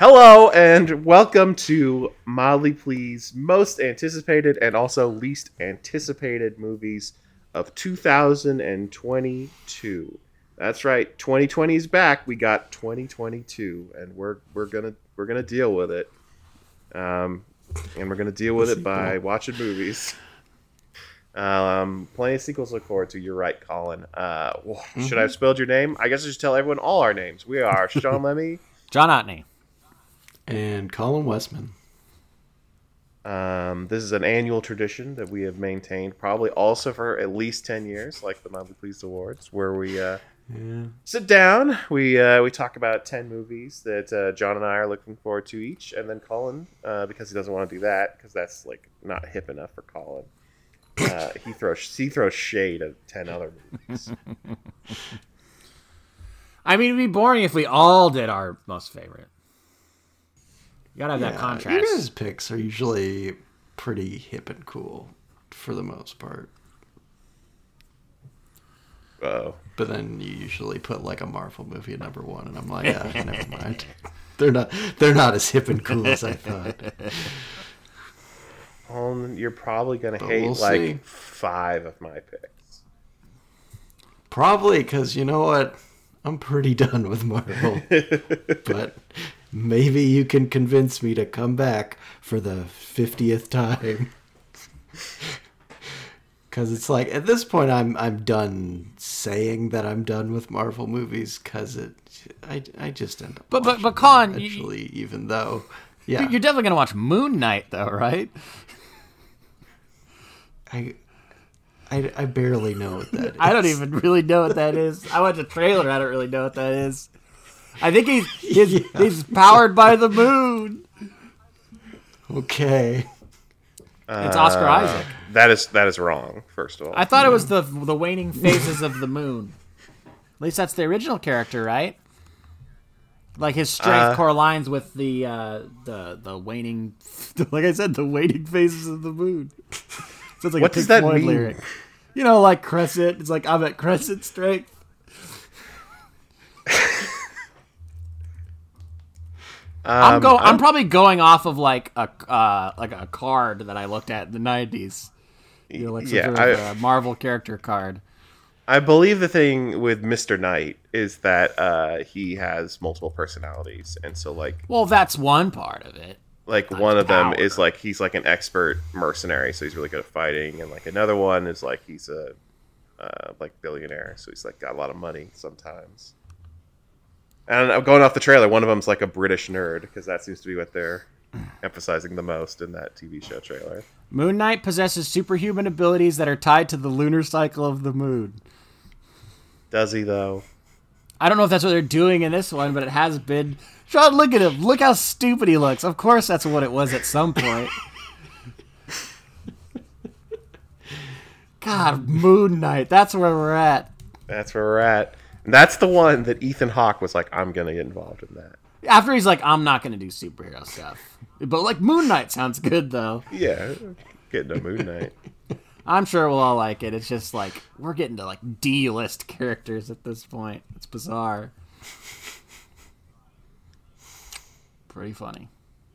Hello and welcome to Mildly Pleased most anticipated and also least anticipated movies of 2022. That's right, 2020 is back. We got 2022, and we're we're gonna we're gonna deal with it. Um, and we're gonna deal with it by watching movies. Um, plenty of sequels to look forward to. You're right, Colin. Uh, well, should I have spelled your name? I guess I should tell everyone all our names. We are Sean Lemmy. John Otney. And Colin Westman. Um, this is an annual tradition that we have maintained, probably also for at least ten years, like the Mildly Pleased Awards, where we uh, Yeah. sit down, we uh, we talk about ten movies that uh, John and I are looking forward to each, and then Colin, uh, because he doesn't want to do that, because that's like not hip enough for Colin. Uh, he throws he throws shade at ten other movies. I mean, it'd be boring if we all did our most favorite. You gotta have that Yeah, contrast. Your guys' picks are usually pretty hip and cool for the most part. Oh, But then you usually put like a Marvel movie at number one, and I'm like, ah, never mind. They're not they're not as hip and cool as I thought. Colin, you're probably gonna But hate we'll like see. five of my picks. Probably because you know what? I'm pretty done with Marvel. but maybe you can convince me to come back for the 50th time. Cuz it's like at this point I'm I'm done saying that I'm done with Marvel movies cuz it I, I just end up But- but- but you- eventually even though yeah You're definitely gonna watch Moon Knight, though, right? I, I I barely know what that is. I don't even really know what that is. I watched a trailer. I don't really know what that is. I think he's he's, Yeah. he's powered by the moon. Okay. It's Oscar Uh, Isaac. That is that is wrong. First of all, I thought it was the the waning phases of the moon. At least that's the original character, right? Like his strength Uh, correlines with the uh, the the waning, like I said, the waning phases of the moon. Sounds like What a does that Floyd mean? lyric. You know, like crescent. It's like I'm at crescent strength. I'm Um, go. I'm probably going off of like a uh, like a card that I looked at in the '90s. You know, like some Yeah, sort of uh, Marvel character card. I believe the thing with Mr. Knight is that uh, he has multiple personalities, and so like Well, that's one part of it. like one of them is like he's like an expert mercenary, so he's really good at fighting, and like another one is like he's a uh, like billionaire, so he's like got a lot of money sometimes. And I'm going off the trailer. One of them's like a British nerd because that seems to be what they're emphasizing the most in that TV show trailer. Moon Knight possesses superhuman abilities that are tied to the lunar cycle of the moon. Does he though? I don't know if that's what they're doing in this one, but it has been. Sean, look at him. Look how stupid he looks. Of course, that's what it was at some point. God, Moon Knight. That's where we're at. That's where we're at. And that's the one that Ethan Hawke was like, I'm gonna get involved in that. After he's like, I'm not going to do superhero stuff. But like, Moon Knight sounds good, though. Yeah, getting a Moon Knight. I'm sure we'll all like it. It's just like, we're getting to like D list characters at this point. It's bizarre. Pretty funny.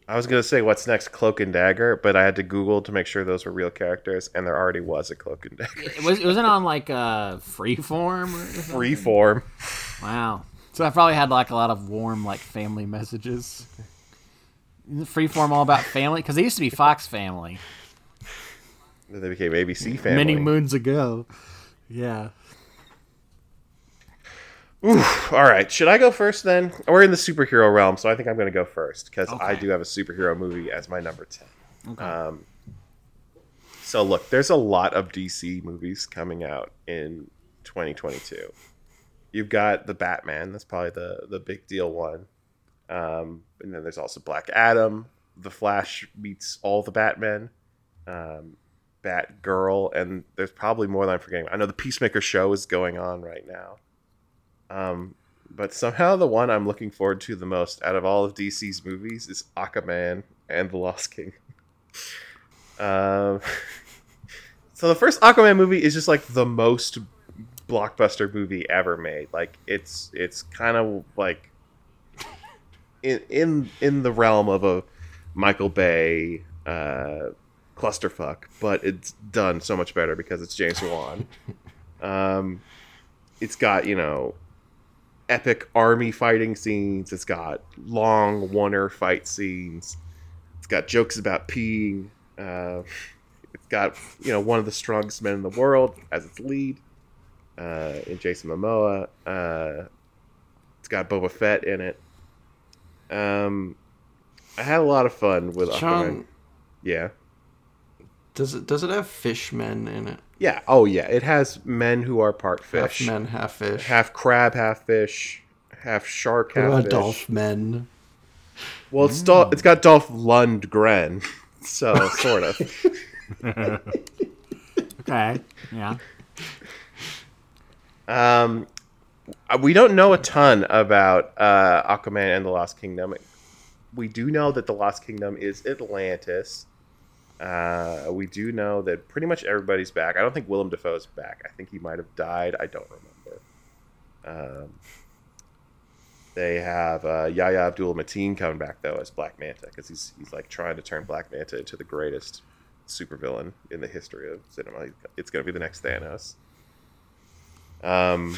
I was gonna say what's next, Cloak and Dagger, but I had to Google to make sure those were real characters, and there already was a Cloak and Dagger It, was, it wasn't on like uh, Freeform or something? freeform. Wow. So I probably had like a lot of warm like family messages. Isn't Freeform all about family? Because they used to be Fox Family Then they became ABC Family. many moons ago. Yeah. Oof. All right, should I go first then? We're in the superhero realm, so I think I'm gonna go first because I do have a superhero movie as my number ten. Okay. Um, so look, there's a lot of DC movies coming out in 2022. You've got the Batman, that's probably the the big deal one. Um, and then there's also Black Adam, The Flash meets all the Batmen, um, Batgirl, and there's probably more that I'm forgetting. I know the Peacemaker show is going on right now. Um, but somehow the one I'm looking forward to the most out of all of DC's movies is Aquaman and the Lost King. Um, so the first Aquaman movie is just like the most blockbuster movie ever made. Like it's it's kind of like in in in the realm of a Michael Bay uh, clusterfuck, but it's done so much better because it's James Wan. um, it's got you know epic army fighting scenes. It's got long oner fight scenes. It's got jokes about peeing. Uh, it's got you know one of the strongest men in the world as its lead uh, in Jason Momoa. Uh, it's got Boba Fett in it. Um, I had a lot of fun with Aquaman. Yeah, does it does it have fishmen in it? Yeah. Oh yeah, it has men who are part fish, Half men, half fish. half crab, half fish, half shark, half about fish. Dolph men? Well, it's Dol- it's got Dolph Lundgren, so sort of. Okay. Yeah. Um, uh, we don't know a ton about uh, Aquaman and the Lost Kingdom. We do know that the Lost Kingdom is Atlantis. Uh, we do know that pretty much everybody's back. I don't think Willem Dafoe's back. I think he might have died. I don't remember. Um, they have uh, Yahya Abdul Mateen coming back though as Black Manta because he's he's like trying to turn Black Manta into the greatest supervillain in the history of cinema. It's going to be the next Thanos. Um,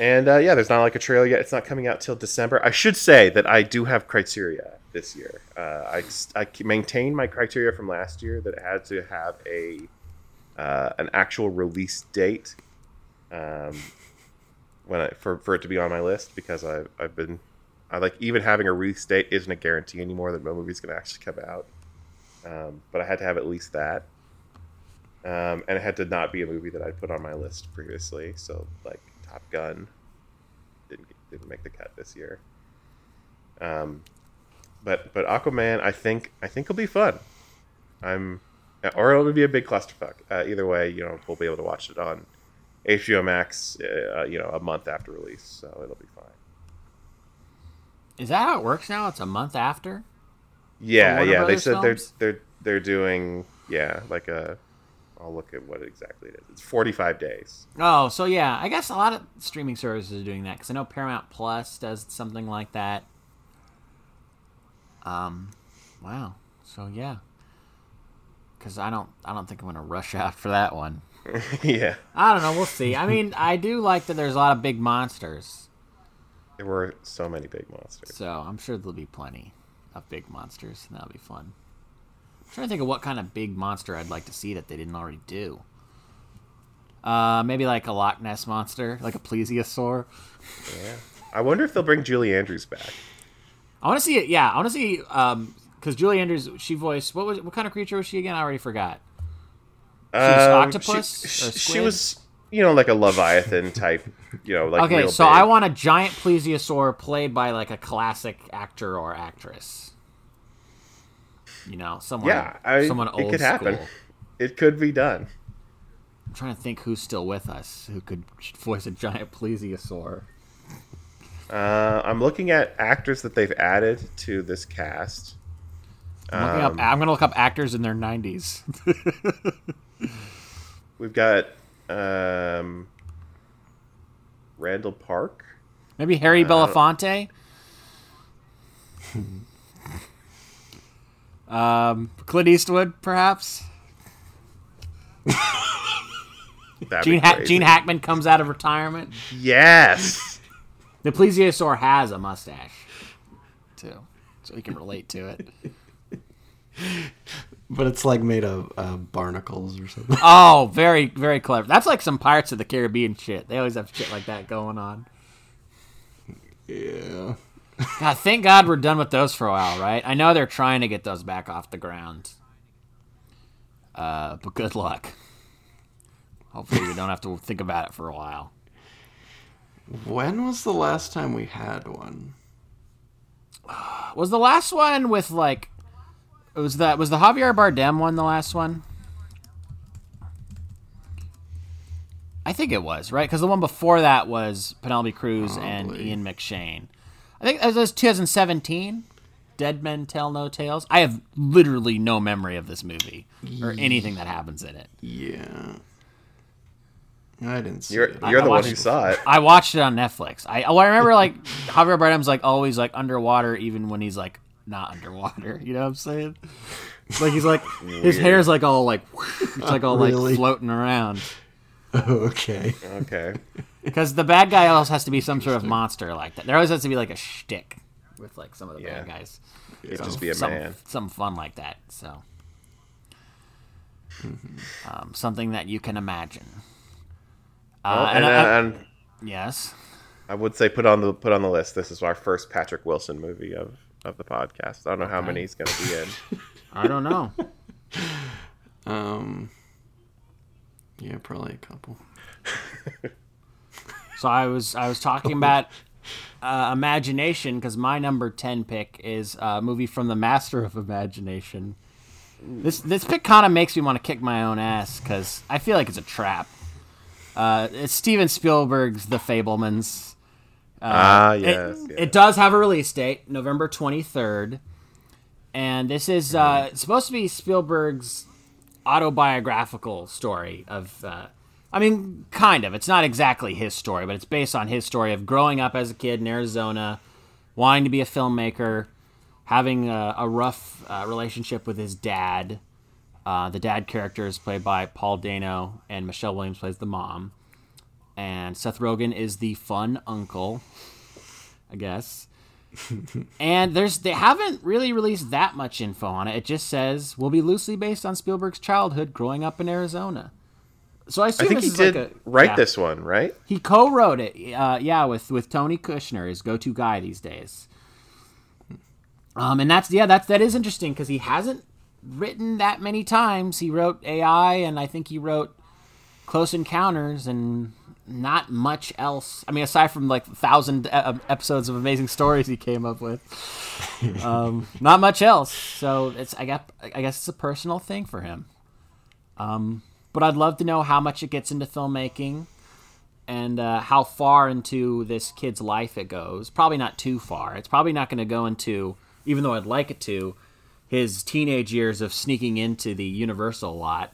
and uh, yeah, there's not like a trailer yet. It's not coming out till December. I should say that I do have criteria this year. Uh, I I maintain my criteria from last year that it had to have a uh, an actual release date. Um, when I for, for it to be on my list because I've I've been I like even having a release date isn't a guarantee anymore that no movie's going to actually come out. Um, but I had to have at least that. Um, and it had to not be a movie that I'd put on my list previously. So like Top Gun didn't didn't make the cut this year. Um, but but Aquaman, I think I think will be fun. I'm or it'll be a big clusterfuck. Uh, either way, you know we'll be able to watch it on HBO Max. Uh, you know a month after release, so it'll be fine. Is that how it works now? It's a month after. Yeah, yeah. They said films? they're they're they're doing yeah like a. I'll look at what exactly it is. It's 45 days. Oh, so yeah, I guess a lot of streaming services are doing that because I know Paramount Plus does something like that. Um, wow. So yeah, because I don't, I don't think I'm gonna rush out for that one. yeah, I don't know. We'll see. I mean, I do like that. There's a lot of big monsters, there were so many big monsters. so I'm sure there'll be plenty of big monsters, and that'll be fun. I'm trying to think of what kind of big monster I'd like to see that they didn't already do. Uh, maybe like a Loch Ness monster, like a plesiosaur. Yeah. I wonder if they'll bring Julie Andrews back. I want to see it. Yeah, I want to see um because Julie Andrews she voiced what was what kind of creature was she again? I already forgot. She was Um, octopus She, she was, you know, like a Leviathan type. You know, like okay, so big. I want a giant plesiosaur played by like a classic actor or actress. You know, someone Yeah, I, someone it could happen. school. It could be done. I'm trying to think who's still with us who could voice a giant plesiosaur. Uh, I'm looking at actors that they've added to this cast. I'm, Um, up, I'm gonna look up actors in their 90s. We've got um, Randall Park. Maybe Harry Uh, Belafonte. um, Clint Eastwood, perhaps. Gene, ha- Gene Hackman comes out of retirement. Yes. The plesiosaur has a mustache, too, so he can relate to it. But it's like made of uh, barnacles or something. Oh, very, very clever. That's like some Pirates of the Caribbean shit. They always have shit like that going on. yeah. God, thank God we're done with those for a while, right? I know they're trying to get those back off the ground. Uh, but good luck. Hopefully, we don't have to think about it for a while. When was the last time we had one? Was the last one with like? Was that was the Javier Bardem one the last one? I think it was right because the one before that was Penelope Cruz and Ian McShane. I think it was 2017. Dead Men Tell No Tales. I have literally no memory of this movie or anything that happens in it. Yeah. I didn't see You're it. you're I the one watched who saw it. I watched it on Netflix. I oh, I remember like Javier Bardem's like always like underwater, even when he's like not underwater. You know what I'm saying? Like he's like his hair's like all like it's like all Really? like floating around. Oh, okay. Okay. Because the bad guy always has to be some sort of monster like that. There always has to be like a shtick with like some of the Yeah. bad guys. He'd just be a some, man. Something fun like that. So, um, something that you can imagine. Uh, Oh, and, and I- and yes, I would say put on the put on the list. This is our first Patrick Wilson movie of of the podcast. I don't know how many he's going to be in. I don't know. Um. Yeah, probably a couple. So I was I was talking about uh, imagination because my number ten pick is a movie from the Master of Imagination. This this pick kind of makes me want to kick my own ass because I feel like it's a trap. Uh, it's Steven Spielberg's The Fabelmans. ah, It- yes. It, yes. does have a release date, November 23rd. And this is uh, supposed to be Spielberg's autobiographical story of. I mean, kind of. It's not exactly his story, but it's based on his story of growing up as a kid in Arizona, wanting to be a filmmaker, having a, a rough uh, relationship with his dad. Uh, the dad character is played by Paul Dano, and Michelle Williams plays the mom. And Seth Rogen is the fun uncle, I guess. and there's they haven't really released that much info on it. It just says will be loosely based on Spielberg's childhood growing up in Arizona. So I I think he did like a write yeah. this one, right? He co-wrote it, uh, yeah, with with Tony Kushner, his go-to guy these days. Um, and that's yeah, that's that is interesting because he hasn't written that many times. He wrote AI, and I think he wrote Close Encounters, and not much else. I mean, aside from like thousand uh, episodes of Amazing Stories he came up with, um, not much else. So it's I got I guess it's a personal thing for him. Um, but I'd love to know how much it gets into filmmaking and uh, how far into this kid's life it goes. Probably not too far. It's probably not going to go into, even though I'd like it to, his teenage years of sneaking into the Universal lot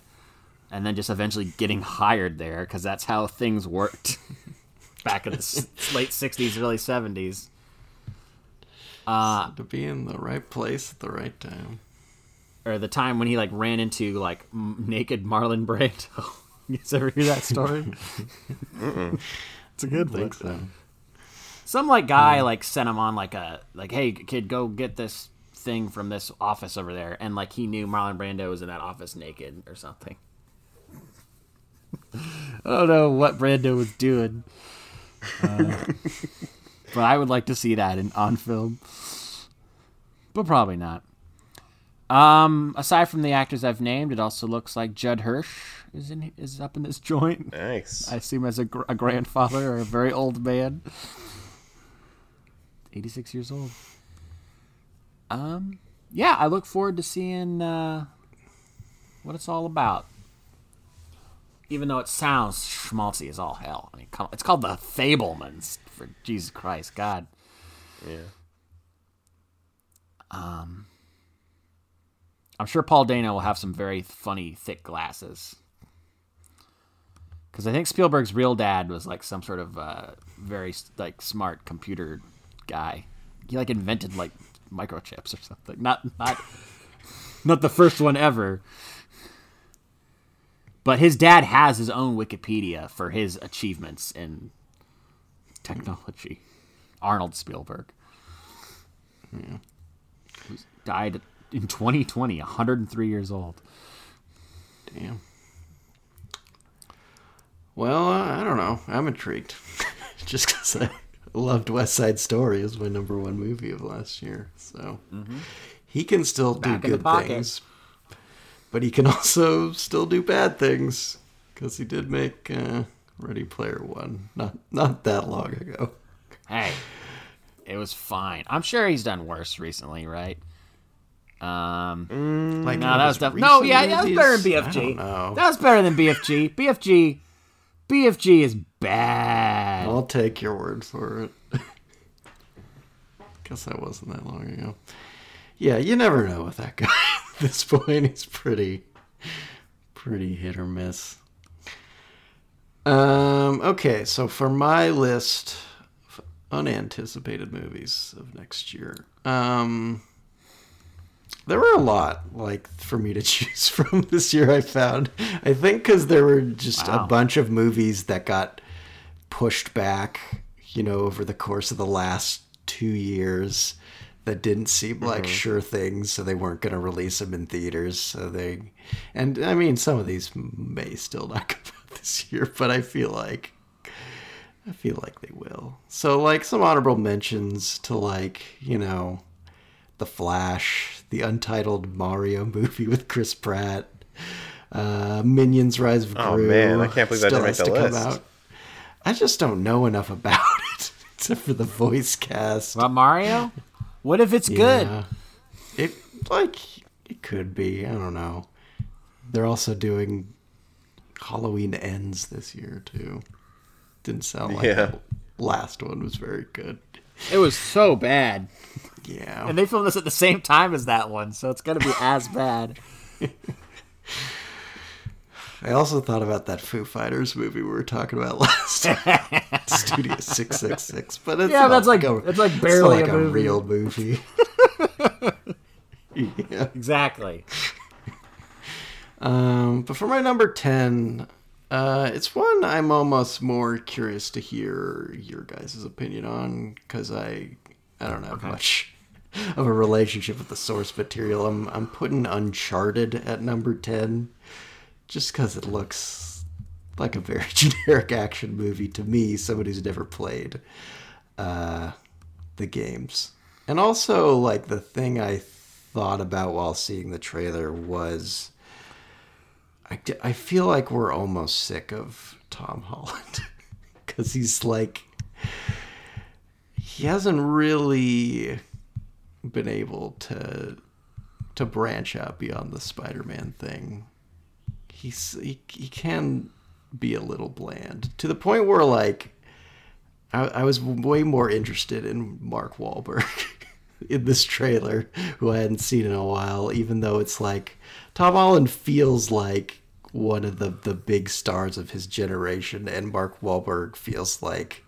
and then just eventually getting hired there because that's how things worked back in the s- late 60s, early 70s. Uh, to be in the right place at the right time. Or the time when he like ran into like m- naked Marlon Brando. you guys ever hear that story? it's a good thing. so. some like guy like sent him on like a like hey kid go get this thing from this office over there and like he knew Marlon Brando was in that office naked or something. I don't know what Brando was doing, uh, but I would like to see that in on film, but probably not. Um, aside from the actors I've named, it also looks like Judd Hirsch is in is up in this joint. Nice. I assume as a, gr- a grandfather or a very old man. 86 years old. Um, yeah, I look forward to seeing uh, what it's all about. Even though it sounds schmaltzy as all hell. I mean, it's called the Fabelmans. For Jesus Christ, God. yeah. I'm sure Paul Dano will have some very funny, thick glasses. Because I think Spielberg's real dad was like some sort of uh, very like smart computer guy. He like invented like microchips or something. Not not not the first one ever. But his dad has his own Wikipedia for his achievements in technology. Arnold Spielberg. Who died in 2020, 103 years old. Damn. Well, uh, I don't know. I'm intrigued. Just because I loved West Side Story as my number one movie of last year. So he can still do Back in the good things, but he can also still do bad things because he did make uh, Ready Player One not not that long ago. Hey, it was fine. I'm sure he's done worse recently, right? Um, Like no, that was def- no, yeah, that was better than BFG. That was better than BFG. BFG, BFG is bad. I'll take your word for it. Guess that wasn't that long ago. Yeah, you never know with that guy. At this point, he's pretty, pretty hit or miss. Um, okay, so for my list of unanticipated movies of next year, um, there were a lot like for me to choose from this year. I found, I think, because there were just Wow. a bunch of movies that got pushed back, you know, over the course of the last two years that didn't seem like mm-hmm. sure things, so they weren't going to release them in theaters. So they, and I mean, some of these may still not come out this year, but I feel like, I feel like they will. So, like, some honorable mentions to, like, you know, The Flash, the untitled Mario movie with Chris Pratt, uh, Minions Rise of Gru. Oh, man, I can't believe that still didn't has make the to come list. out. I just don't know enough about it, except for the voice cast. About Mario? What if it's good? It like it could be. I don't know. They're also doing Halloween Ends this year too. Didn't sound like Yeah. the last one was very good. It was so bad. Yeah. And they filmed this at the same time as that one, so it's gonna be as bad. I also thought about that Foo Fighters movie we were talking about last time, Studio Six Six Six. But it's Yeah, that's like- a, it's like barely not like a movie. real movie. yeah. Exactly. Um, but for my number 10, uh, it's one I'm almost more curious to hear your guys' opinion on because I, I don't have much of a relationship with the source material. I'm, I'm putting Uncharted at number 10 just because it looks like a very generic action movie to me, somebody who's never played uh, the games. And also, like, the thing I thought about while seeing the trailer was I, I feel like we're almost sick of Tom Holland because he's like he hasn't really been able to to branch out beyond the Spider-Man thing. He's he, he can be a little bland to the point where like I, I was way more interested in Mark Wahlberg in this trailer, who I hadn't seen in a while, even though it's like Tom Holland feels like one of the, the big stars of his generation, and Mark Wahlberg feels like,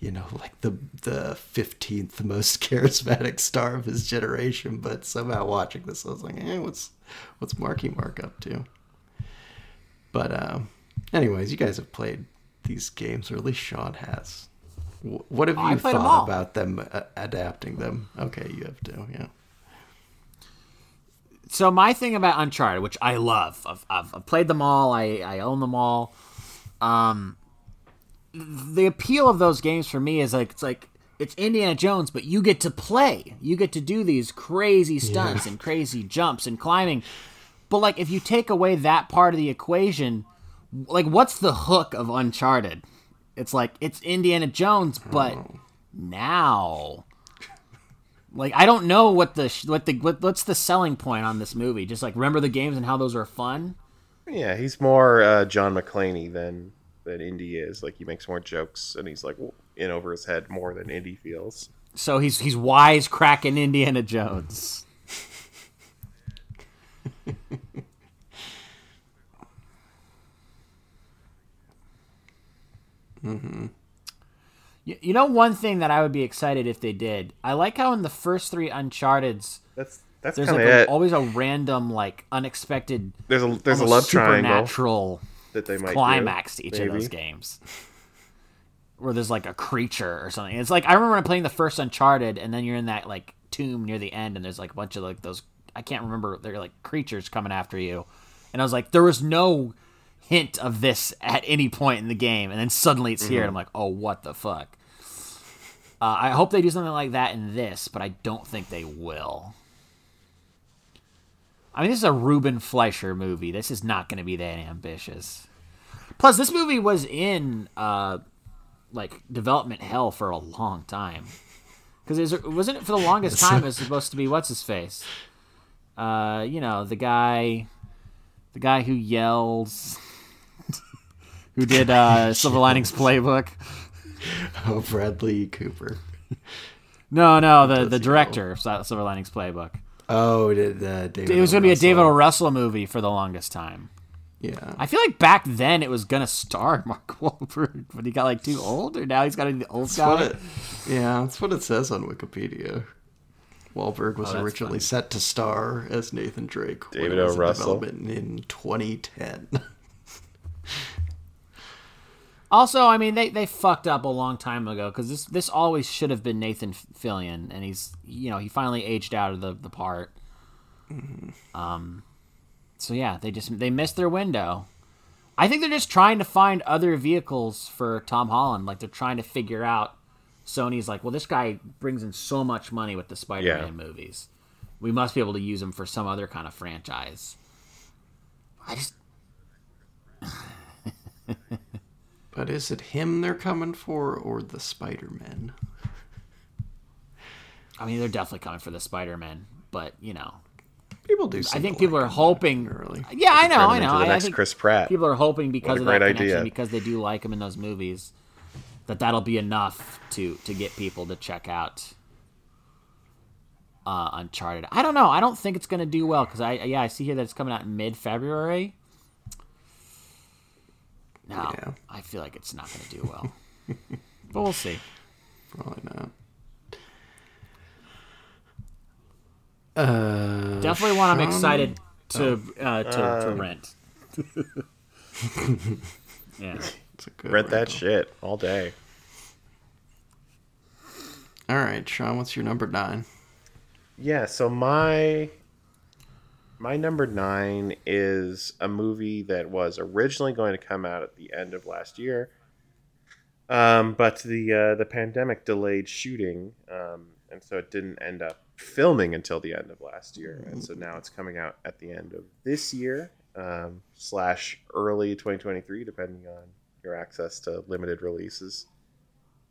you know, like the the fifteenth most charismatic star of his generation. But somehow watching this, I was like, eh, what's what's Marky Mark up to? But um, anyways, you guys have played these games, or at least Sean has. Wh- What have you played 'em all. thought about them uh, adapting them? Okay, you have to, yeah. So my thing about Uncharted, which I love, I've, I've, I've played them all. I, I own them all. Um, the appeal of those games for me is like it's like it's Indiana Jones, but you get to play. You get to do these crazy stunts and crazy jumps and climbing. But like if you take away that part of the equation, like what's the hook of Uncharted? It's like it's Indiana Jones, but now like I don't know what the what the what, what's the selling point on this movie. Just like remember the games and how those are fun. Yeah, he's more uh, John McClane than than Indy is. Like he makes more jokes, and he's like in over his head more than Indy feels. So he's he's wise cracking Indiana Jones. Mm You, you know one thing that I would be excited if they did. I like how in the first three Uncharted's That's that's there's kind like of a, always a random like unexpected There's a there's a almost love triangle supernatural that they might do, climax to each of those games. Where there's like a creature or something. It's like I remember when playing the first Uncharted, and then you're in that like tomb near the end, and there's like a bunch of like those I can't remember. They're like creatures coming after you, and I was like, there was no hint of this at any point in the game, and then suddenly it's here, and I'm like, oh, what the fuck. Uh, I hope they do something like that in this, but I don't think they will. I mean, this is a Ruben Fleischer movie. This is not going to be that ambitious. Plus, this movie was in uh, like development hell for a long time. Because wasn't it for the longest time? It was supposed to be what's his face? Uh, you know, the guy, the guy who yells, who did uh, Silver Linings Playbook. Oh, Bradley Cooper. No, no, the the director of Silver Linings Playbook. Oh, did uh, David? It was going to be a David O. Russell movie for the longest time. Yeah. I feel like back then it was gonna star Mark Wahlberg, but he got like too old, or now he's got to be the old That's what guy. it, yeah, that's what it says on Wikipedia. Wahlberg was Oh, originally funny. set to star as Nathan Drake. when David it O. was in Russell. development in 2010. Also, I mean, they, they fucked up a long time ago because this this always should have been Nathan Fillion, and he's you know he finally aged out of the the part. Um, so yeah, they just they missed their window. I think they're just trying to find other vehicles for Tom Holland. Like they're trying to figure out. Sony's like, well, this guy brings in so much money with the Spider-Man movies. We must be able to use him for some other kind of franchise. I just but is it him they're coming for or the Spider Man? I mean, they're definitely coming for the Spider-Man, but you know, People do. I think people like are hoping. early. Yeah, I know, I know. into the I, I next think Chris Pratt. people are hoping because of that connection, idea. because they do like him in those movies, that that'll be enough to to get people to check out uh, Uncharted. I don't know. I don't think it's gonna do well because I yeah I see here that it's coming out in mid February. No, Yeah. I feel like it's not gonna do well, but we'll see. Probably not. Uh, Definitely one I'm Sean? excited to Oh. uh, to, to Um, rent. yeah. It's a good Rent that shit all day. All right, Sean, what's your number nine? Yeah, so my my number nine is a movie that was originally going to come out at the end of last year, um, but the uh, the pandemic delayed shooting, um, and so it didn't end up filming until the end of last year, and so now it's coming out at the end of this year um, slash early 2023, depending on your access to limited releases.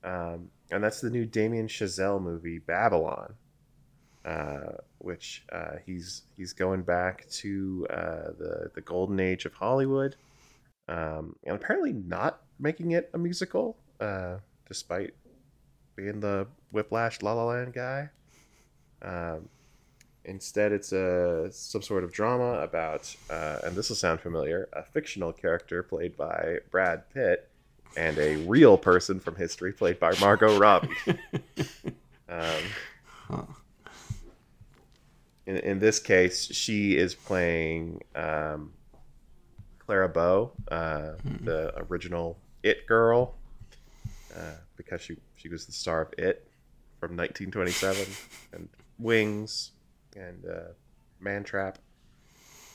Um, and that's the new Damien Chazelle movie, Babylon uh, which uh, he's he's going back to uh, the the golden age of Hollywood, um, and apparently not making it a musical, uh, despite being the Whiplash La La Land guy. Um, instead, it's a some sort of drama about, uh, and this will sound familiar, a fictional character played by Brad Pitt, and a real person from history played by Margot Robbie. um, in, in this case, she is playing um, Clara Bow, uh, the original It girl, uh, because she she was the star of It from 1927 and Wings and uh, Man Trap.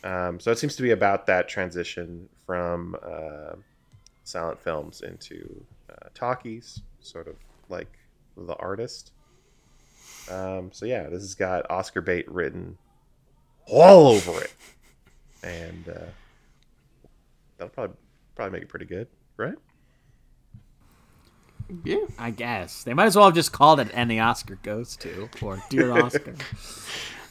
Um, so it seems to be about that transition from uh, silent films into uh, talkies, sort of like The Artist. Um, so yeah, this has got Oscar bait written all over it, and uh, that'll probably probably make it pretty good, right? Yeah, I guess they might as well have just called it "And the Oscar Goes to" or "Dear Oscar."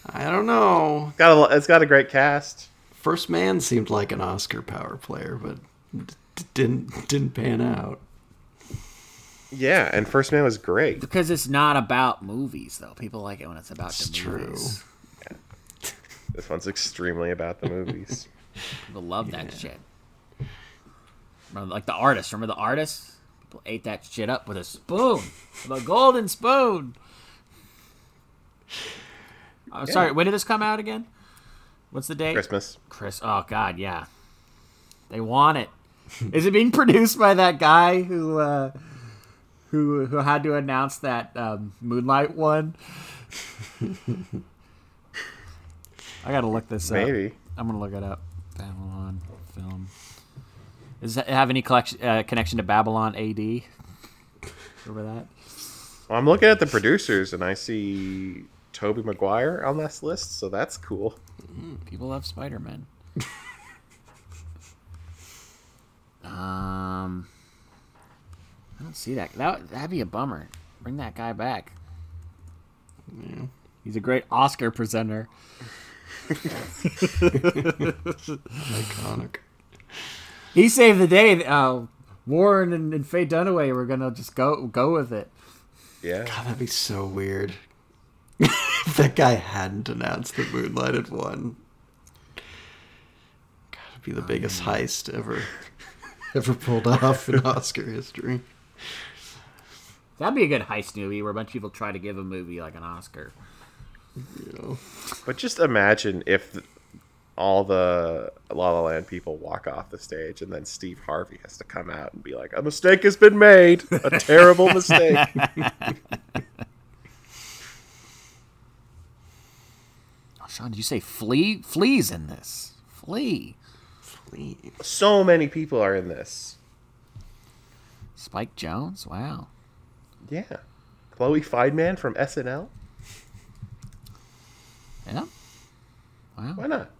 I don't know. Got a, it's got a great cast. First Man seemed like an Oscar power player, but d- didn't didn't pan out. Yeah, and First Man was great. because it's not about movies, though. People like it when it's about It's the true. movies. This one's extremely about the movies. People love that shit. Remember, like the artist. Remember the artist? People ate that shit up with a spoon, with a golden spoon. I'm sorry. When did this come out again? What's the date? Christmas. Chris. Oh God, yeah. They want it. Is it being produced by that guy who uh, who who had to announce that um, Moonlight one? I gotta look this up. Maybe. I'm gonna look it up. Babylon film. Does it have any collection, uh, connection to Babylon AD? Remember that? Well, I'm looking at the producers and I see Tobey Maguire on this list, so that's cool. People love Spider Man. um, I don't see that. That that'd be a bummer. Bring that guy back. Yeah. He's a great Oscar presenter. Iconic. He saved the day. Uh, Warren and, and Faye Dunaway were gonna just go go with it. Yeah. God, that'd be so weird. that guy hadn't announced that Moonlight had won. God, it'd be the biggest heist ever ever pulled off in Oscar history. That'd be a good heist movie where a bunch of people try to give a movie like an Oscar. You know, But just imagine if all the La La Land people walk off the stage and then Steve Harvey has to come out and be like, a mistake has been made. A terrible mistake. Oh, Sean, did you say flea? Flea's in this. Flea. Flea? so many people are in this. Spike Jonze? Wow. Yeah. Chloe Fineman from SNL? Yeah. Wow. Why not?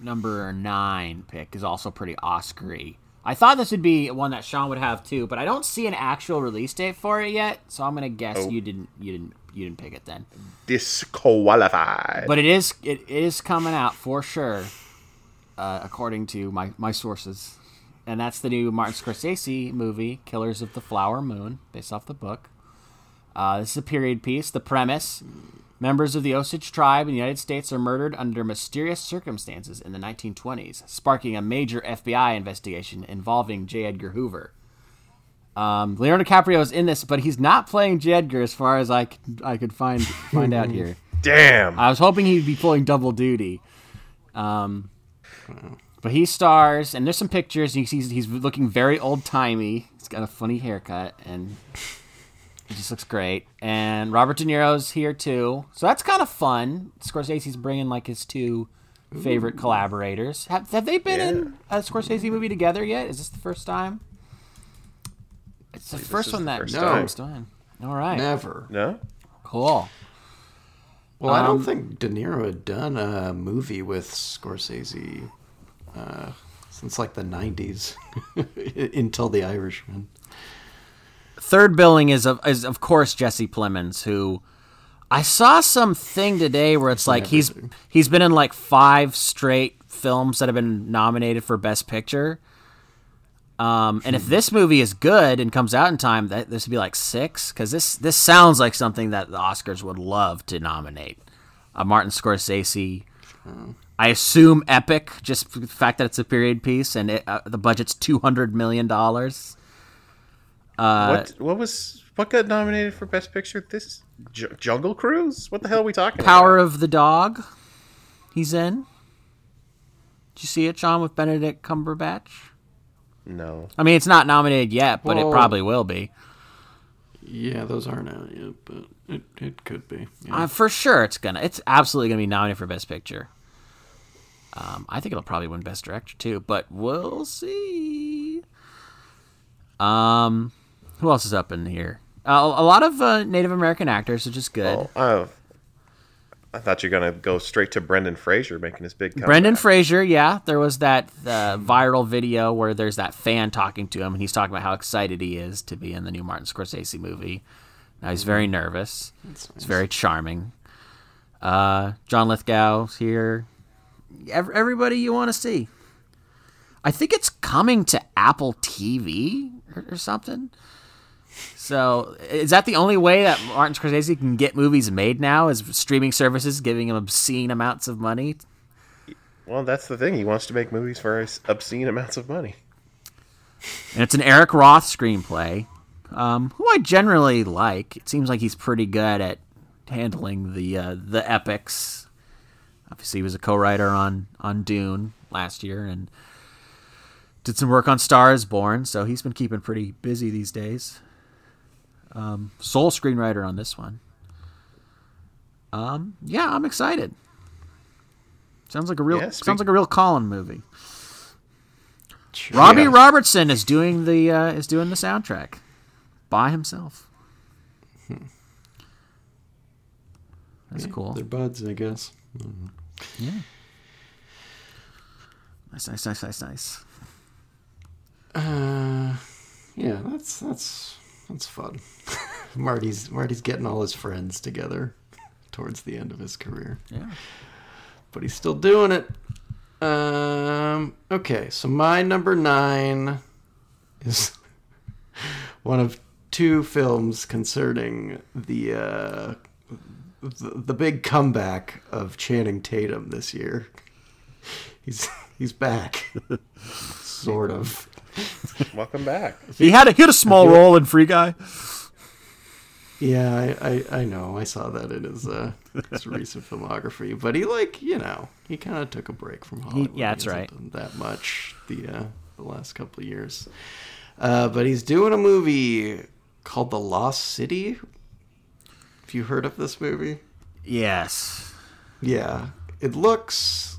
Number nine pick is also pretty Oscar-y. I thought this would be one that Sean would have too, but I don't see an actual release date for it yet, so I'm gonna guess Oh. you didn't you didn't you didn't pick it then. Disqualified. But it is it is coming out for sure, uh, according to my my sources, and that's the new Martin Scorsese movie, Killers of the Flower Moon, based off the book. Uh, this is a period piece. The premise: members of the Osage tribe in the United States are murdered under mysterious circumstances in the 1920s, sparking a major FBI investigation involving J. Edgar Hoover. Um, Leonardo DiCaprio is in this, but he's not playing J. Edgar, as far as I could, I could find find out here. Damn. I was hoping he'd be pulling double duty. Um, but he stars, and there's some pictures. And you see he's looking very old timey. He's got a funny haircut, and he just looks great. And Robert De Niro's here too, so that's kind of fun. Scorsese's bringing like his two favorite collaborators. Have, have they been in a Scorsese movie together yet? Is this the first time? It's the first one the that first comes to mind. All right, Never. no? cool. Well, I Um, don't think De Niro had done a movie with Scorsese uh, since like the '90s, until The Irishman. third billing is of is of course Jesse Plemons, who I saw some thing today where it's like he's he's been in like five straight films that have been nominated for Best Picture. Um, and if this movie is good and comes out in time, that this would be like six because this this sounds like something that the Oscars would love to nominate. A Martin Scorsese, I assume epic, just for the fact that it's a period piece and it, uh, the budget's two hundred million dollars. Uh, what what was what got nominated for best picture? This J- Jungle Cruise? What the hell are we talking Power about? of the Dog. He's in. Did you see it, John, with Benedict Cumberbatch? No. I mean, it's not nominated yet, but it probably will be. Yeah, those aren't out yet, but it, it could be. Yeah. Uh, for sure, it's gonna. It's absolutely gonna be nominated for Best Picture. Um, I think it'll probably win Best Director too, but we'll see. Um, who else is up in here? Uh, a lot of uh, Native American actors, which is good. Oh, uh, I thought you were gonna go straight to Brendan Fraser making his big comeback. Brendan Fraser, yeah, there was that uh, viral video where there's that fan talking to him, and he's talking about how excited he is to be in the new Martin Scorsese movie. Now he's very nervous. It's very charming. Uh, John Lithgow's here. Ev- everybody you want to see. I think it's coming to Apple TV or, or something. So is that the only way that Martin Scorsese can get movies made now? Is streaming services giving him obscene amounts of money Well, that's the thing. He wants to make movies for obscene amounts of money. And it's an Eric Roth screenplay, um, who I generally like. It seems like he's pretty good at handling the uh, the epics. Obviously, he was a co-writer on on Dune last year and did some work on Star Is Born, so he's been keeping pretty busy these days. Um, sole screenwriter on this one. Um, yeah, I'm excited. Sounds like a real Yeah, sounds like a real Colin movie. Robbie Robertson is doing the uh, is doing the soundtrack by himself. That's cool. They're buds, I guess. Yeah. Nice, nice, nice, nice, nice. Uh, yeah, that's that's that's fun. Marty's Marty's getting all his friends together towards the end of his career, Yeah. but he's still doing it. Um, okay, so my number nine is one of two films concerning the uh, the, the big comeback of Channing Tatum this year. he's he's back, sort of. Welcome back. He had a, he had a small role in Free Guy. Yeah, I, I, I know. I saw that in his uh his recent filmography, but he like you know he kind of took a break from Hollywood. yeah, that's He right. done That much the uh, the last couple of years, uh, but he's doing a movie called The Lost City. Have you heard of this movie? Yes. Yeah, it looks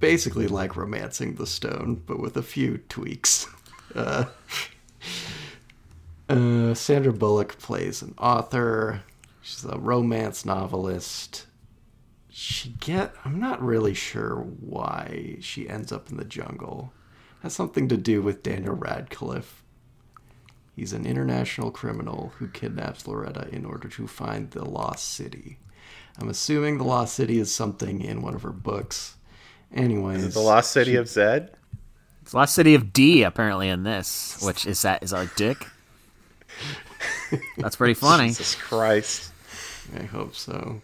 basically like Romancing the Stone, but with a few tweaks. Uh, uh, Sandra Bullock plays an author. She's a romance novelist. She get I'm not really sure why she ends up in the jungle. Has something to do with Daniel Radcliffe. He's an international criminal who kidnaps Loretta in order to find the lost city. I'm assuming the lost city is something in one of her books. Anyways, The Lost City of Zed. It's Lost City of D apparently in this, which is that is our Dick? That's pretty funny. Jesus Christ. I hope so.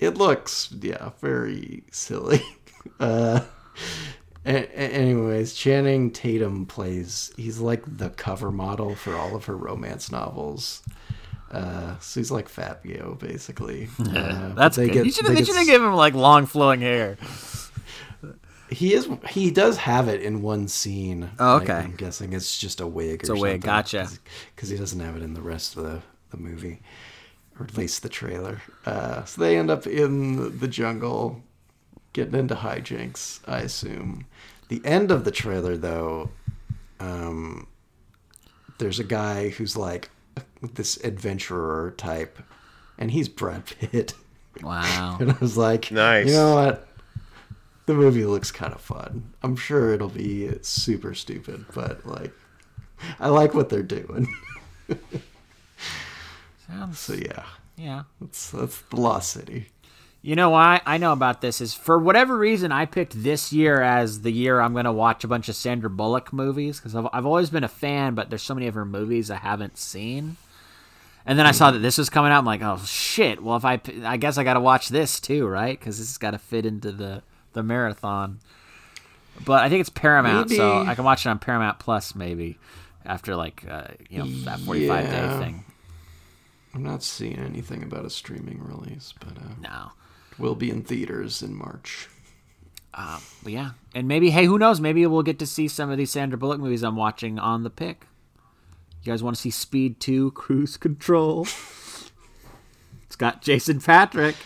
It looks, yeah, very silly. Uh, a- a- anyways, Channing Tatum plays. He's like the cover model for all of her romance novels. Uh, so he's like Fabio, basically. Uh, That's they good. get- you should they they get should have given him like long flowing hair. He is. He does have it in one scene. Oh, okay. I'm guessing it's just a wig. It's or a wig, gotcha. Because he doesn't have it in the rest of the the movie, or at least the trailer. Uh, so they end up in the jungle, getting into hijinks. I assume. The end of the trailer, though, um, there's a guy who's like this adventurer type, and he's Brad Pitt. Wow. And I was like, Nice. You know what? The movie looks kind of fun. I'm sure it'll be super stupid, but like, I like what they're doing. Sounds So yeah, yeah. that's that's the Lost City. You know why I know about this is for whatever reason I picked this year as the year I'm going to watch a bunch of Sandra Bullock movies because I've, I've always been a fan, but there's so many of her movies I haven't seen. And then I saw that this was coming out. I'm like, oh shit! Well, if I I guess I got to watch this too, right? Because this has got to fit into the the marathon. But I think it's Paramount, so I can watch it on Paramount Plus maybe after like uh, you know that 45 day thing. I'm not seeing anything about a streaming release, but uh, No. Will be in theaters in March. Uh, but yeah, and maybe hey, who knows? Maybe we'll get to see some of these Sandra Bullock movies I'm watching on the pick. You guys want to see Speed Two: Cruise Control? it's got Jason Patric,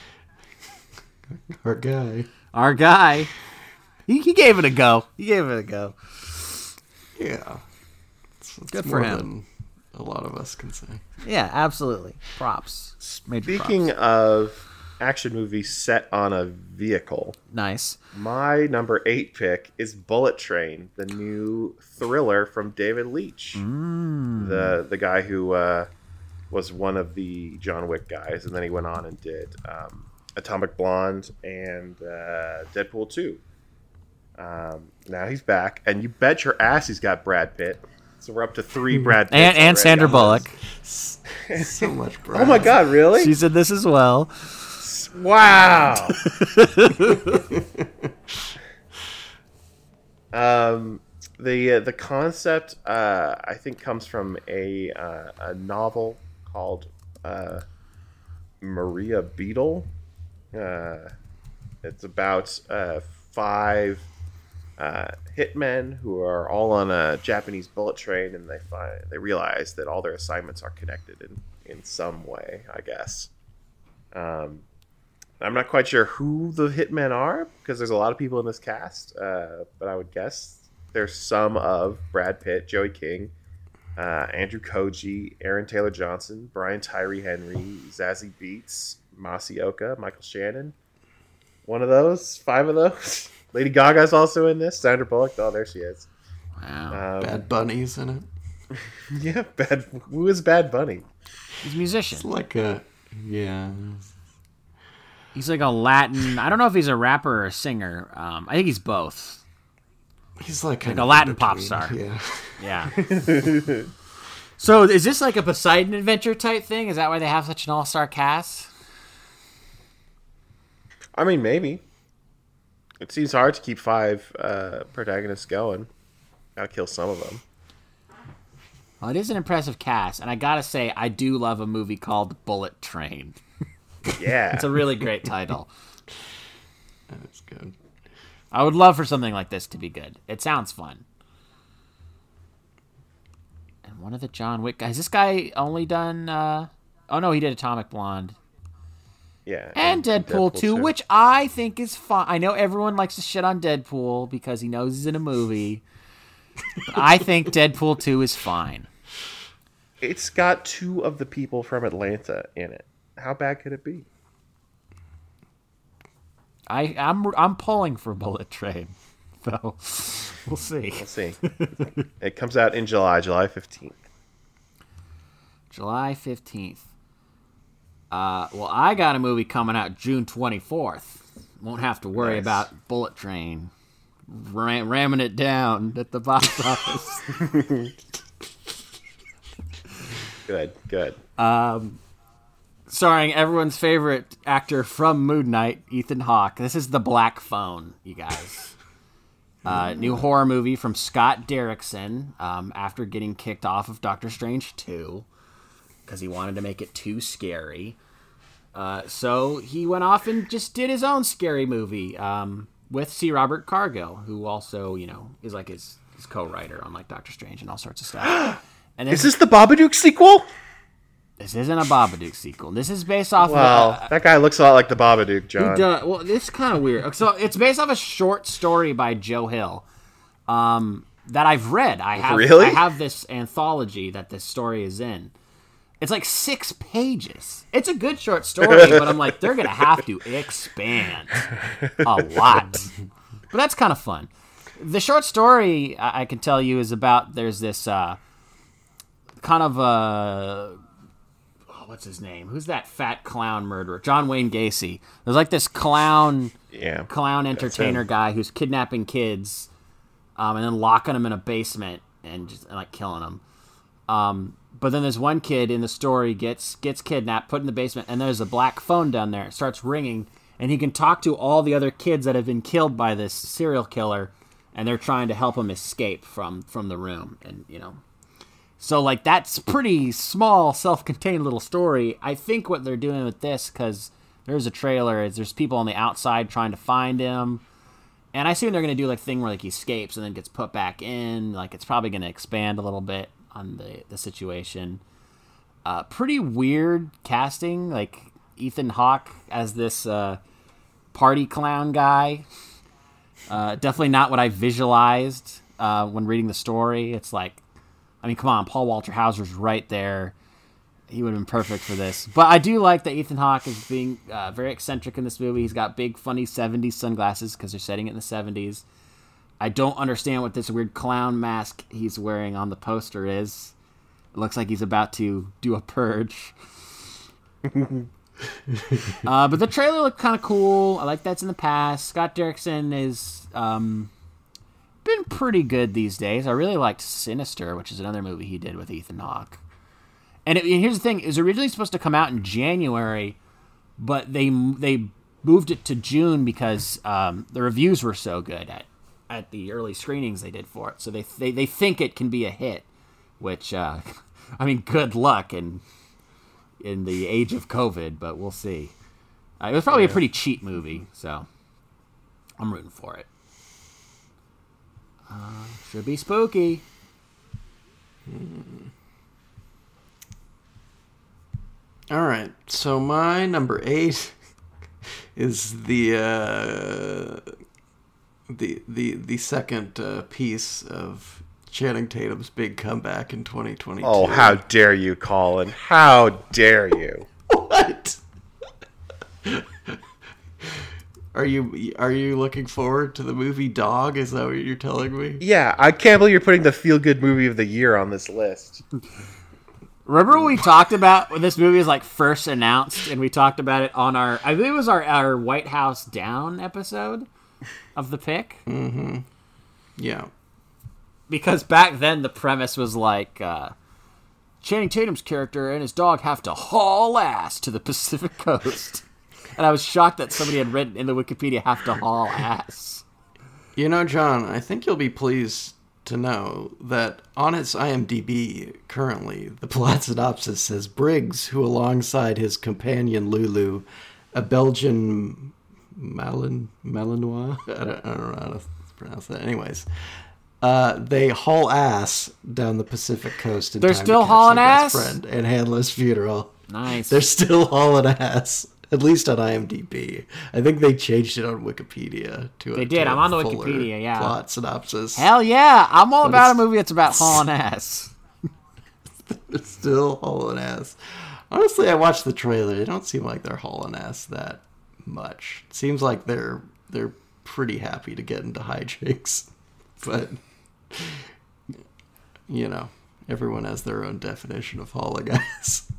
Our guy. our guy. He, he gave it a go. He gave it a go. Yeah, it's, it's Good for more him. than a lot of us can say. Yeah, absolutely. Props. Major Speaking props. of action movie set on a vehicle, nice. my number eight pick is Bullet Train, the new thriller from David Leitch, the the guy who uh, was one of the John Wick guys, and then he went on and did um, Atomic Blonde and uh, Deadpool two. Um, now he's back, and you bet your ass he's got Brad Pitt. So we're up to three Brad Pitts And and Sandra Bullock. So much. Brad. Oh my God! Really? She in this as well. Wow. um, the uh, the concept uh, I think comes from a uh, a novel called uh, Maria Beetle. Uh, it's about uh, five uh, hitmen who are all on a Japanese bullet train, and they find they realize that all their assignments are connected in in some way. I guess. Um, I'm not quite sure who the hitmen are because there's a lot of people in this cast, uh, but I would guess there's some of Brad Pitt, Joey King, uh, Andrew Koji, Aaron Taylor Johnson, Brian Tyree Henry, Zazie Beetz, Masioka, Michael Shannon. One of those, five of those. Lady Gaga's also in this. Sandra Bullock. Oh, there she is. Wow. Um, Bad Bunny's in it. Yeah, bad. Who is Bad Bunny? He's a musician. It's like a yeah. He's like a Latin. I don't know if he's a rapper or a singer. Um, I think he's both. He's like, kind a Latin pop star. Yeah. Yeah. so is this like a Poseidon Adventure type thing? Is that why they have such an all star cast? I mean, maybe. It seems hard to keep five uh, protagonists going. Gotta kill some of them. Well, it is an impressive cast, and I gotta say, I do love a movie called Bullet Train. Yeah. It's a really great title. That's good. I would love for something like this to be good. It sounds fun. And one of the John Wick guys. This guy only done. Uh, oh no, he did Atomic Blonde yeah. and Deadpool, 2, which I think is fine. I know everyone likes to shit on Deadpool because he knows he's in a movie. I think Deadpool 2 is fine. It's got two of the people from Atlanta in it. How bad could it be? I I'm I'm pulling for Bullet Train, though. We'll see. We'll see. it comes out in July, July 15th. July 15th. Uh, well, I got a movie coming out June 24th. Won't have to worry Nice. about Bullet Train ram- ramming it down at the box office. Good, good. Starring everyone's favorite actor from Moon Knight, Ethan Hawke. This is The Black Phone, you guys. Uh, new horror movie from Scott Derrickson um, after getting kicked off of Doctor Strange 2 because he wanted to make it too scary. Uh, so he went off and just did his own scary movie um, with C. Robert Cargill, who also, you know, is like his, his co-writer on like Doctor Strange and all sorts of stuff. And Is this the Babadook sequel? This isn't a Babadook sequel. This is based off Well, of a, that guy looks a lot like the Babadook, He John. does. Well, it's kind of weird. So it's based off a short story by Joe Hill, um, that I've read. I have. Really? I have this anthology that this story is in. It's like six pages. It's a good short story, but I'm like, they're gonna have to expand a lot. But that's kind of fun. The short story I, I can tell you is about there's this uh, kind of uh, oh, what's his name? Who's that fat clown murderer? John Wayne Gacy. There's like this clown yeah. clown entertainer guy who's kidnapping kids, um, and then locking them in a basement and just and, like killing them. Um, but then there's one kid in the story gets gets kidnapped, put in the basement, and there's a black phone down there. It starts ringing, and he can talk to all the other kids that have been killed by this serial killer, and they're trying to help him escape from from the room. And you know, so like that's pretty small, self-contained little story. I think what they're doing with this because there's a trailer is there's people on the outside trying to find him, and I assume they're gonna do like thing where like he escapes and then gets put back in. Like it's probably gonna expand a little bit on the the situation. Uh, pretty weird casting, like Ethan Hawke as this uh, party clown guy. Uh, definitely not what I visualized uh, when reading the story. It's like, I mean, come on, Paul Walter Hauser's right there. He would have been perfect for this. But I do like that Ethan Hawke is being uh, very eccentric in this movie. He's got big, funny 70s sunglasses because they're setting it in the 70s. I don't understand what this weird clown mask he's wearing on the poster is. It looks like he's about to do a purge. uh, but the trailer looked kind of cool. I like that's in the past. Scott Derrickson is um, been pretty good these days. I really liked Sinister, which is another movie he did with Ethan Hawke. And, it, and here's the thing: it was originally supposed to come out in January, but they they moved it to June because um, the reviews were so good at at the early screenings they did for it. So they they, they think it can be a hit, which uh, I mean, good luck in in the age of COVID, but we'll see. Uh, it was probably a pretty cheap movie, so I'm rooting for it. Uh, should be spooky. All right. So my number eight is the uh, the the the second uh, piece of Channing Tatum's big comeback in 2022. Oh, how dare you, Colin? How dare you? what? Are you are you looking forward to the movie Dog? Is that what you're telling me? Yeah, I can't believe you're putting the feel good movie of the year on this list. Remember when we talked about when this movie was like first announced, and we talked about it on our I believe it was our our White House Down episode of the pick. Mm-hmm. Yeah. because back then the premise was like uh, Channing Tatum's character and his dog have to haul ass to the Pacific Coast. And I was shocked that somebody had written in the Wikipedia "have to haul ass." You know, John, I think you'll be pleased to know that on its IMDb currently, the plot synopsis says Briggs, who alongside his companion Lulu, a Belgian Malin Malinois, I don't, I don't know how to pronounce that. Anyways, uh, they haul ass down the Pacific coast. In They're still hauling ass? Friend and Handler's funeral. Nice. They're still hauling ass. At least on IMDb. I think they changed it on Wikipedia to a They did. to I'm a on the Wikipedia, yeah. Plot synopsis. Hell yeah! I'm all But about a movie that's about hauling ass. It's still hauling ass. Honestly, I watched the trailer. They don't seem like they're hauling ass that much. It seems like they're they're pretty happy to get into hijinks, but you know, everyone has their own definition of hauling ass.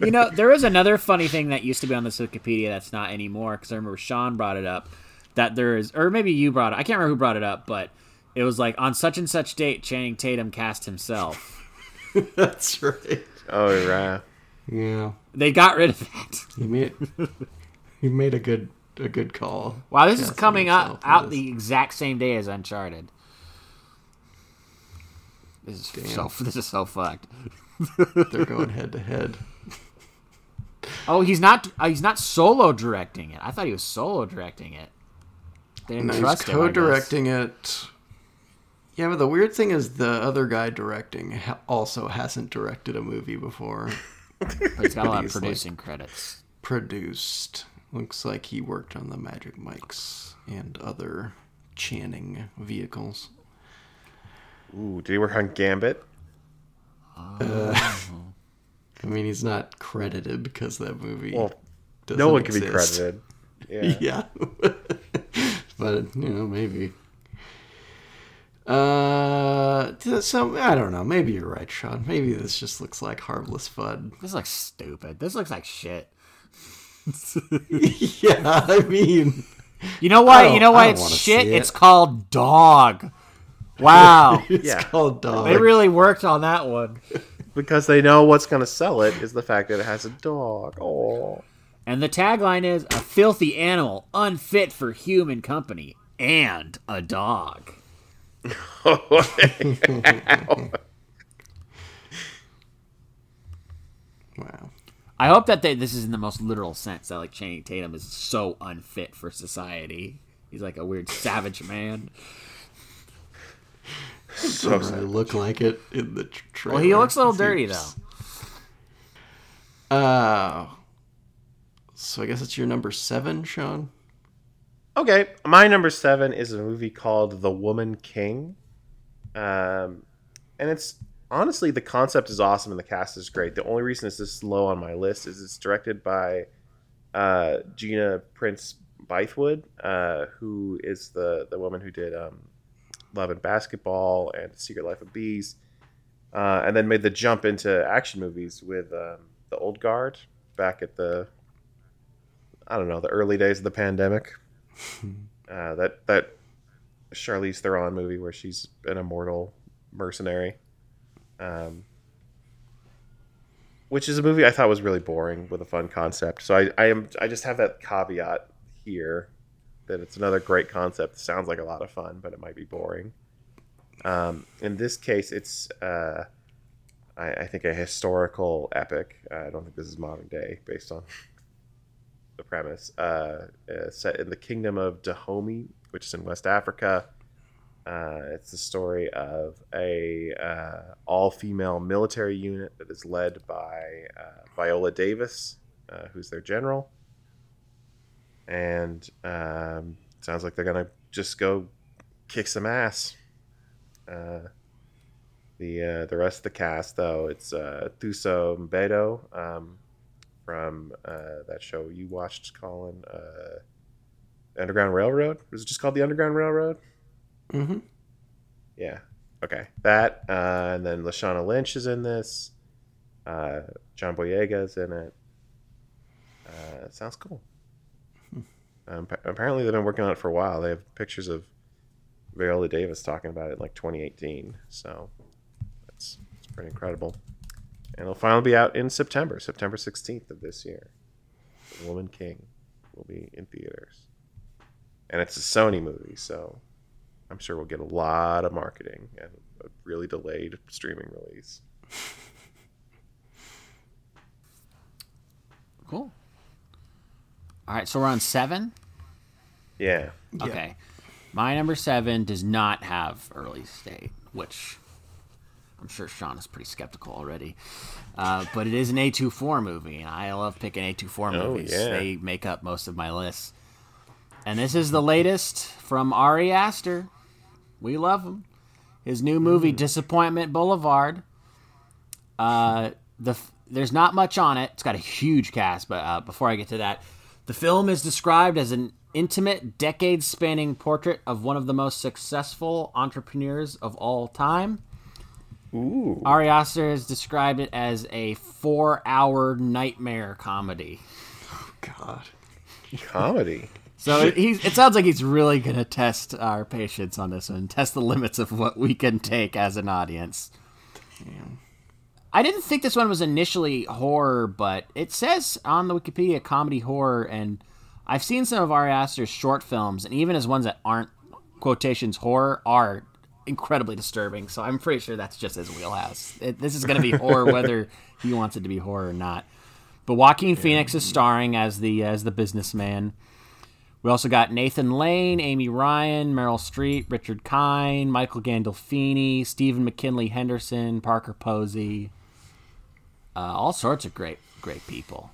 You know, there is another funny thing that used to be on this Wikipedia that's not anymore because I remember Sean brought it up. That there is, or maybe you brought it. I can't remember who brought it up, but it was like on such and such date, Channing Tatum cast himself. That's right. Oh right. Yeah, They got rid of that. You made he made a good a good call. Wow, this is coming out himself out the exact same day as Uncharted. This is so this is so fucked. They're going head to head. Oh, he's not uh, he's not solo directing it. I thought he was solo directing it. They didn't No, he's trust him. Co-directing it. Yeah, but the weird thing is the other guy directing ha- also hasn't directed a movie before. But he's got a lot of He's like- producing credits. Produced. Looks like he worked on the Magic Mikes and other Channing vehicles. Ooh, did he work on Gambit? I mean, he's not credited because that movie. Well, doesn't no one can be credited. Yeah. Yeah. but, you know, maybe. Uh, so I don't know. Maybe you're right, Sean. Maybe this just looks like harmless fun. This looks stupid. This looks like shit. yeah, I mean, You know I why? You know I why it's shit? it. It's called Dog. Wow. it's Yeah. called dog. they really worked on that one. Because they know what's going to sell it is the fact that it has a dog. Oh. And the tagline is a filthy animal unfit for human company and a dog. wow. I hope that they, this is in the most literal sense that like Channing Tatum is so unfit for society. He's like a weird savage man. So Doesn't sad. really look like it in the trailer. Well, he looks a little dirty though. seems- Uh, so I guess it's your number seven, Sean. Okay, my number seven is a movie called The Woman King, um, and it's honestly the concept is awesome and the cast is great. The only reason it's this low on my list is it's directed by uh, Gina Prince Bythewood, uh, who is the the woman who did um, Love and Basketball and Secret Life of Bees, uh, and then made the jump into action movies with um, the Old Guard back at the I don't know the early days of the pandemic uh, that that Charlize Theron movie where she's an immortal mercenary, um, which is a movie I thought was really boring with a fun concept. So I, I am I just have that caveat here that it's another great concept. Sounds like a lot of fun, but it might be boring. Um, in this case, it's uh, I, I think a historical epic. Uh, I don't think this is modern day based on the premise. Uh, uh, set in the kingdom of Dahomey, which is in West Africa. Uh, it's the story of a uh, all-female military unit that is led by Viola Davis, who's their general, and um, sounds like they're gonna just go kick some ass. Uh, the uh, the rest of the cast, though, it's uh, Thuso Mbedo, um, from uh, that show you watched, Colin. Uh, Underground Railroad. Was it just called the Underground Railroad? Mm-hmm. Yeah. Okay. That uh, and then Lashana Lynch is in this. Uh, John Boyega is in it. Uh, it sounds cool. Um, apparently, they've been working on it for a while. They have pictures of Viola Davis talking about it in like 2018. So that's, that's pretty incredible. And it'll finally be out in September, September 16th of this year. The Woman King will be in theaters, and it's a Sony movie, so I'm sure we'll get a lot of marketing and a really delayed streaming release. Cool. All right, so we're on seven. Yeah. Yeah. Okay. My number seven does not have early state, which I'm sure Sean is pretty skeptical already. Uh, but it is an A24 movie, and I love picking A24 Oh, movies. yeah. They make up most of my lists. And this is the latest from Ari Aster. We love him. His new movie, Disappointment Boulevard. Uh, the there's not much on it. It's got a huge cast, but uh, before I get to that, the film is described as an intimate, decade-spanning portrait of one of the most successful entrepreneurs of all time. Ooh. Ari Aster has described it as a four-hour nightmare comedy. Oh, God. Comedy. So it, he's, it sounds like he's really going to test our patience on this one, test the limits of what we can take as an audience. I didn't think this one was initially horror, but it says on the Wikipedia comedy horror, and I've seen some of Ari Aster's short films, and even his ones that aren't quotations horror are incredibly disturbing. So I'm pretty sure that's just his wheelhouse. It, this is going to be horror, whether he wants it to be horror or not. But Joaquin Phoenix is starring as the as the businessman. We also got Nathan Lane, Amy Ryan, Meryl Streep, Richard Kind, Michael Gandolfini, Stephen McKinley Henderson, Parker Posey. Uh, all sorts of great, great people.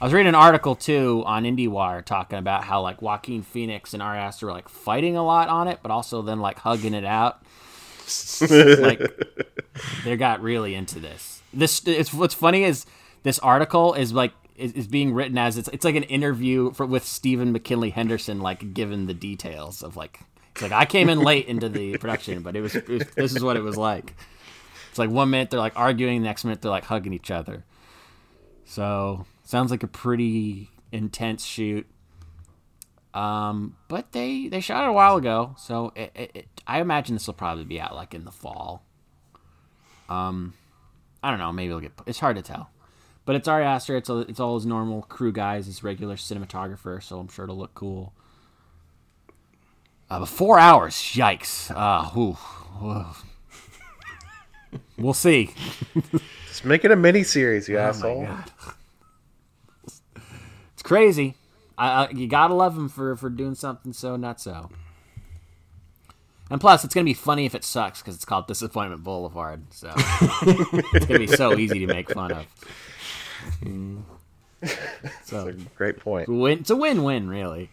I was reading an article too on IndieWire talking about how like Joaquin Phoenix and Ari Aster were like fighting a lot on it, but also then like hugging it out. like they got really into this. This it's what's funny is this article is like is, is being written as it's it's like an interview for, with Stephen McKinley Henderson, like given the details of like it's like I came in late into the production, but it was, it was this is what it was like. It's like one minute they're like arguing, the next minute they're like hugging each other. So sounds like a pretty intense shoot. Um, but they they shot it a while ago, so it, it, it, I imagine this will probably be out like in the fall. Um, I don't know. Maybe it'll get. It's hard to tell, but it's Ari Aster. It's a, it's all his normal crew guys, his regular cinematographer, so I'm sure it'll look cool. Uh, but four hours, yikes! Uh, whew. We'll see. Just make it a mini series, you Oh asshole. It's crazy. I, I, you gotta love him for for doing something so not so. And plus, it's gonna be funny if it sucks because it's called Disappointment Boulevard. So it's gonna be so easy to make fun of. So Great point. win, it's a win-win, really.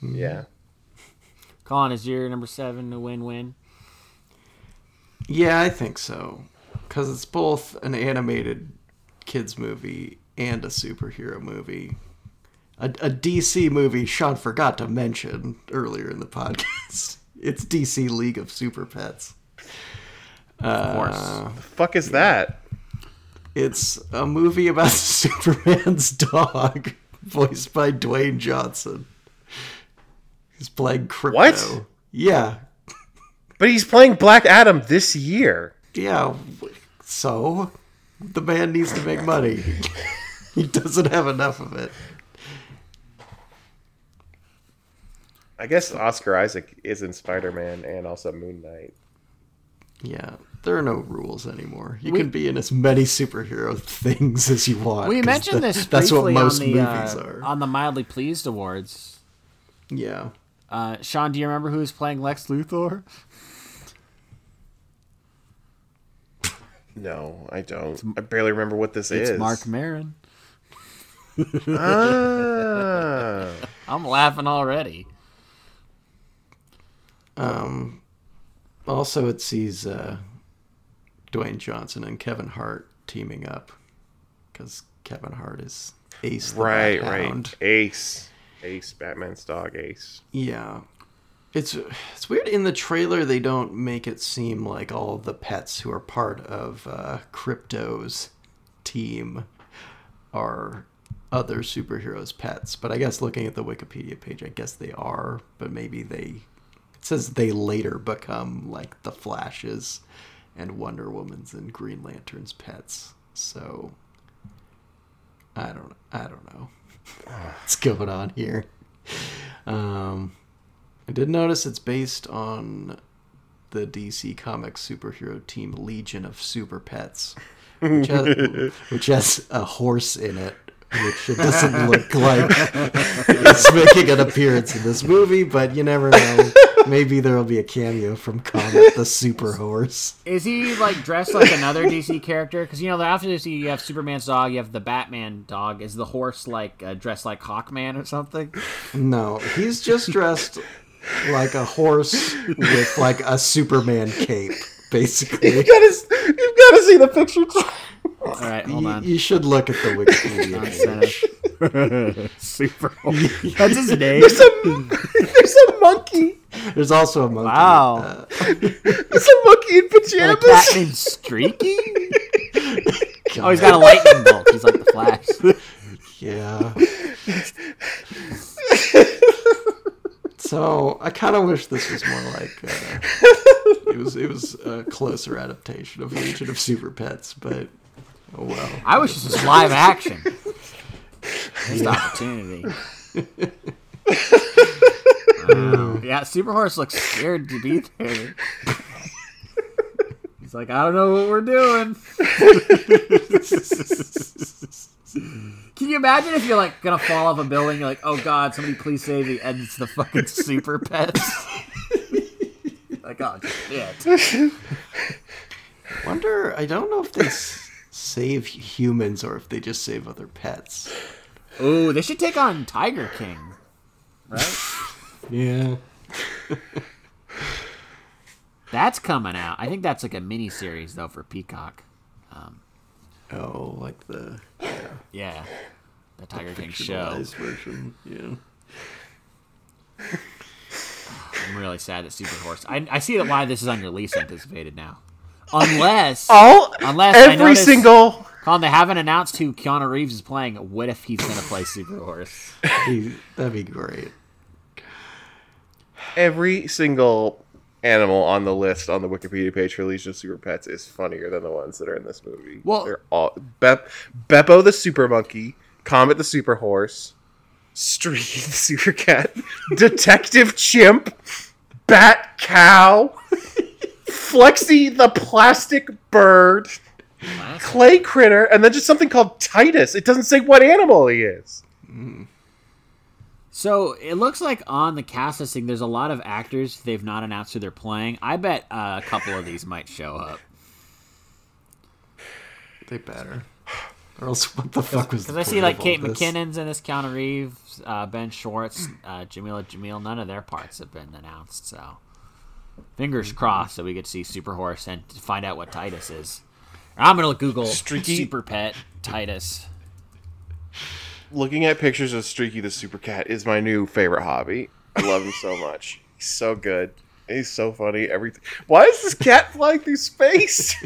Yeah. Colin, is your number seven a win-win? Yeah, I think so. Because it's both an animated kids movie and a superhero movie. A, a DC movie Sean forgot to mention earlier in the podcast. It's DC League of Super Pets. Of course. Uh, The fuck is that? It's a movie about Superman's dog, voiced by Dwayne Johnson. He's playing Krypto. What? Yeah. But he's playing Black Adam this year. Yeah. So, the man needs to make money. he doesn't have enough of it. I guess Oscar Isaac is in Spider Man and also Moon Knight. Yeah. There are no rules anymore. You We- can be in as many superhero things as you want. We mentioned tha- this That's what most on the movies uh, are. on the mildly pleased awards. yeah. Uh, Sean, do you remember who's playing Lex Luthor? No, I don't. I barely remember what this It's is. Marc Maron. Ah. I'm laughing already. Um, also, it sees uh, Dwayne Johnson and Kevin Hart teaming up because Kevin Hart is Ace the right, right. Ace. Ace, Batman's dog, Ace. Yeah, it's it's weird. In the trailer, they don't make it seem like all the pets who are part of uh, Krypto's team are other superheroes' pets. But I guess looking at the Wikipedia page, I guess they are. But maybe they it says they later become like the Flash's and Wonder Woman's and Green Lantern's pets. So I don't I don't know. what's going on here. Um, I did notice it's based on the DC Comics superhero team Legion of Super Pets, which has, which has a horse in it, which it doesn't look like it's making an appearance in this movie, but you never know. Maybe there will be a cameo from Comet the Super Horse. Is he like dressed like another DC character? Because you know, after this, you have Superman's dog, you have the Batman dog. Is the horse like uh, dressed like Hawkman or something? No, he's just dressed like a horse with like a Superman cape, basically. You gotta, you've gotta see the picture. All right, hold on. you should look at the Wikipedia page. Super. That's his name. There's a, there's a monkey. There's also a monkey. Wow. uh, There's a monkey in a pajamas. cat named Streaky. Oh, he's got a lightning bolt. He's like the Flash. yeah. So I kind of wish this was more like uh, it was. It was a closer adaptation of Legion of Super Pets, but oh well. I wish this was live action. Missed opportunity. Wow. Yeah, Super Horse looks scared to be there. He's like, I don't know what we're doing. Can you imagine if you're like gonna fall off a building? You're like, oh god, somebody please save me, and it's the fucking Super Pets. like, oh shit. Wonder. I don't know if they s- save humans or if they just save other pets. Ooh, they should take on Tiger King, right? Yeah. That's coming out. I think that's like a mini series though for Peacock. Um, Oh, like the Yeah, yeah the Tiger King show. version. Yeah. I'm really sad that Super Horse. I, I see that why this is on your least anticipated now. Unless, All Unless I every notice- single Colin, they haven't announced who Keanu Reeves is playing. What if he's gonna play Super Horse? That'd be great. every single animal on the list on the Wikipedia page for Legion of Super Pets is funnier than the ones that are in this movie. Well- they're all Bep- Beppo the Super Monkey, Comet the Super Horse, Streaky the Super Cat, Detective Chimp, Bat Cow, Flexi the Plastic Bird, Clay Critter, and then just something called Titus. It doesn't say what animal he is. Mm. So it looks like on the cast listing, there's a lot of actors they've not announced who they're playing. I bet uh, a couple of these might show up. They better. Or else, what the fuck was? Because I see like Kate McKinnon's in this, Keanu Reeves, uh, Ben Schwartz, uh, Jameela Jamil. None of their parts have been announced. So fingers crossed that we could see Super Horse and find out what Titus is. I'm gonna look Google Streaky- Super Pet Titus. Looking at pictures of Streaky the Super Cat is my new favorite hobby. I love him so much. He's so good. He's so funny. Everything. Why is this cat flying through space?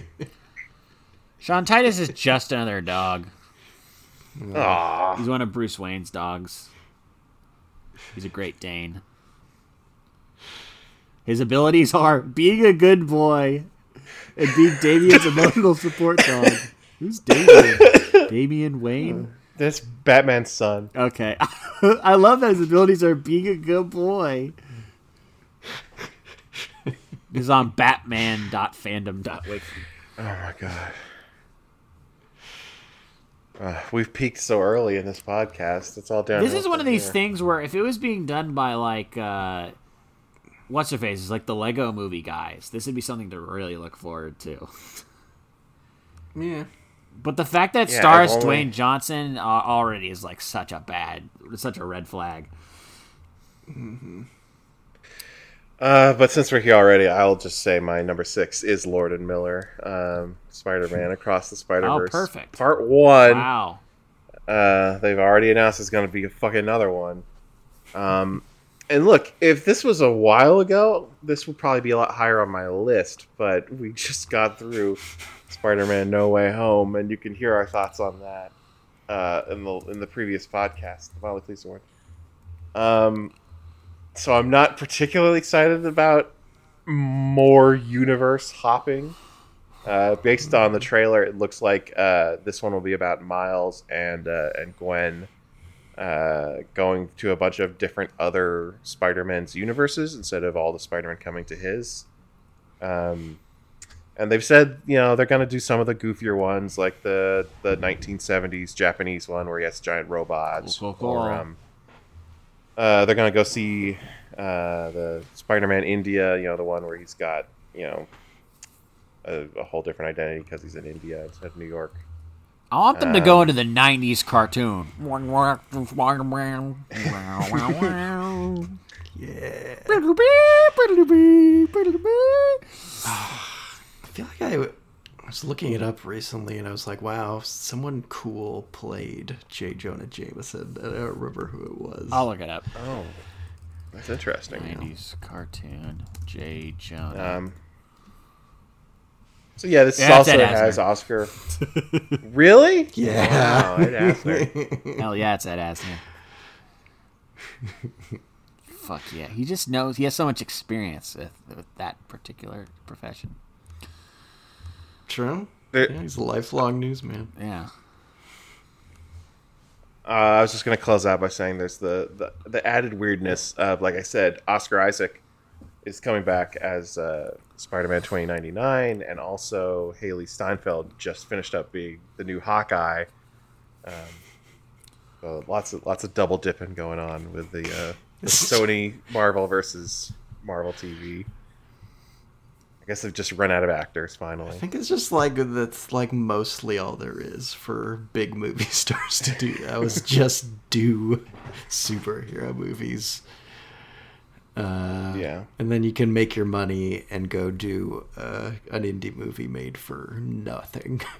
Sean Titus is just another dog. Aw. He's one of Bruce Wayne's dogs. He's a Great Dane. His abilities are being a good boy and being Damian's emotional support dog. Who's Damien? Damian Wayne? That's Batman's son. Okay. I love that his abilities are being a good boy. This is on batman.fandom.wiki. Oh my god. Uh, we've peaked so early in this podcast. It's all down. This is one of these things where if it was being done by like uh what's their faces, like the Lego movie guys, this would be something to really look forward to. Yeah. But the fact that it Yeah, stars Dwayne Johnson uh, already is like such a bad, such a red flag. Uh, but since we're here already, I'll just say my number six is Lord and Miller, um, Spider-Man Across the Spider-Verse. Oh, perfect. Part one. Wow. Uh, they've already announced it's going to be a fucking another one. Um, and look, if this was a while ago, this would probably be a lot higher on my list. But we just got through Spider-Man: No Way Home, and you can hear our thoughts on that uh, in the in the previous podcast, the Mildly Pleased one. Um, so I'm not particularly excited about more universe hopping. Uh, based on the trailer, it looks like uh, this one will be about Miles and uh, and Gwen uh, going to a bunch of different other Spider-Man's universes instead of all the Spider-Man coming to his. Um, and they've said you know they're going to do some of the goofier ones like the the 1970s Japanese one where he has giant robots, Cool, cool, or um, uh, they're going to go see uh, the Spider-Man India, you know the one where he's got you know a, a whole different identity because he's in India instead of New York. I want them to Um, go into the '90s cartoon. Yeah. That's I feel like I, w- I was looking it up recently and I was like, wow, someone cool played J. Jonah Jameson. I don't remember who it was. I'll look it up. Oh, that's interesting. '90s cartoon. J. Jonah. Um, so yeah, this Yeah, also Ed has Asner. Oscar. really? Yeah. Wow, Ed Asner. Hell yeah, it's Ed Asner. Fuck yeah, he just knows. He has so much experience with, with that particular profession. True. There- Yeah, he's a lifelong newsman. Yeah. Uh, I was just gonna close out by saying there's the, the the added weirdness of like I said, Oscar Isaac is coming back as uh, Spider-Man 2099, and also Hailee Steinfeld just finished up being the new Hawkeye. Um, so lots of lots of double dipping going on with the, uh, the Sony Marvel versus Marvel TV. I guess they've just run out of actors finally. I think it's just like that's like mostly all there is for big movie stars to do. That was just do superhero movies. Uh, Yeah. and then you can make your money and go do uh, an indie movie made for nothing.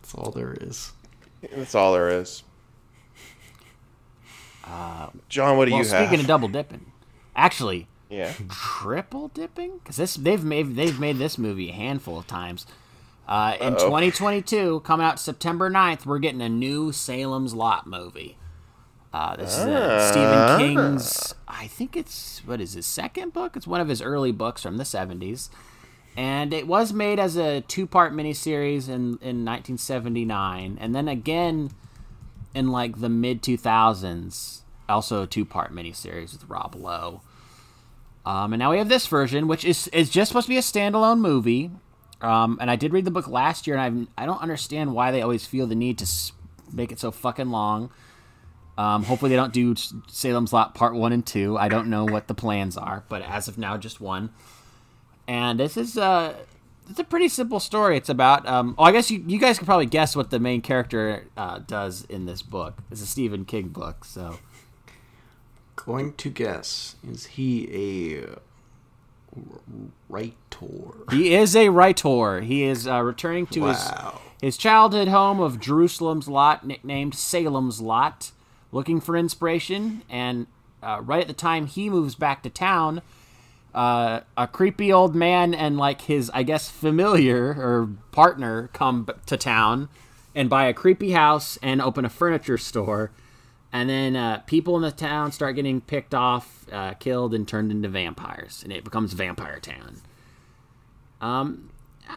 That's all there is. That's all there is. John, what do Well, you speaking have? of double dipping, actually, yeah. triple dipping because this they've made they've made this movie a handful of times. Uh, in Uh-oh. 2022, coming out September 9th, we're getting a new Salem's Lot movie. Uh, this is uh, Ah. Stephen King's. I think it's what is his second book. It's one of his early books from the 70s, and it was made as a two-part miniseries in in 1979, and then again in like the mid 2000s, also a two-part miniseries with Rob Lowe. Um, and now we have this version, which is is just supposed to be a standalone movie. Um, and I did read the book last year, and I I don't understand why they always feel the need to make it so fucking long. Um, hopefully they don't do Salem's Lot Part One and Two. I don't know what the plans are, but as of now, just one. And this is uh, it's a pretty simple story. It's about um, oh, I guess you you guys could probably guess what the main character uh, does in this book. It's a Stephen King book, so Going to guess, is he a writer? he is a writer. He is uh, returning to his Wow. his childhood home of Jerusalem's Lot, nicknamed Salem's Lot, looking for inspiration. And uh, right at the time he moves back to town, uh, a creepy old man and like his, I guess, familiar or partner come b- to town and buy a creepy house and open a furniture store. And then uh, people in the town start getting picked off, uh, killed, and turned into vampires, and it becomes Vampire Town. Um,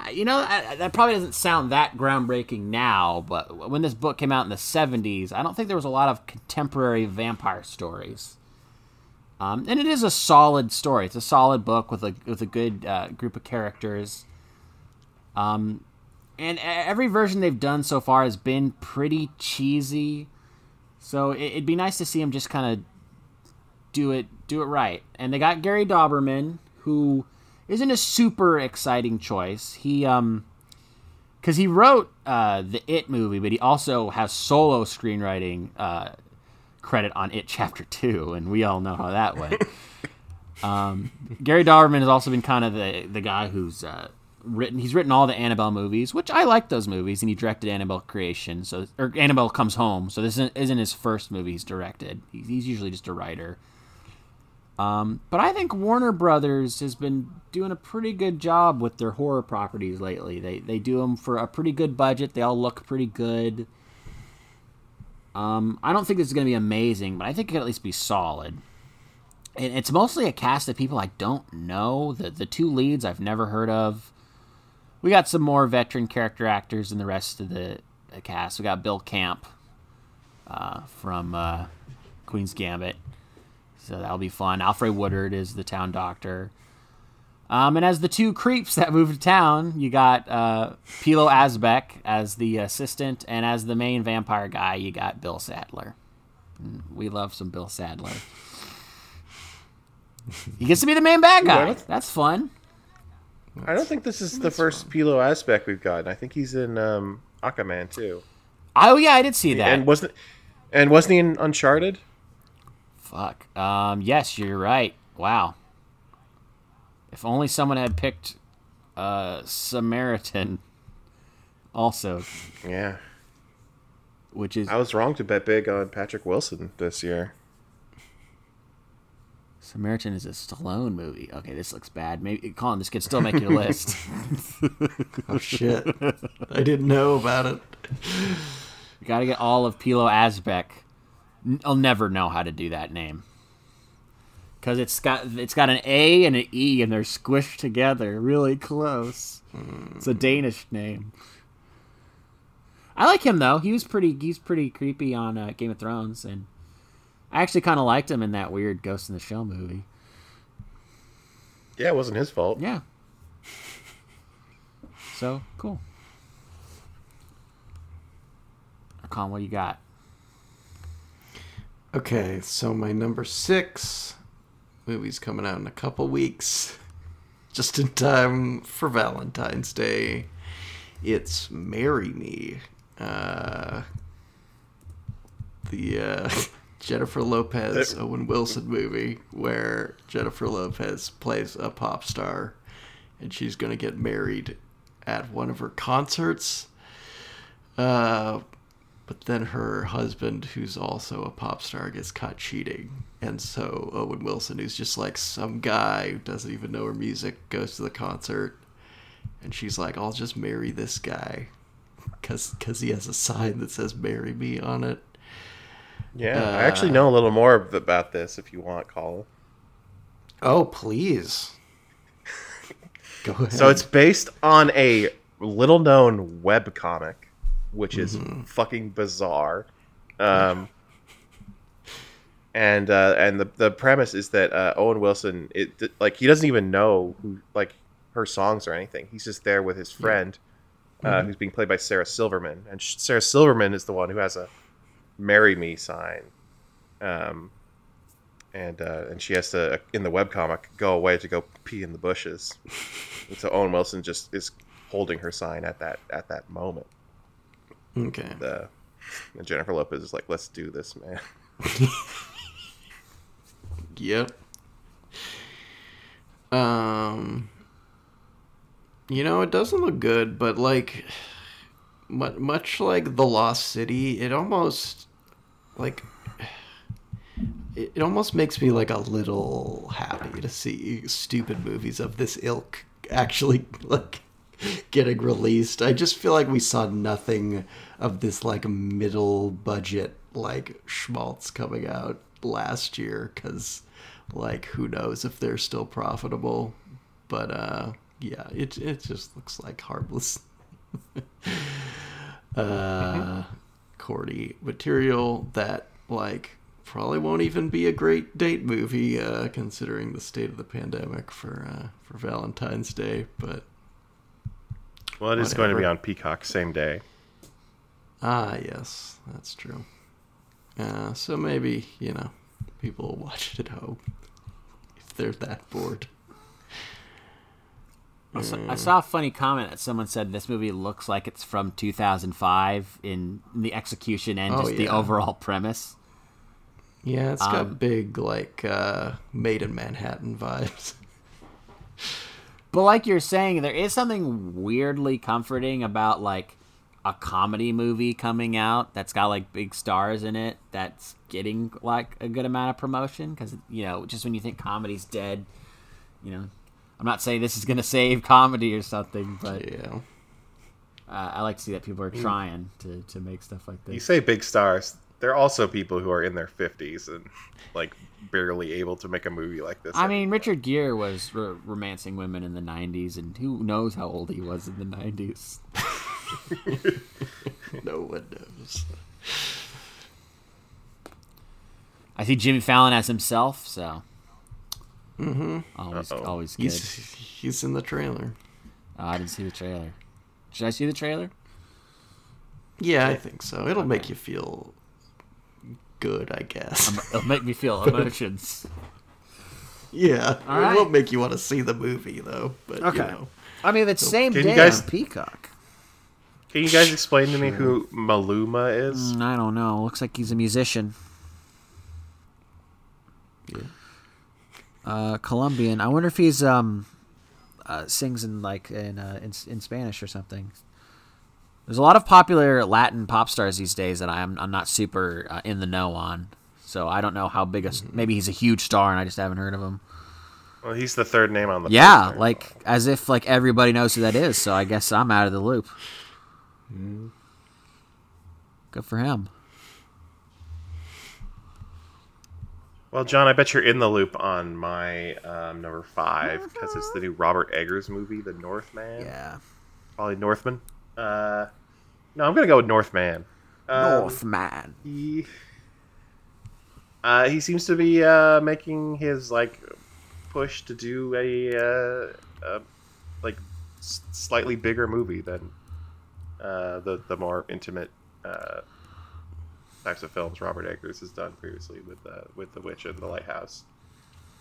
you know, that probably doesn't sound that groundbreaking now, but when this book came out in the 70s, I don't think there was a lot of contemporary vampire stories. Um, and it is a solid story. It's a solid book with a with a good uh, group of characters. Um, and every version they've done so far has been pretty cheesy. So it, it'd be nice to see him just kind of do it do it right. And they got Gary Dauberman, who isn't a super exciting choice. He um because he wrote uh, the It movie, but he also has solo screenwriting uh, credit on It Chapter Two, and we all know how that went. um, Gary Dauberman has also been kind of the the guy who's uh, written. He's written all the Annabelle movies, which I like those movies, and he directed Annabelle Creation. So or Annabelle Comes Home. So this isn't, isn't his first movie he's directed. He's, he's usually just a writer. Um, but I think Warner Brothers has been doing a pretty good job with their horror properties lately. They they do them for a pretty good budget. They all look pretty good. Um, I don't think this is going to be amazing, but I think it could at least be solid. And it's mostly a cast of people I don't know. The the two leads I've never heard of. We got some more veteran character actors in the rest of the cast. We got Bill Camp uh, from uh, Queen's Gambit, so that'll be fun. Alfre Woodard is the town doctor. Um, and as the two creeps that moved to town, you got uh, Pilou Asbæk as the assistant, and as the main vampire guy, you got Bill Sadler. Mm, We love some Bill Sadler. He gets to be the main bad guy. That's fun. I don't think this is the first Pilou Asbæk we've gotten. I think he's in um, Aquaman too. Oh yeah, I did see that. And wasn't and wasn't he in Uncharted? Fuck. Um, yes, you're right. Wow. If only someone had picked uh, Samaritan also, Yeah. which is I was wrong to bet big on Patrick Wilson this year. Samaritan is a Stallone movie. Okay, this looks bad. Maybe Colin, this could still make your list. Oh shit! I didn't know about it. you got to get all of Pilou Asbæk. I'll never know how to do that name because it's got it's got an A and an E and they're squished together, really close. It's a Danish name. I like him though. He was pretty. He's pretty creepy on uh, Game of Thrones, and I actually kind of liked him in that weird Ghost in the Shell movie. Yeah, it wasn't his fault. Yeah. So cool. Colin, what you got? Okay, so my number six movie's coming out in a couple weeks, just in time for Valentine's Day. It's "Marry Me," uh, the uh, Jennifer Lopez That- Owen Wilson movie where Jennifer Lopez plays a pop star, and she's gonna get married at one of her concerts. Uh, but then her husband, who's also a pop star, gets caught cheating. And so Owen Wilson, who's just like some guy who doesn't even know her music, goes to the concert. And she's like, I'll just marry this guy. Because cause he has a sign that says marry me on it. Yeah, Uh, I actually know a little more about this if you want, Colin. Oh, please. Go ahead. So it's based on a little known web comic, which is fucking bizarre. Um, and uh, and the the premise is that uh, Owen Wilson, it like he doesn't even know who like her songs or anything. He's just there with his friend, uh, who's being played by Sarah Silverman, and Sarah Silverman is the one who has a "Marry Me" sign. Um, and uh, and she has to in the webcomic go away to go pee in the bushes. and so Owen Wilson just is holding her sign at that at that moment. Okay. The and Jennifer Lopez is like, "Let's do this, man." Yep. Um, you know, it doesn't look good, but like, much like The Lost City, it almost like it, it almost makes me like a little happy to see stupid movies of this ilk actually like getting released. I just feel like we saw nothing of this like middle budget like schmaltz coming out last year because like who knows if they're still profitable. But uh yeah it, it just looks like harmless. Uh corny material that like probably won't even be a great date movie uh considering the state of the pandemic for uh for valentine's day but Well, it is going to be on Peacock same day. Ah, yes, that's true. Uh, so maybe, you know, people will watch it at home if they're that bored. I saw- I saw a funny comment that someone said this movie looks like it's from 2005 in the execution and Oh, just the overall premise. Yeah, it's got Um, big, like, uh, Maid in Manhattan vibes. But like you're saying, there is something weirdly comforting about like a comedy movie coming out that's got like big stars in it that's getting like a good amount of promotion because you know just when you think comedy's dead, you know, I'm not saying this is gonna save comedy or something, but Yeah. uh, I like to see that people are trying to to make stuff like this. You say big stars. they're also people who are in their fifties and like barely able to make a movie like this. I mean, Richard Gere was r- romancing women in the '90s, and who knows how old he was in the '90s. no one knows. I see Jimmy Fallon as himself, so always Uh-oh. always good. He's he's in the trailer. Oh, I didn't see the trailer. Should I see the trailer? Yeah, I think so. It'll make you feel good, I guess. It'll make me feel emotions. yeah, All it right. won't make you want to see the movie though. But Okay. you know, I mean, it's same Can day you guys- on Peacock. Can you guys explain to me who Maluma is? Mm, I don't know. Looks like he's a musician. Yeah. Uh, Colombian. I wonder if he's um, uh, sings in like in, uh, in in Spanish or something. There's a lot of popular Latin pop stars these days that I'm I'm not super uh, in the know on. So I don't know how big a Mm-hmm. maybe he's a huge star and I just haven't heard of him. Well, he's the third name on the Yeah, poster. like as if like everybody knows who that is. So I guess I'm out of the loop. Good for him. Well, John, I bet you're in the loop on my um, number five because it's the new Robert Eggers movie, The Northman. Yeah. Probably Northman. Uh, no, I'm gonna go with Northman. Um, Northman. He, uh, he seems to be uh, making his like push to do a, uh, a like s- slightly bigger movie than uh, the the more intimate uh, types of films Robert Eggers has done previously with uh, with The Witch and The Lighthouse.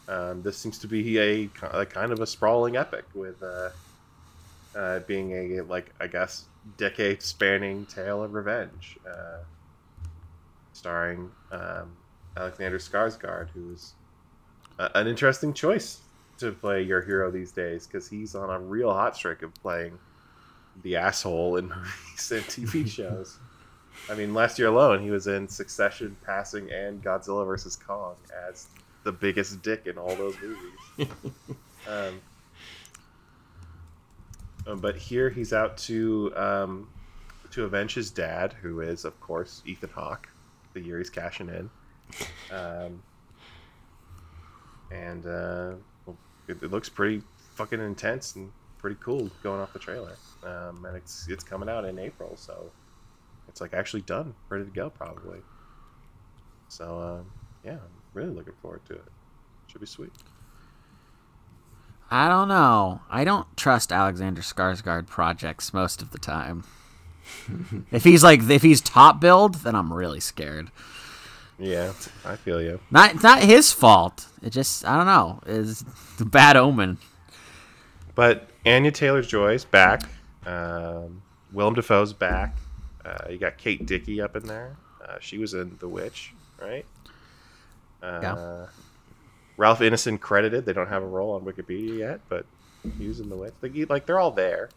Um, this seems to be a, a kind of a sprawling epic with uh, uh, being a like I guess decade spanning tale of revenge, uh, starring um, Alexander Skarsgård, who's an interesting choice to play your hero these days because he's on a real hot streak of playing the asshole in movies and TV shows. I mean, last year alone, he was in Succession, Passing, and Godzilla vs Kong as the biggest dick in all those movies. um, uh, but here he's out to um, to avenge his dad, who is, of course, Ethan Hawke. The year he's cashing in, um, and uh, it, it looks pretty fucking intense and pretty cool going off the trailer. Um, and it's it's coming out in April, so it's like actually done, ready to go, probably. So um, yeah, I'm really looking forward to it. Should be sweet. I don't know. I don't trust Alexander Skarsgård projects most of the time. if he's like if he's top build, then I'm really scared. Yeah, I feel you. Not it's not his fault. It just I don't know. It's a bad omen. But Anya Taylor Joy's back. Um, Willem Dafoe's back. Uh, you got Kate Dickie up in there. Uh, she was in The Witch, right? Uh, Yeah. Ralph Ineson credited. They don't have a role on Wikipedia yet, but he was in The Witch. Like, he- like they're all there.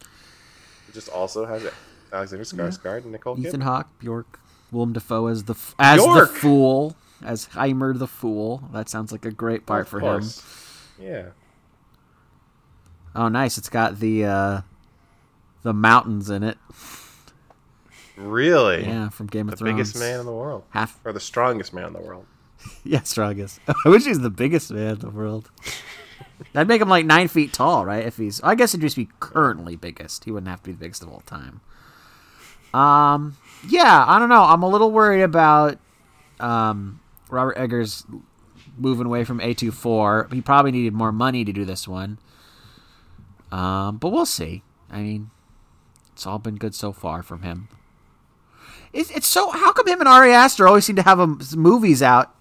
It just also has Alexander Skarsgård and Nicole Ethan. Hawke, Bjork, Willem Dafoe as the as Bjork! the fool, as Heimir the fool. That sounds like a great part Of for him. Yeah. Oh, nice! It's got the uh, the mountains in it. Really? Yeah, from Game The of Thrones. biggest man in the world. Half, Or the strongest man in the world. yeah, strongest. I wish he's the biggest man in the world. That'd make him like nine feet tall, right? If he's, I guess he'd just be currently biggest. He wouldn't have to be the biggest of all time. Um, yeah, I don't know. I'm a little worried about um, Robert Eggers moving away from A24. He probably needed more money to do this one. Um, but we'll see. I mean, it's all been good so far from him. It's, it's so. How come him and Ari Aster always seem to have um, movies out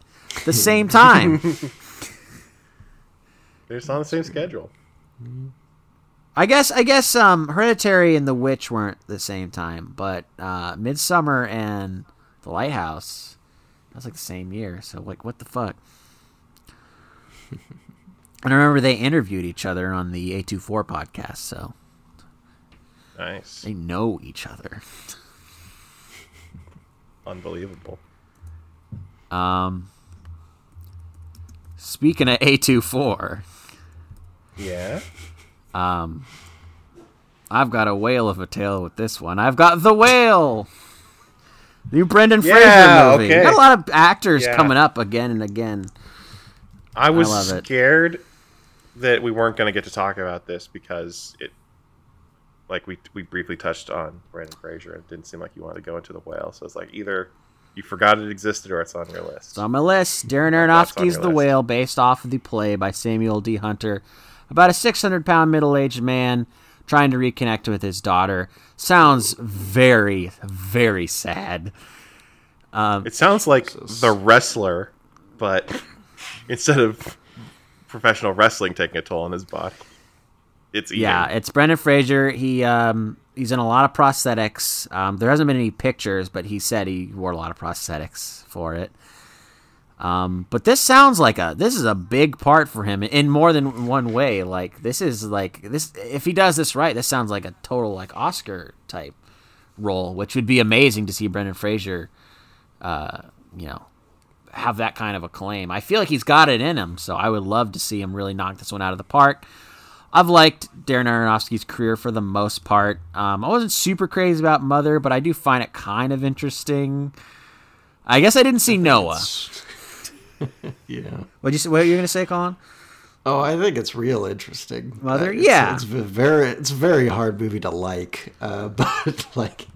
the same time? They're just on the same schedule. I guess I guess um Hereditary and The Witch weren't the same time, but uh Midsommar and The Lighthouse that was like the same year. So like what the fuck? and I remember they interviewed each other on the A24 podcast, so Nice. they know each other. Unbelievable. Um Speaking of A24, Yeah. um I've got a whale of a tale with this one. I've got The Whale. New Brendan Yeah, Fraser movie. okay. Got a lot of actors Yeah. coming up again and again. I was it. scared that we weren't going to get to talk about this because it like we we briefly touched on Brendan Fraser, and it didn't seem like you wanted to go into the whale. So it's like either you forgot it existed or it's on your list. It's on my list. Darren That's Aronofsky's The list. Whale, based off of the play by Samuel D. Hunter, about a 600 pound middle aged man trying to reconnect with his daughter. Sounds very, very sad. Um, it sounds like the wrestler, but instead of professional wrestling taking a toll on his body, it's. Yeah, it's Brendan Fraser. He um he's in a lot of prosthetics. Um, there hasn't been any pictures, but he said he wore a lot of prosthetics for it. Um, but this sounds like a this is a big part for him in more than one way. Like this is like this if he does this right, this sounds like a total like Oscar type role, which would be amazing to see Brendan Fraser, uh, you know, have that kind of acclaim. I feel like he's got it in him, so I would love to see him really knock this one out of the park. I've liked Darren Aronofsky's career for the most part. Um, I wasn't super crazy about Mother, but I do find it kind of interesting. I guess I didn't see Noah. Yeah. What you say- what you gonna say, Colin? Oh, I think it's real interesting. Mother? It's- Yeah. it's very it's a very hard movie to like, uh, but like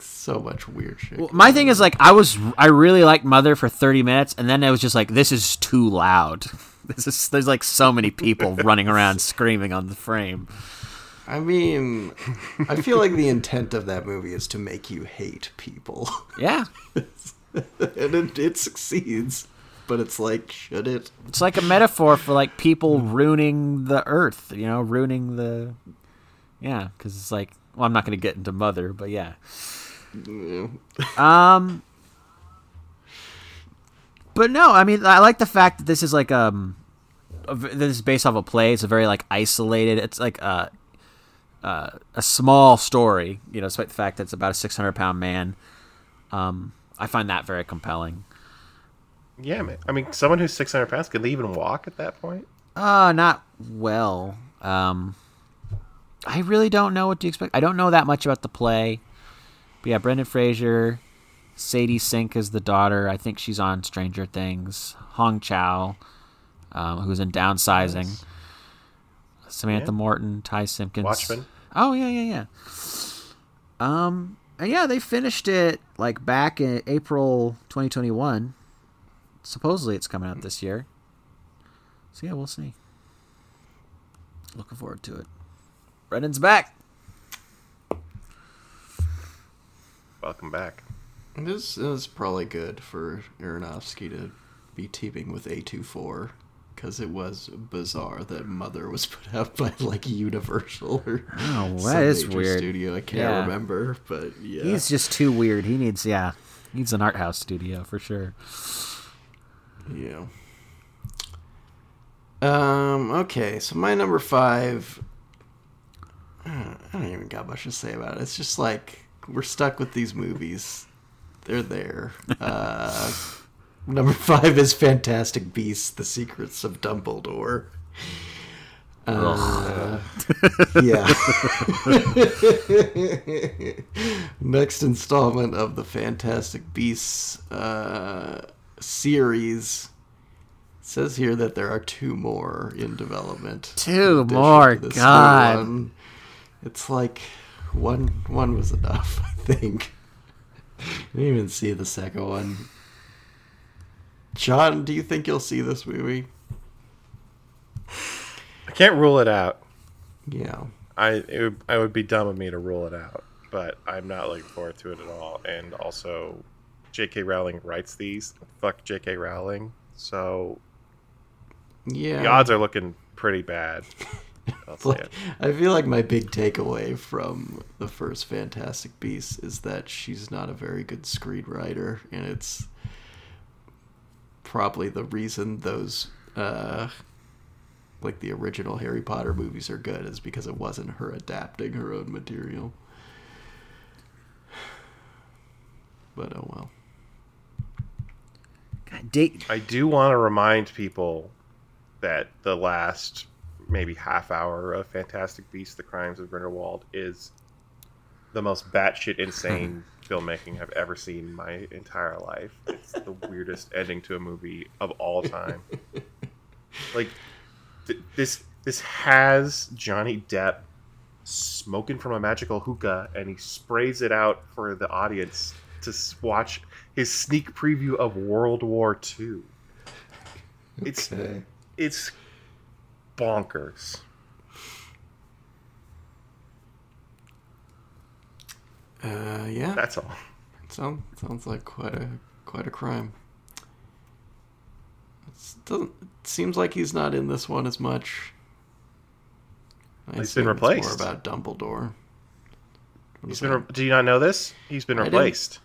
so much weird shit. Well, my thing is like I was I really liked Mother for 30 minutes, and then it was just like this is too loud. Is there's like so many people running around screaming on the frame. I mean, I feel like the intent of that movie is to make you hate people, Yeah, and it, it succeeds. But it's like, should it? it's like a metaphor for like people ruining the earth. You know, ruining the yeah, because it's like well, I'm not gonna get into Mother, but yeah. Um, but no, I mean, I like the fact that this is like um, a this is based off a play. It's a very like isolated. It's like a uh, a small story. You know, despite the fact that it's about a 600 pound man. Um, I find that very compelling. Yeah, man. I mean, someone who's 600 pounds could they even walk at that point? Uh, not well. Um, I really don't know what to expect. I don't know that much about the play. But yeah, Brendan Fraser, Sadie Sink is the daughter. I think she's on Stranger Things. Hong Chau, um, who's in Downsizing. Samantha Yeah. Morton, Ty Simpkins. Watchmen. Oh yeah, yeah, yeah. Um, and yeah, they finished it like back in April 2021. Supposedly, it's coming out this year. So yeah, we'll see. Looking forward to it. Brendan's back. Welcome back. This is probably good for Aronofsky to be teaming with A24 because it was bizarre that Mother was put out by like Universal or Oh, that some is weird. studio. I can't Yeah. remember, but yeah, He's just too weird. He needs, yeah, needs an art house studio for sure. Yeah. Um. Okay. So my number five. I don't even got much to say about it. It's just like we're stuck with these movies. They're there. Uh, number five is Fantastic Beasts: The Secrets of Dumbledore. Uh, yeah. Next installment of the Fantastic Beasts uh, series. It says here that there are two more in development. Two in more, to this new God. one. It's like one one was enough, I think. I didn't even see the second one. John, do you think you'll see this movie? I can't rule it out. Yeah. I it would, I would be dumb of me to rule it out, but I'm not looking forward to it at all. And also, J.K. Rowling writes these. Fuck J.K. Rowling. So Yeah. the odds are looking pretty bad. I'll Like. I feel like my big takeaway from the first Fantastic Beasts is that she's not a very good screenwriter, and it's probably the reason those, uh, like the original Harry Potter movies are good, is because it wasn't her adapting her own material. But oh well. God, date. I do want to remind people that the last maybe half hour of Fantastic Beasts: The Crimes of Grindelwald is the most batshit insane filmmaking I've ever seen in my entire life. It's the weirdest ending to a movie of all time. Like th- this, this has Johnny Depp smoking from a magical hookah, and he sprays it out for the audience to watch his sneak preview of World War II. It's Okay. it's bonkers. Uh, yeah. That's all. Sounds sounds like quite a quite a crime. It's, doesn't it seems like he's not in this one as much. I He's been assume it's replaced. More about Dumbledore. What He's been. Re- do you not know this? He's been I didn't. replaced.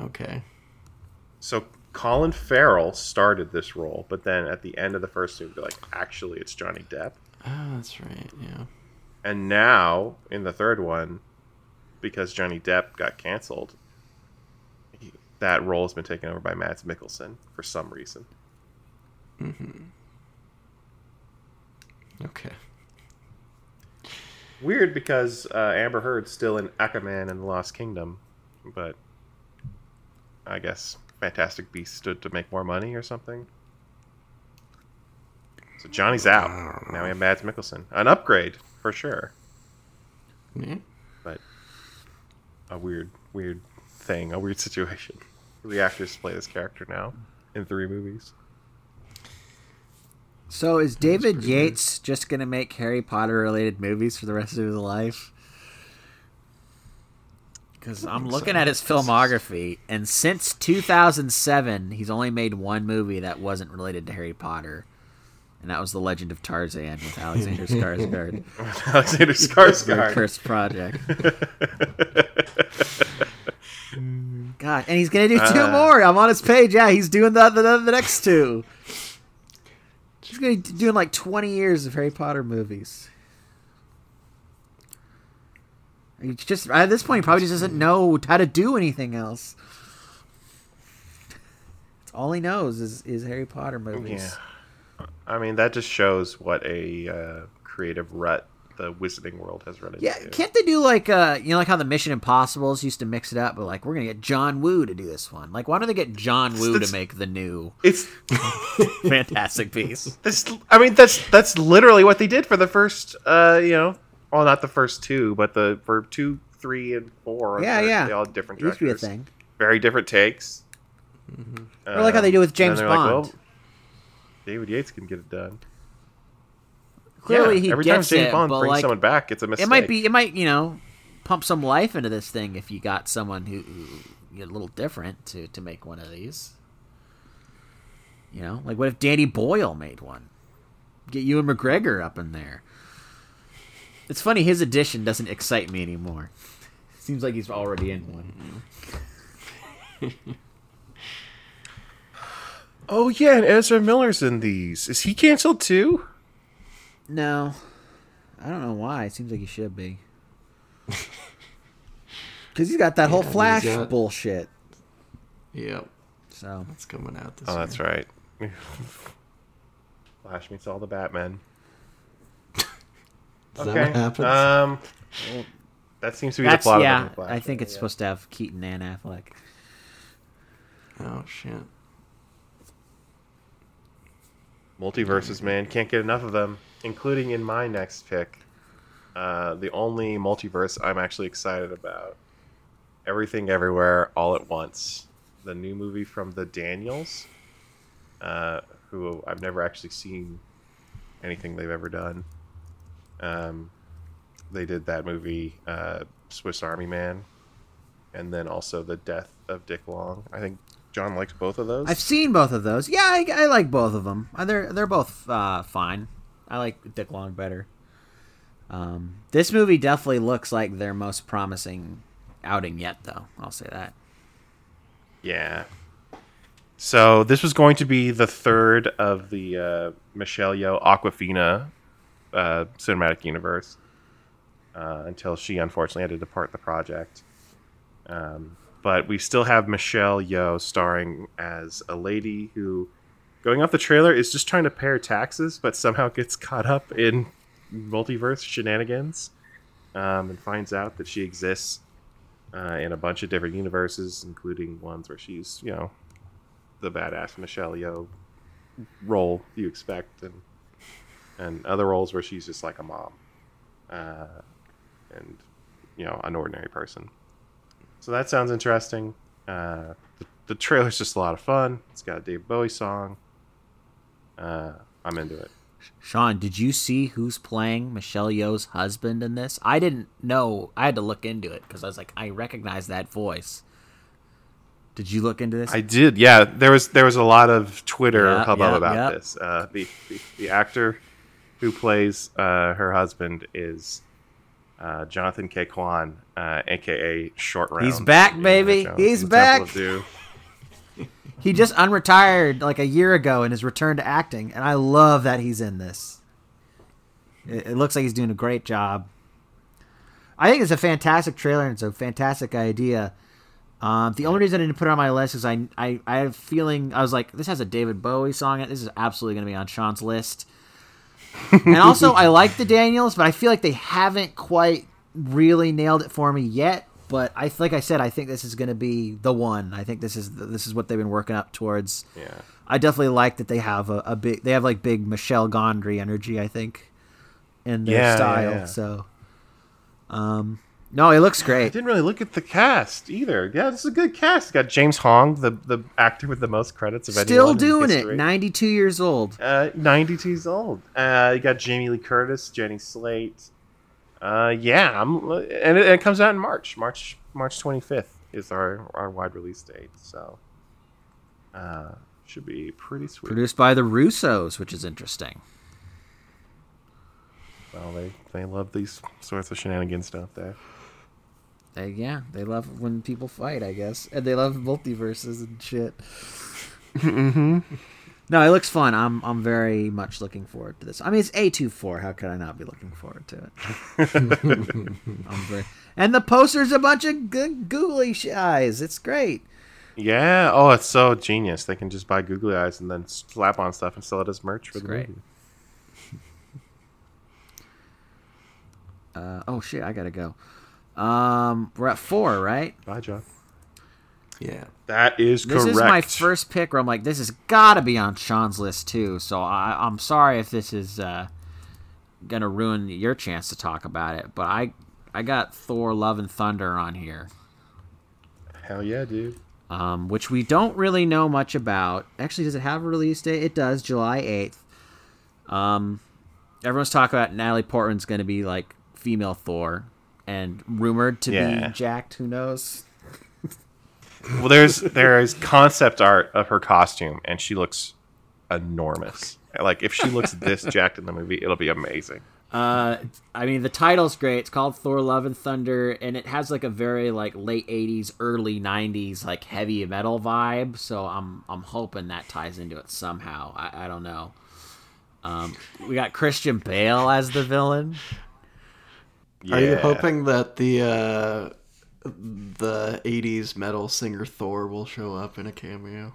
okay. So Colin Farrell started this role, but then at the end of the first movie, like, actually, it's Johnny Depp. Ah, that's right. Yeah. And now in the third one, because Johnny Depp got canceled, he, that role has been taken over by Mads Mikkelsen for some reason. Okay. Weird because uh, Amber Heard's still in Aquaman and the Lost Kingdom, but I guess Fantastic Beasts stood to make more money or something. So Johnny's out. Now we have Mads Mikkelsen. An upgrade for sure, Yeah. but a weird, weird thing, a weird situation. The actors play this character now in three movies. So is David Yates just gonna make Harry Potter related movies for the rest of his life? Because I'm looking at his filmography, and since 2007, he's only made one movie that wasn't related to Harry Potter, and that was The Legend of Tarzan with Alexander Skarsgård. Alexander Skarsgård. cursed project. God, and he's gonna do two Uh. more. I'm on his page. Yeah, he's doing the the, the next two. He's gonna be doing like 20 years of Harry Potter movies. He just at this point, he probably just doesn't know how to do anything else. That's all he knows is is Harry Potter movies. Yeah. I mean, that just shows what a uh, creative rut the wizarding world has run into. Yeah, can't they do like uh you know like how the Mission Impossibles used to mix it up, but like we're gonna get John Woo to do this one. Like why don't they get John Woo to make the new It's Fantastic piece? this. I mean, that's that's literally what they did for the first. Uh, you know, well, not the first two, but the for two, three, and four. Yeah, they're- yeah. They all had different It used to be a directors. thing. Very different takes. Mm-hmm. Or like how they do with and then James they're like, Bond. well, David Yates can get it done. Clearly Yeah, he every time James it, Bond but brings like someone back, it's a mistake. it might be it might you know pump some life into this thing if you got someone who, who you know, a little different to to make one of these. You know, like what if Danny Boyle made one? Get Ewan McGregor up in there. It's funny his addition doesn't excite me anymore. Seems like he's already in one. Oh yeah, and Ezra Miller's in these. Is he canceled too? No, I don't know why. It seems like he should be. Because he's got that whole Yeah, he's Flash got- bullshit. Yep. So That's coming out this Oh, year. that's right. Flash meets all the Batman. Is that what happens? Um, that seems to be that's the plot yeah. of the Flash. I think it's yeah. supposed to have Keaton and Affleck. oh shit. multiverses, man. Can't get enough of them, including in my next pick. Uh, the only multiverse I'm actually excited about. Everything Everywhere All at Once. The new movie from the Daniels, uh, who I've never actually seen anything they've ever done. Um, they did that movie, uh, Swiss Army Man, and then also The Death of Dick Long. I think John likes both of those. I've seen both of those. Yeah, I, I like both of them. Uh, They're they're both uh, fine. I like Dick Long better. Um, this movie definitely looks like their most promising outing yet, though. I'll say that. Yeah. So this was going to be the third of the uh, Michelle Yeoh Awkwafina uh, cinematic universe uh, until she unfortunately had to depart the project. Um, but we still have Michelle Yeoh starring as a lady who, going off the trailer, is just trying to pay her taxes, but somehow gets caught up in multiverse shenanigans um, and finds out that she exists uh, in a bunch of different universes, including ones where she's, you know, the badass Michelle Yeoh role you expect, and and other roles where she's just like a mom. Uh, and you know an ordinary person. So that sounds interesting. Uh, the, the trailer's just a lot of fun. It's got a Dave Bowie song. Uh, I'm into it. Sean, did you see who's playing Michelle Yeoh's husband in this? I didn't know. I had to look into it because I was like, I recognize that voice. Did you look into this? I did. Yeah, there was there was a lot of Twitter Yeah, hubbub yeah, about yeah. this. Uh, the, the the actor who plays uh, her husband is uh, Jonathan Ke Quan, uh, aka Short Round. He's back, baby. Jonathan- He's in the Temple back. He just unretired like a year ago and has returned to acting, and I love that he's in this. It, it looks like he's doing a great job. I think it's a fantastic trailer and it's a fantastic idea. Um, the only reason I didn't put it on my list is I, I I have a feeling I was like this has a David Bowie song. in it. This is absolutely going to be on Sean's list. And also I like the Daniels, but I feel like they haven't quite really nailed it for me yet. But I like I said, I think this is going to be the one. I think this is this is what they've been working up towards. Yeah. I definitely like that they have a, a big. They have like big Michel Gondry energy. I think in their Yeah, yeah, style. yeah. So, um, no, it looks great. I didn't really look at the cast either. Yeah, this is a good cast. It's got James Hong, the the actor with the most credits of Still doing it. Ninety two years old. Uh, 92 years old. Uh, you got Jamie Lee Curtis, Jenny Slate. Uh, yeah, I'm, and it, it comes out in March. March March 25th is our our wide release date. So, uh, should be pretty sweet. Produced by the Russos, which is interesting. well, they they love these sorts of shenanigans, don't they? They, yeah, they love when people fight, I guess, and they love multiverses and shit. mm-hmm. No, it looks fun. I'm I'm very much looking forward to this. I mean, it's A 24 How could I not be looking forward to it? I'm very, and the poster's a bunch of g- googly eyes. It's great. Yeah. Oh, it's so genius. They can just buy googly eyes and then slap on stuff and sell it as merch for It's the great. movie. Uh, oh shit, I gotta go. Um, we're at four, right? Bye, John. Yeah. That is correct. This is my first pick where I'm like, this has got to be on Sean's list too. So I, I'm sorry if this is uh, gonna ruin your chance to talk about it, but I I got Thor: Love and Thunder on here, Hell yeah, dude. um, which we don't really know much about. Actually, does it have a release date? It does, July 8th. Um, everyone's talking about Natalie Portman's gonna be like female Thor, and rumored to Yeah. be jacked. Who knows? Well, there's there is concept art of her costume, and she looks enormous. Like if she looks this jacked in the movie, it'll be amazing. Uh, I mean, the title's great. It's called Thor: Love and Thunder, and it has like a very like late '80s, early '90s like heavy metal vibe. So I'm I'm hoping that ties into it somehow. I, I don't know. Um, we got Christian Bale as the villain. Yeah. Are you hoping that the uh, the '80s metal singer Thor will show up in a cameo?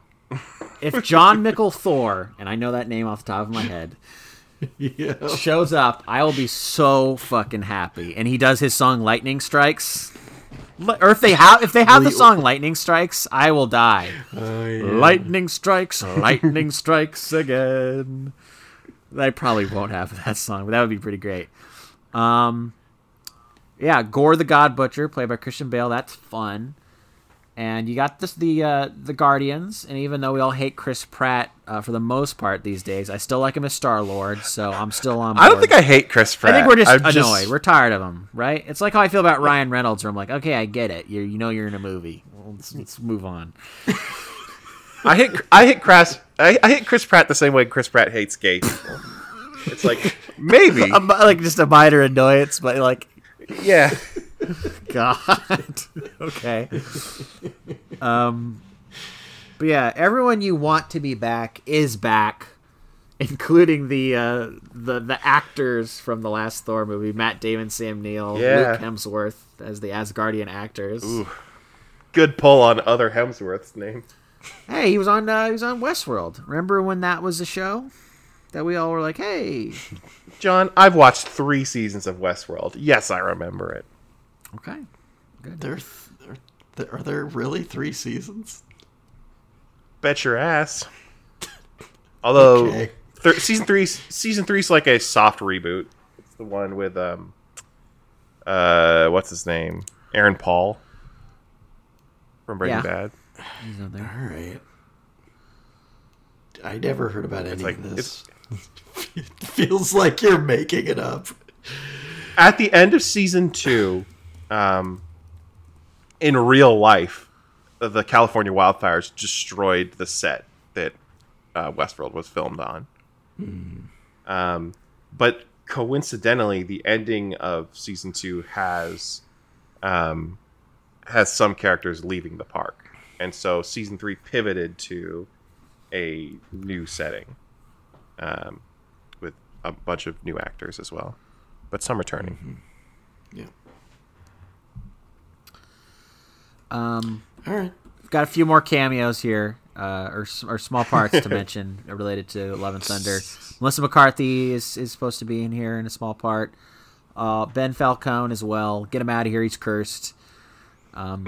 If Jon Mikl Thor, and I know that name off the top of my head, yeah. shows up, I will be so fucking happy. And he does his song "Lightning Strikes." Or if they have if they have the song "Lightning Strikes," I will die. Oh, yeah. Lightning strikes, lightning strikes again. I probably won't have that song, but that would be pretty great. Um, yeah, Gorr the God Butcher, played by Christian Bale. That's fun. And you got this the uh, the Guardians, and even though we all hate Chris Pratt uh, for the most part these days, I still like him as Star Lord. So I'm still on. Board. I don't think I hate Chris Pratt. I think we're just I'm annoyed. We're tired of him, right? It's like how I feel about Ryan Reynolds, where I'm like, okay, I get it. You you know you're in a movie. Well, let's, let's move on. I hate I hate Chris I, I hate Chris Pratt the same way Chris Pratt hates gay people. It's like maybe Um, like just a minor annoyance, but like, yeah. God, okay. Um, but yeah, everyone you want to be back is back, including the uh, the the actors from the last Thor movie: Matt Damon, Sam Neill, Yeah. Luke Hemsworth as the Asgardian actors. Ooh. Good pull on other Hemsworth's name. Hey, he was on uh, he was on Westworld. Remember when that was a show that we all were like, hey, John, I've watched three seasons of Westworld. Yes, I remember it. okay, There, th- are, there, are there really three seasons? Bet your ass. Although Okay. thir- season three, season three's like a soft reboot. It's the one with um, uh, what's his name? Aaron Paul from Breaking Yeah. Bad. He's up there. All right. I never heard about any like- of this. It feels like you're making it up. At the end of season two, um, in real life, the California wildfires destroyed the set that uh, Westworld was filmed on. Um, but coincidentally, the ending of season two has um, has some characters leaving the park, and so season three pivoted to a new setting um, a bunch of new actors as well, but some returning. Yeah. Um, All right. got a few more cameos here, uh, or, or small parts to mention related to Love and Thunder. Melissa McCarthy is, is supposed to be in here in a small part. Uh, ben Falcone as well. Get him out of here. He's cursed. Um,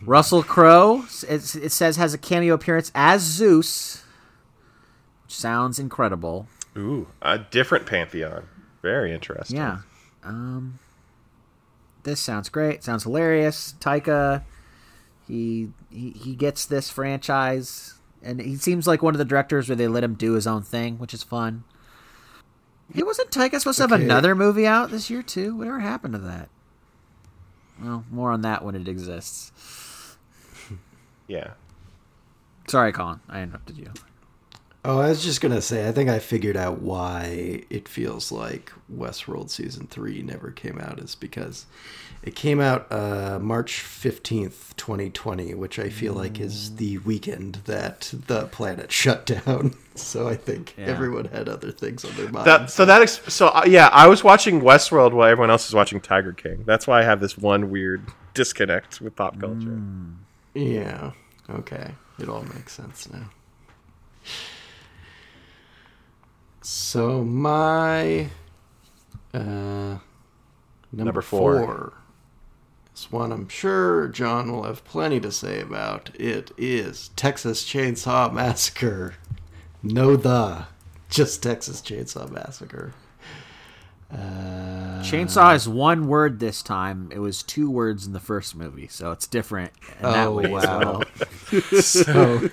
Russell Crowe, it, it says, has a cameo appearance as Zeus, which sounds incredible. Ooh, a different pantheon. Very interesting. Yeah. Um, this sounds great. Sounds hilarious. Taika, he, he he gets this franchise, and he seems like one of the directors where they let him do his own thing, which is fun. He wasn't Taika supposed to have Okay. another movie out this year too? Whatever happened to that? Well, more on that when it exists. Yeah. Sorry, Colin. I interrupted you. Oh, I was just gonna say, I think I figured out why it feels like Westworld season three never came out is because it came out uh, March fifteenth, twenty twenty, which I feel like is the weekend that the planet shut down. So I think Yeah. everyone had other things on their mind. That, so that ex- so uh, yeah, I was watching Westworld while everyone else was watching Tiger King. That's why I have this one weird disconnect with pop culture. Yeah. Okay. It all makes sense now. So my uh number, Number four. four. This one I'm sure John will have plenty to say about. It is Texas Chainsaw Massacre. No the. Just Texas Chainsaw Massacre. Uh, Chainsaw is one word this time. It was two words in the first movie, so it's different. In that Oh way as wow! well. so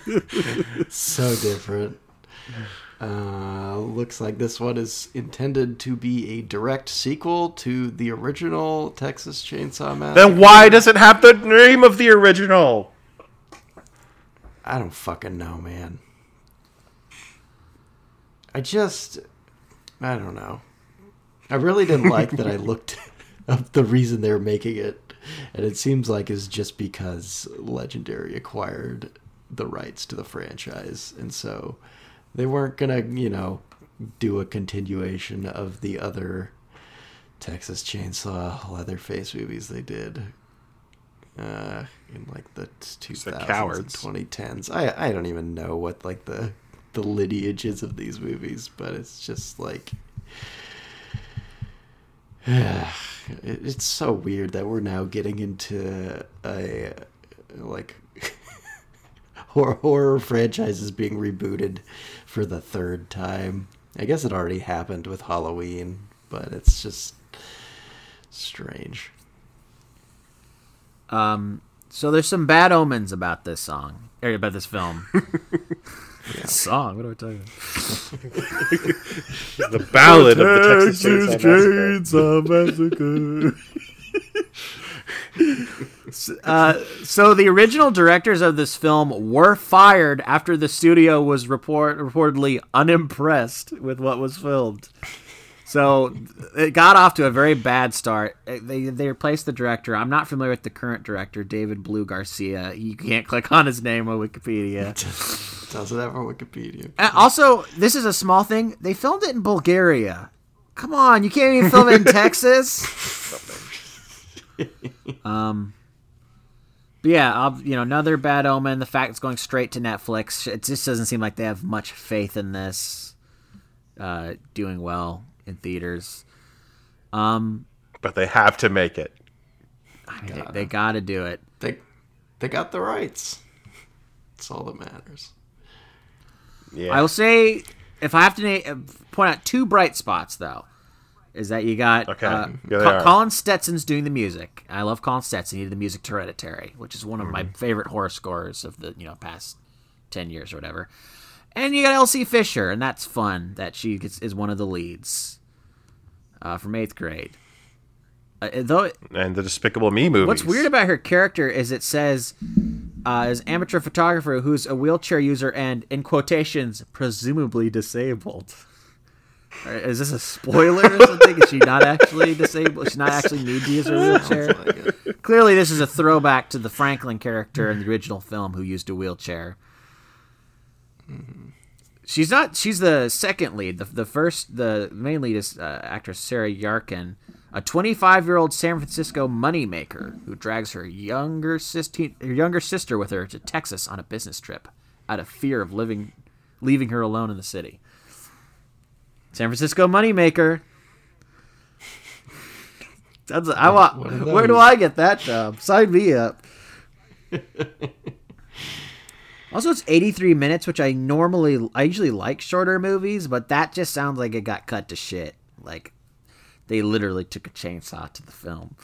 so different. Uh, looks like this one is intended to be a direct sequel to the original Texas Chainsaw Massacre. Then why does it have the name of the original? I don't fucking know, man. I just, I don't know. I really didn't like that I looked up the reason they're making it, and it seems like is just because Legendary acquired the rights to the franchise, and so they weren't gonna, you know, do a continuation of the other Texas Chainsaw Leatherface movies they did uh, in like the 2000s cowards. and 2010s. I I don't even know what like the the lineage is of these movies, but it's just like it's so weird that we're now getting into a like horror, horror franchises being rebooted for the third time. I guess it already happened with Halloween, but it's just strange. Um, so there's some bad omens about this song, or about this film. Song? What are we talking about? The Ballad of the Texas Chainsaw Massacre. Uh, so the original directors of this film were fired after the studio was report reportedly unimpressed with what was filmed. So it got off to a very bad start. They they replaced the director. I'm not familiar with the current director, David Blue Garcia. You can't click on his name on Wikipedia. Doesn't have Wikipedia. Uh, also, this is a small thing. They filmed it in Bulgaria. Come on, you can't even film it in Texas. Um, but yeah, I'll, you know, another bad omen. The fact it's going straight to Netflix. It just doesn't seem like they have much faith in this uh, doing well in theaters. Um, But they have to make it. they, they got to do it. They they got the rights. That's all that matters. Yeah. I will say, if I have to na- point out two bright spots, though, is that you got Okay. uh, Co- Colin Stetson's doing the music. I love Colin Stetson. He did the music to Hereditary, which is one of my favorite horror scores of the you know past ten years or whatever. And you got Elsie Fisher, and that's fun. That she gets, is one of the leads uh, from eighth grade. Uh, though And the Despicable Me movie. What's weird about her character is it says uh, as amateur photographer who's a wheelchair user and in quotations presumably disabled. Uh, Is this a spoiler or something? Is she not actually disabled? She's not actually need to use her wheelchair. Clearly, this is a throwback to the Franklin character in the original film who used a wheelchair. She's not. She's the second lead. The, the first, the main lead is uh, actress Sarah Yarkin, a 25 year old San Francisco moneymaker who drags her younger sister, her younger sister with her to Texas on a business trip, out of fear of living, leaving her alone in the city. San Francisco moneymaker. That's I want. Where do? I get that job? Sign me up. Also, it's 83 minutes, which I normally, I usually like shorter movies, but that just sounds like it got cut to shit. Like, they literally took a chainsaw to the film.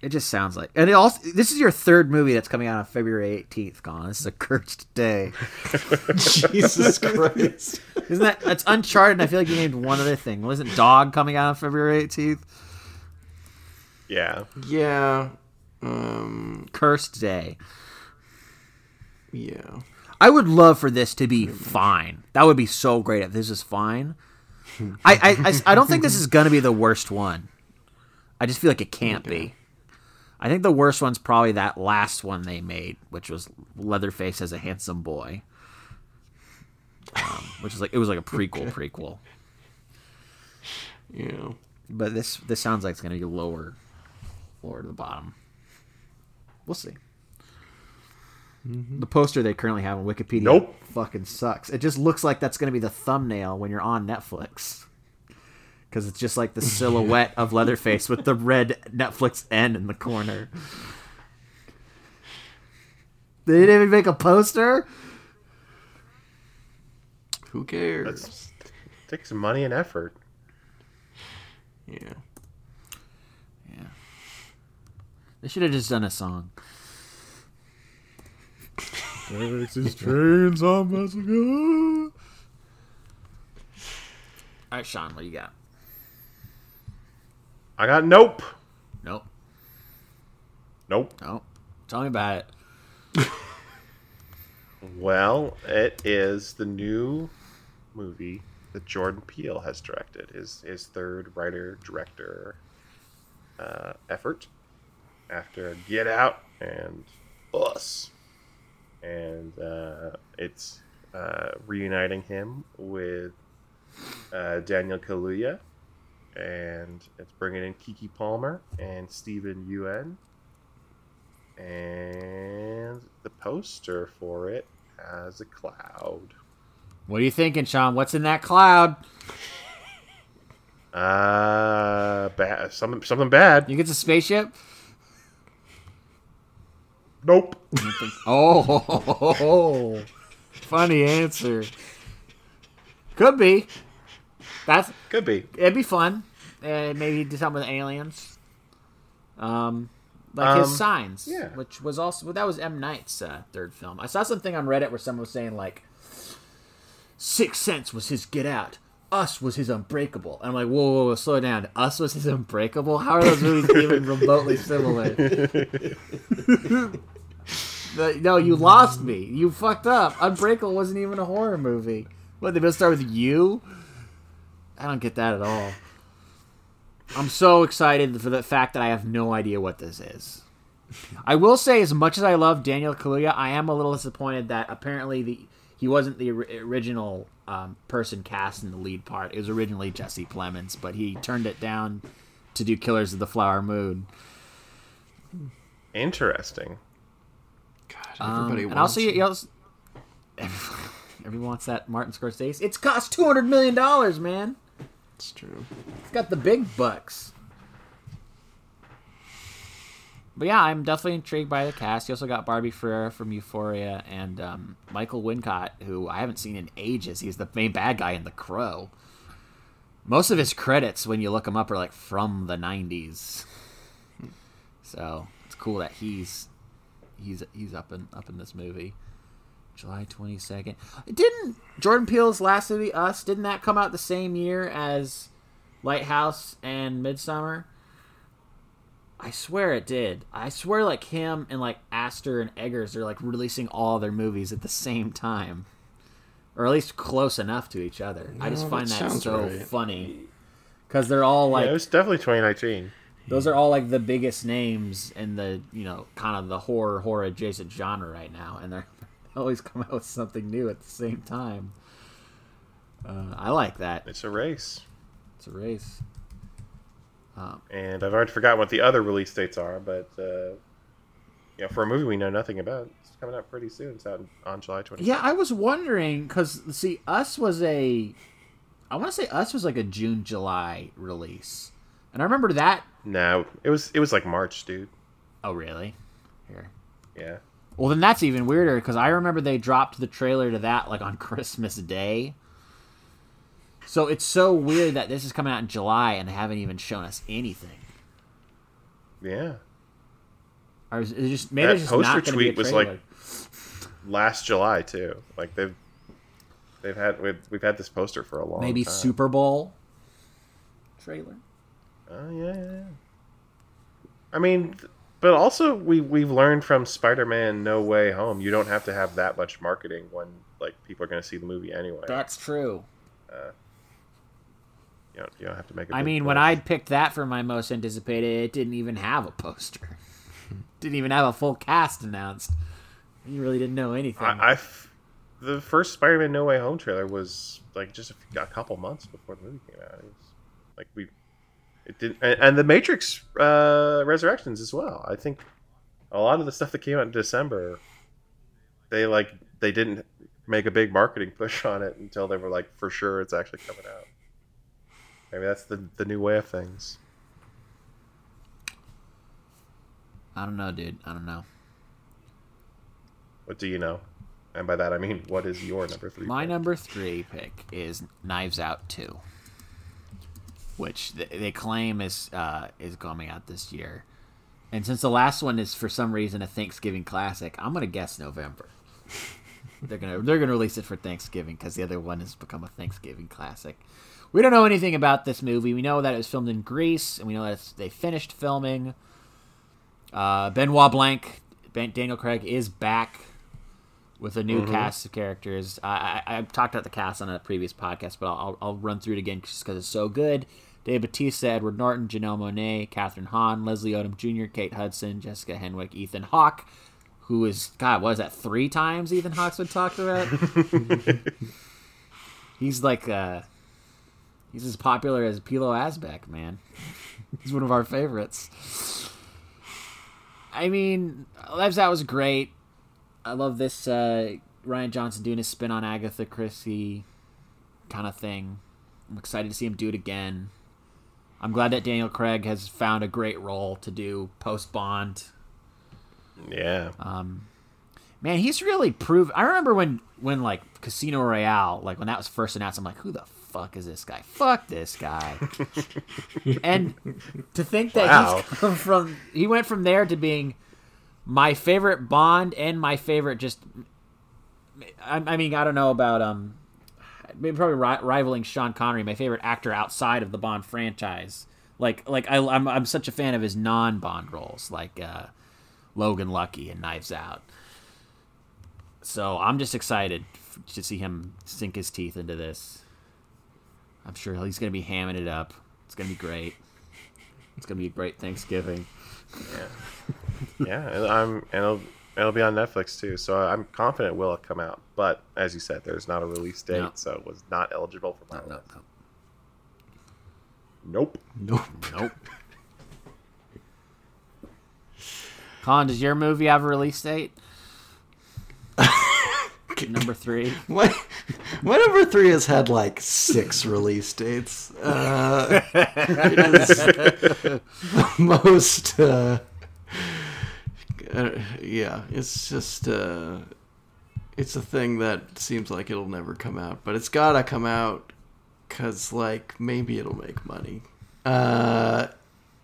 It just sounds like, and it also, this is your third movie that's coming out on February 18th, Colin. This is a cursed day. Jesus Christ. Isn't that, that's Uncharted, and I feel like you named one other thing. Wasn't Dog coming out on February 18th? Yeah. Yeah. Um. Cursed day. Yeah. I would love for this to be fine. That would be so great if this is fine. I, I, I, I don't think this is going to be the worst one. I just feel like it can't be. I think the worst one's probably that last one they made, which was Leatherface as a handsome boy. Um, which is like it was like a prequel prequel. Yeah. But this this sounds like it's going to be lower lower to the bottom. We'll see. The poster they currently have on Wikipedia Nope. fucking sucks. It just looks like that's going to be the thumbnail when you're on Netflix. Because it's just like the silhouette of Leatherface with the red Netflix N in the corner. They didn't even make a poster? Who cares? That's, takes some money and effort. Yeah. Yeah. They should have just done a song. Texas Chainsaw Massacre. All right, Sean, what do you got? I got nope. Nope. Nope. Nope. Tell me about it. Well, it is the new movie that Jordan Peele has directed. His his third writer director uh, effort after Get Out and Us, and uh, it's uh, reuniting him with uh, Daniel Kaluuya, and it's bringing in Keke Palmer and Steven Yeun. And the poster for it has a cloud. What are you thinking, Sean? What's in that cloud? Uh, bad. Something, something bad. You get a spaceship? Nope. Oh, funny answer. Could be. That's Could be. it'd be fun. Uh, maybe do something with aliens. Um, like his Um, signs, yeah. which was also that was M Night's uh, third film. I saw something on Reddit where someone was saying like, Sixth Sense was his Get Out. Us was his Unbreakable. And I'm like, whoa, whoa, whoa, slow down. Us was his Unbreakable. How are those movies even remotely similar? No, you lost me. You fucked up. Unbreakable wasn't even a horror movie. What, they both start with you? I don't get that at all. I'm so excited for the fact that I have no idea what this is. I will say, as much as I love Daniel Kaluuya, I am a little disappointed that apparently the he wasn't the original um, person cast in the lead part. It was originally Jesse Plemons, but he turned it down to do Killers of the Flower Moon. Interesting. God, Um, everybody and wants. also, you, you also everyone wants that Martin Scorsese. It's cost two hundred million dollars, man. It's true. It's got the big bucks. But yeah, I'm definitely intrigued by the cast. You also got Barbie Ferreira from Euphoria and um, Michael Wincott, who I haven't seen in ages. He's the main bad guy in The Crow. Most of his credits, when you look him up, are like from the '90s. So it's cool that he's he's he's up in up in this movie. July twenty second. Didn't Jordan Peele's last movie, Us, didn't that come out the same year as Lighthouse and Midsommar? I swear it did. I swear, like him and like Aster and Eggers are like releasing all their movies at the same time, or at least close enough to each other. I just find that that, so right. funny because they're all like yeah, it was definitely 2019. those are all like the biggest names in the you know kind of the horror horror adjacent genre right now, and they're they always come out with something new at the same time. Uh, I like that. It's a race. It's a race. And I've already forgotten what the other release dates are, but uh, you know, for a movie we know nothing about, it's coming out pretty soon. It's out on July 20th. Yeah, I was wondering because see, Us was a, I want to say Us was like a June July release, and I remember that. No, it was it was like March, dude. Oh really? Here. Yeah. Well, then that's even weirder because I remember they dropped the trailer to that like on Christmas Day. So it's so weird that this is coming out in July and they haven't even shown us anything. Yeah. Or is it just maybe That it's just poster not going to be a tweet was like- Last July too. Like they've they've had we've, we've had this poster for a long maybe time. Super Bowl trailer. Oh yeah, yeah, yeah. I mean, but also we we've learned from Spider-Man: No Way Home, you don't have to have that much marketing when like people are going to see the movie anyway. That's true. Uh, you don't, you don't have to make. I mean, when. I picked that for my most anticipated, it didn't even have a poster. didn't even have a full cast announced. You really didn't know anything. I, I f- the first Spider-Man: No Way Home trailer was like just a, few, a couple months before the movie came out. It was like we, it didn't, and, and the Matrix uh, Resurrections as well. I think a lot of the stuff that came out in December, they like they didn't make a big marketing push on it until they were like for sure it's actually coming out. Maybe that's the the new way of things. I don't know, dude. I don't know. What do you know? And by that I mean, what is your number three? My pick? number three pick is Knives Out Two, which they claim is uh, is coming out this year. And since the last one is for some reason a Thanksgiving classic, I'm gonna guess November. they're gonna they're gonna release it for Thanksgiving because the other one has become a Thanksgiving classic. We don't know anything about this movie. We know that it was filmed in Greece, and we know that it's, they finished filming. Uh, Benoit Blanc, Daniel Craig is back with a new cast of characters. I, I, I've talked about the cast on a previous podcast, but I'll, I'll run through it again just because it's so good. Dave Bautista, Edward Norton, Janelle Monáe, Kathryn Hahn, Leslie Odom Jr., Kate Hudson, Jessica Henwick, Ethan Hawke, who is, God, what is that, three times Ethan Hawke's been talked about? he's like, uh, he's as popular as Pilou Asbæk, man. he's one of our favorites. I mean, Knives Out was great. I love this uh, Rian Johnson doing his spin on Agatha Christie kind of thing. I'm excited to see him do it again. I'm glad that Daniel Craig has found a great role to do post Bond. Yeah. Man, he's really proved. I remember when when like Casino Royale, like when that was first announced, I'm like, who the fuck is this guy? Fuck this guy. and to think that Wow. he's come from, he went from there to being my favorite Bond and my favorite just. I, I mean, I don't know about um, maybe probably ri- rivaling Sean Connery, my favorite actor outside of the Bond franchise. Like, like I, I'm I'm such a fan of his non-Bond roles, like uh, Logan Lucky and Knives Out. So I'm just excited to see him sink his teeth into this. I'm sure he's going to be hamming it up. It's going to be great. It's going to be a great Thanksgiving. Yeah, and I'm and it'll it'll be on Netflix too. So I'm confident it will come out. But as you said, there's not a release date, No. so it was not eligible for my No, list. no. Nope. Nope. Nope. Colin, does your movie have a release date? Number three. My, my number three has had like six release dates. Uh, it is the most. Uh, uh, yeah, it's just. Uh, it's a thing that seems like it'll never come out, but it's gotta come out because like maybe it'll make money. Uh,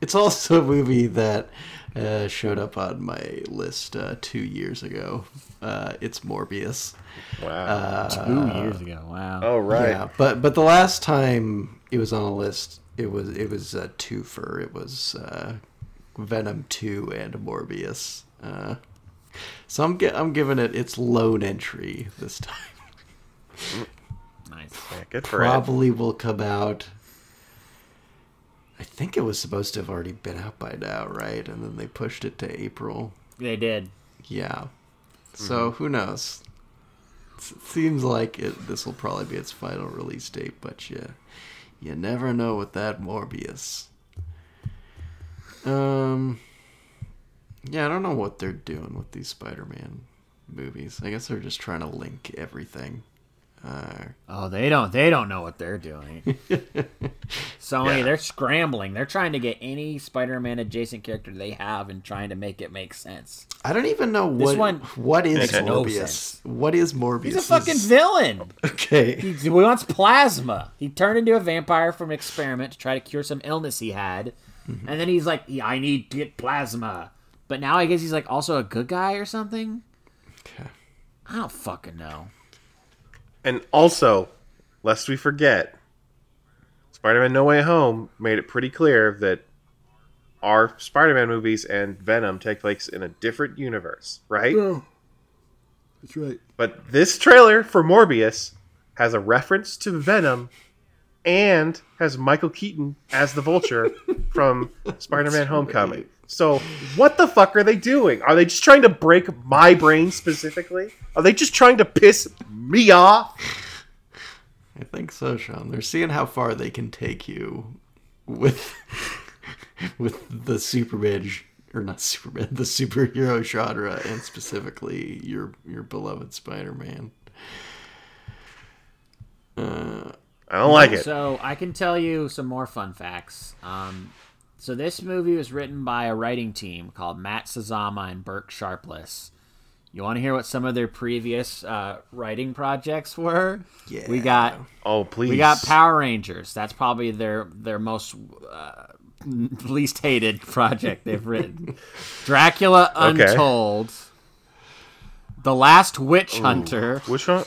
it's also a movie that uh, showed up on my list uh, two years ago. Uh, it's Morbius. Wow. Two years ago. Wow. oh right. Yeah, but but the last time it was on a list, it was it was a twofer. It was uh, Venom two and Morbius. Uh, so I'm gi- I'm giving it its lone entry this time. Nice. Yeah, good for it. Probably will come out. I think it was supposed to have already been out by now, right? And then they pushed it to April. They did. Yeah. So who knows? S- seems like it. This will probably be its final release date, but you, you never know with that Morbius. Um. Yeah, I don't know what they're doing with these Spider-Man movies. I guess they're just trying to link everything. Uh, Oh, they don't. They don't know what they're doing. Sony, Yeah. they're scrambling. They're trying to get any Spider-Man adjacent character they have and trying to make it make sense. I don't even know what This one what is makes no Morbius. what is Morbius? He's a fucking villain. okay. He, he wants plasma. He turned into a vampire from an experiment to try to cure some illness he had, Mm-hmm. and then he's like, yeah, "I need to get plasma." But now I guess he's like also a good guy or something. Okay. I don't fucking know. And also, lest we forget, Spider-Man: No Way Home made it pretty clear that our Spider-Man movies and Venom take place in a different universe, right? That's right. But this trailer for Morbius has a reference to Venom and has Michael Keaton as the Vulture from Spider-Man Homecoming. So, what the fuck are they doing? Are they just trying to break my brain specifically? Are they just trying to piss me off? I think so, Sean. They're seeing how far they can take you with with the Superman j- or not Superman, the superhero genre, and specifically your your beloved Spider-Man. Uh, I don't like it. So I can tell you some more fun facts. Um, so this movie was written by a writing team called Matt Sazama and Burke Sharpless. You want to hear what some of their previous uh, writing projects were? Yeah. We got Oh, please. we got Power Rangers. That's probably their their most uh, least hated project they've written. Dracula Okay. Untold. The Last Witch Hunter. Witch one?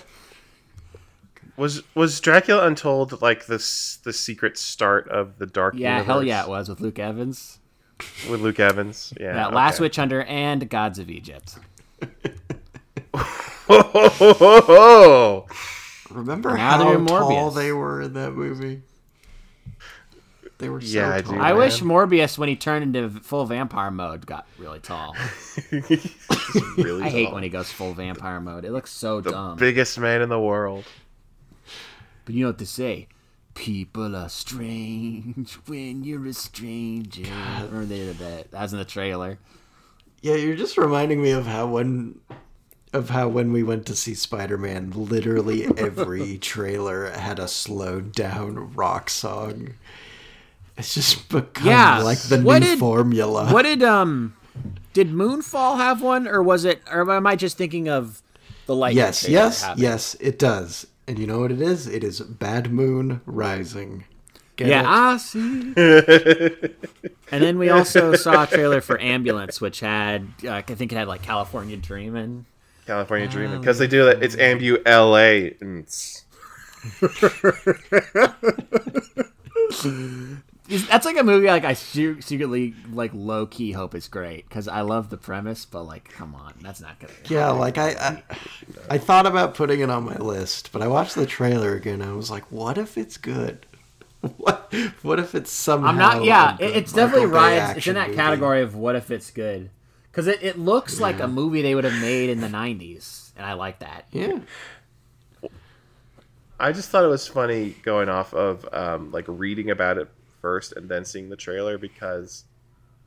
Was was Dracula Untold like this the secret start of the Dark Yeah, Universe hell yeah, it was with Luke Evans. with Luke Evans? Yeah. That okay. Last Witch Hunter and Gods of Egypt. Oh, remember Now how in tall Morbius. they were in that movie? They were so Yeah, I tall. do. I wish Morbius, when he turned into full vampire mode, got really tall. really I hate when he goes full vampire mode. It looks so the dumb. biggest man in the world. But you know what they say? People are strange when you're a stranger. Or they did that. That was in the trailer. Yeah, you're just reminding me of how when of how when we went to see Spider-Man, literally every trailer had a slowed down rock song. It's just become Yeah. like the What new did- formula. What did um did Moonfall have one or was it or am I just thinking of the light? yes, yes, yes, it does. And you know what it is? It is Bad Moon Rising. Get Yeah, it? I see. and then we also saw a trailer for Ambulance, which had uh, I think it had like California Dreamin'. California Dreaming because they do that. It's Ambu L.A. and it's- Is- That's like a movie like I secretly like low key hope it's great because I love the premise, but like come on, that's not gonna. Yeah, like I, I, I thought about putting it on my list, but I watched the trailer again. and I was like, "What if it's good? What? What if it's somehow?" I'm not. Yeah, it, it's definitely Michael Bay rides. It's in that movie. category of what if it's good because it, it looks like a movie they would have made in the '90s, and I like that. Yeah, I just thought it was funny going off of um, like reading about it first and then seeing the trailer because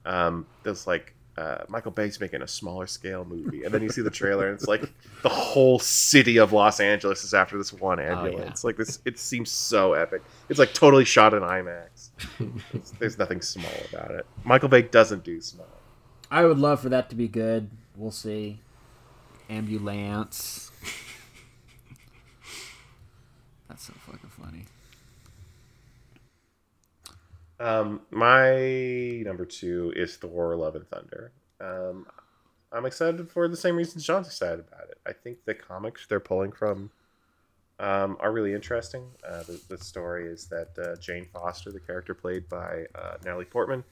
um, there's like uh, Michael Bay's making a smaller scale movie, and then you see the trailer and it's like the whole city of Los Angeles is after this one ambulance. Like this, it seems so epic. It's like totally shot in IMAX. There's nothing small about it. Michael Bay doesn't do small. I would love for that to be good. We'll see. Ambulance. That's so fucking funny. Um, my number two is Thor: Love and Thunder. Um, I'm excited for the same reasons John's excited about it. I think the comics they're pulling from um, are really interesting. Uh, the, the story is that uh, Jane Foster, the character played by uh, Natalie Portman,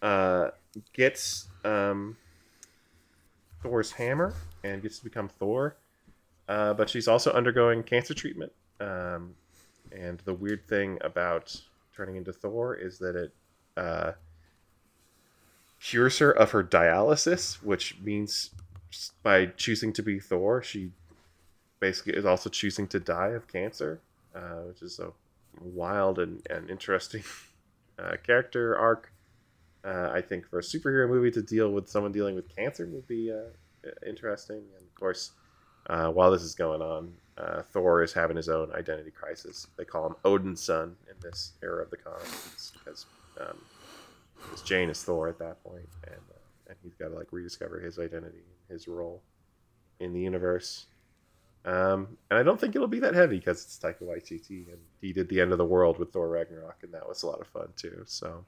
uh, gets um, Thor's hammer and gets to become Thor, uh, but she's also undergoing cancer treatment. Um, and the weird thing about turning into Thor is that it uh, cures her of her dialysis, which means by choosing to be Thor, she basically is also choosing to die of cancer, uh, which is a wild and, and interesting uh, character arc. Uh, I think for a superhero movie to deal with someone dealing with cancer would be uh, interesting. And of course, uh, while this is going on, uh, Thor is having his own identity crisis. They call him Odinson in this era of the comics because um, Jane is Thor at that point, and uh, and he's got to like rediscover his identity, and his role in the universe. Um, and I don't think it'll be that heavy because it's Taika Waititi, and he did the end of the world with Thor Ragnarok, and that was a lot of fun too. So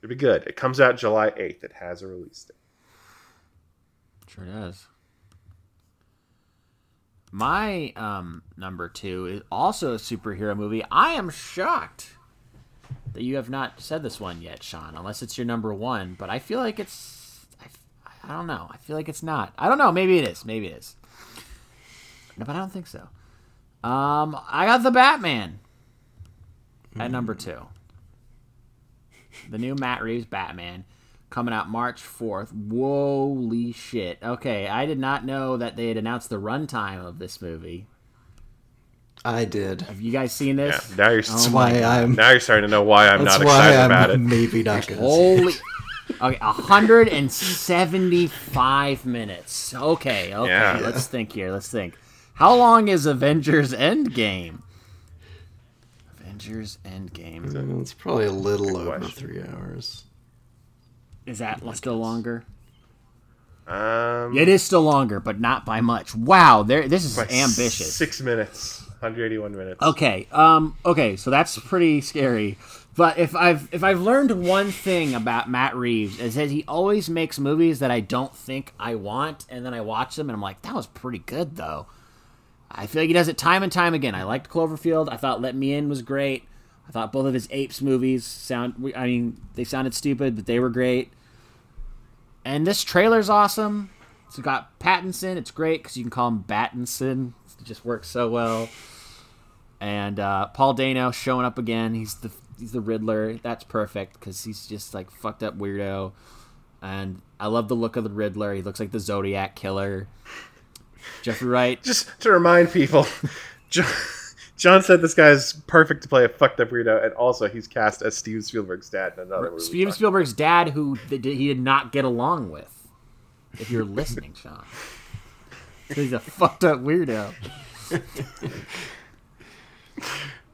it'll be good. It comes out July eighth. It has a release date. Sure does. My um, number two is also a superhero movie. I am shocked that you have not said this one yet, Sean, unless it's your number one. But I feel like it's. I, I don't know. I feel like it's not. I don't know. Maybe it is. Maybe it is. No, but I don't think so. Um, I got the Batman at number two. The new Matt Reeves Batman coming out March 4th. Holy shit. Okay, I did not know that they had announced the runtime of this movie. I did. Have you guys seen this? Yeah, now you're oh That's why I'm. now you're starting to know why I'm That's not why excited I'm about it. maybe not gonna. Holy. it. Okay, 175 minutes. Okay, okay. Yeah. Let's think here. Let's think. How long is Avengers Endgame? Avengers Endgame. It's probably a little over question. three hours. Is that still longer? Um, It is still longer, but not by much. Wow, there. This is ambitious. Six minutes, 181 minutes. Okay. Um. Okay. So that's pretty scary. But if I've if I've learned one thing about Matt Reeves is that he always makes movies that I don't think I want, and then I watch them and I'm like, that was pretty good though. I feel like he does it time and time again. I liked Cloverfield. I thought Let Me In was great. I thought both of his Apes movies sound. I mean, they sounded stupid, but they were great. And this trailer's awesome. It's got Pattinson. It's great because you can call him Battinson. It just works so well. And uh, Paul Dano showing up again. He's the he's the Riddler. That's perfect because he's just like fucked up weirdo. And I love the look of the Riddler. He looks like the Zodiac killer. Jeffrey Wright. Just to remind people, John said this guy is perfect to play a fucked up weirdo, and also he's cast as Steven Spielberg's dad in another movie. Steven Spielberg's dad, who th- th- he did not get along with. If you're listening, Sean, he's a fucked up weirdo.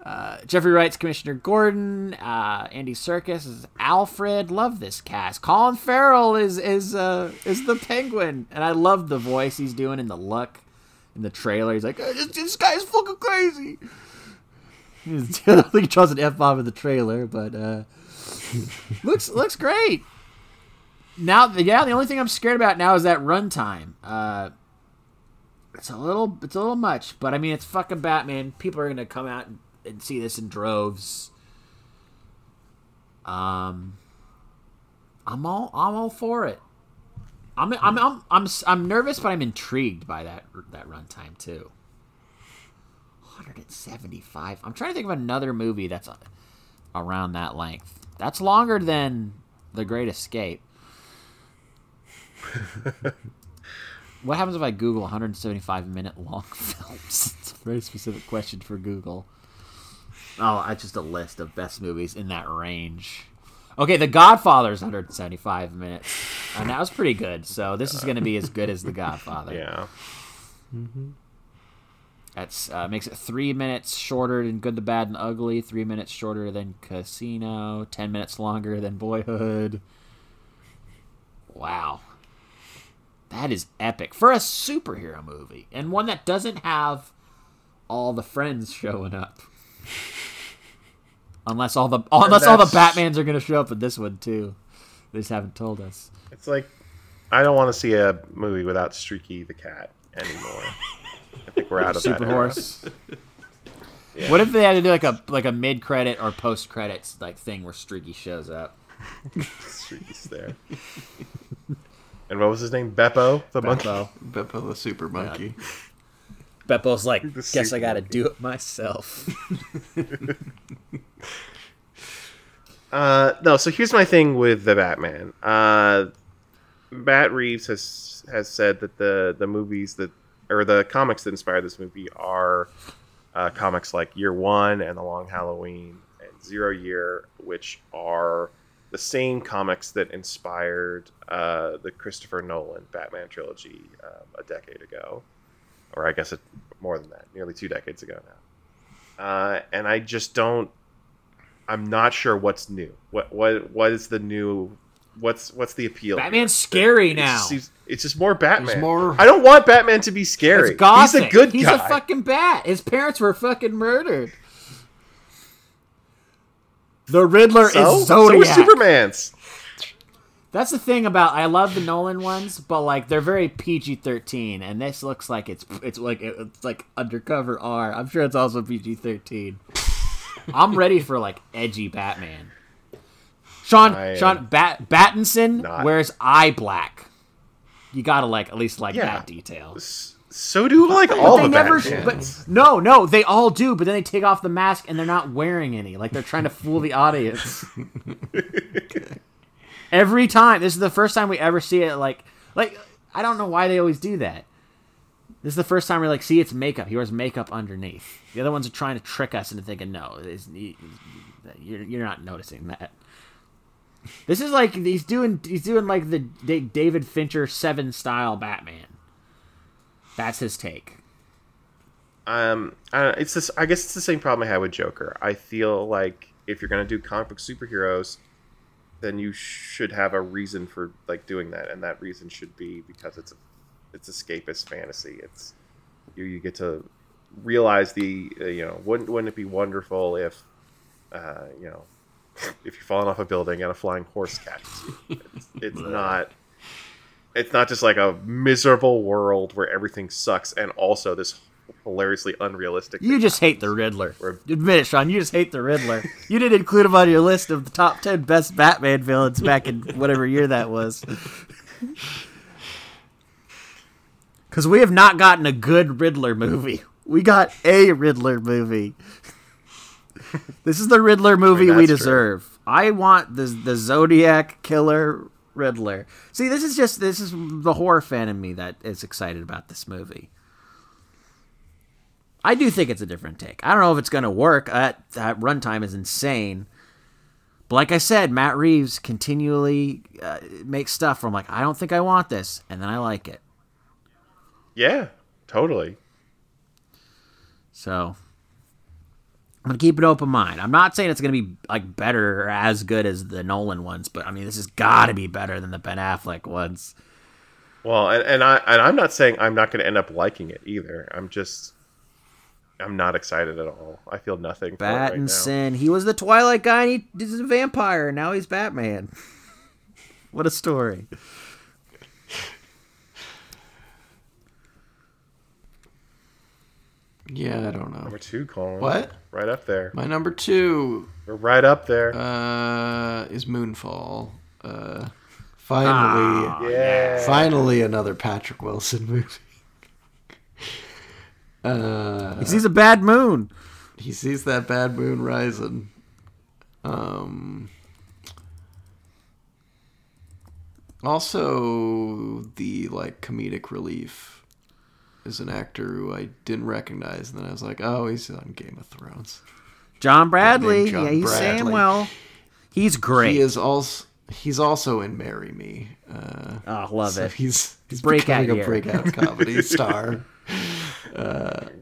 Uh, Jeffrey Wright's Commissioner Gordon. Uh, Andy Serkis is Alfred. Love this cast. Colin Farrell is is uh, is the Penguin, and I love the voice he's doing in the look in the trailer. He's like, "Uh, this, this guy's fucking crazy. I don't think he draws an F bomb in the trailer, but uh, looks looks great. Now, yeah, the only thing I'm scared about now is that runtime. Uh, it's a little, it's a little much, but I mean, it's fucking Batman. People are gonna come out and, and see this in droves. Um, I'm all, I'm all for it. I'm, I'm, I'm, I'm, I'm nervous, but I'm intrigued by that that runtime too. 175. I'm trying to think of another movie that's around that length. That's longer than The Great Escape. what happens if I Google 175 minute long films? It's a very specific question for Google. Oh, it's just a list of best movies in that range. Okay, The Godfather's 175 minutes, and that was pretty good. So this is going to be as good as The Godfather. Yeah. That's uh, makes it three minutes shorter than Good, the Bad, and Ugly. Three minutes shorter than Casino. Ten minutes longer than Boyhood. Wow, that is epic for a superhero movie, and one that doesn't have all the friends showing up. Unless all the unless all the Batmans are gonna show up in this one too. They just haven't told us. It's like I don't want to see a movie without Streaky the cat anymore. I think we're out of Super that. era. Horse. What if they had to do like a like a mid credit or post credits like thing where Streaky shows up? Streaky's there. and what was his name? Beppo the monkey. Beppo. Beppo the super monkey. Beppo's like, guess I got to monkey. do it myself. Uh, no, so here's my thing with the Batman. Uh, Matt Reeves has has said that the the movies that or the comics that inspired this movie are uh, comics like Year One and The Long Halloween and Zero Year, which are the same comics that inspired uh, the Christopher Nolan Batman trilogy um, a decade ago, or I guess it, more than that, nearly two decades ago now. Uh, and I just don't I'm not sure what's new. What what what is the new? What's what's the appeal? Batman's scary It now. just it's just more Batman. There's more- I don't want Batman to be scary. It's. He's a good He's guy. He's a fucking bat. His parents were fucking murdered. The Riddler so, is so Zodiac. is Superman's. That's the thing about I love the Nolan ones, but like they're very PG thirteen, and this looks like it's it's like it's like undercover R. I'm sure it's also PG thirteen. I'm ready for like edgy Batman. Sean I Sean uh, Bat Battinson not. wears eye black. You gotta like at least like Yeah. that detail. So do like But all they the never. Batmans. But no, no, they all do. But then they take off the mask and they're not wearing any. Like they're trying to fool the audience. Every time. This is the first time we ever see it. Like, like I don't know why they always do that. This is the first time we're like see it's makeup. He wears makeup underneath. The other ones are trying to trick us into thinking no, it's, you're you're not noticing that. This is like he's doing he's doing like the David Fincher Seven style Batman. That's his take. um, it's this. I guess it's the same problem I had with Joker. I feel like if you're gonna do comic book superheroes, then you should have a reason for like doing that, and that reason should be because it's a, it's escapist fantasy. It's you you get to realize the uh, you know wouldn't wouldn't it be wonderful if uh, you know if you're falling off a building and a flying horse catches you. It's, it's not. It's not just like a miserable world where everything sucks, and also this hilariously unrealistic. You just hate the Riddler. Admit it, Sean. You just hate the Riddler. you didn't include him on your list of the top ten best Batman villains back in whatever year that was. Because we have not gotten a good Riddler movie. We got a Riddler movie. this is the Riddler movie we that's true. deserve. I want the the Zodiac killer Riddler. See, this is just this is the horror fan in me that is excited about this movie. I do think it's a different take. I don't know if it's going to work. That that runtime is insane. But like I said, Matt Reeves continually uh, makes stuff where I'm like, I don't think I want this, and then I like it. Yeah, totally. So I'm gonna keep an open mind. I'm not saying it's gonna be like better or as good as the Nolan ones, but I mean this has got to be better than the Ben Affleck ones. Well, and, and I and I'm not saying I'm not going to end up liking it either. I'm just I'm not excited at all. I feel nothing. for it right now. He was the Twilight guy, and he is a vampire. and Now he's Batman. what a story! Yeah, I don't know. Number two, Colin. What? Right up there. My number two We're right up there. uh, is Moonfall. Uh, finally, Ah, yeah. finally another Patrick Wilson movie. Uh, He sees a bad moon. he sees that bad moon rising. Um, also, the like comedic relief is an actor who I didn't recognize, and then I was like, oh, he's on Game of Thrones. John Bradley. John yeah, he's saying Bradley. well. He's great. He is also he's also in Marry Me. Uh, Oh, love so it. He's he's Breakout becoming year. a breakout comedy star.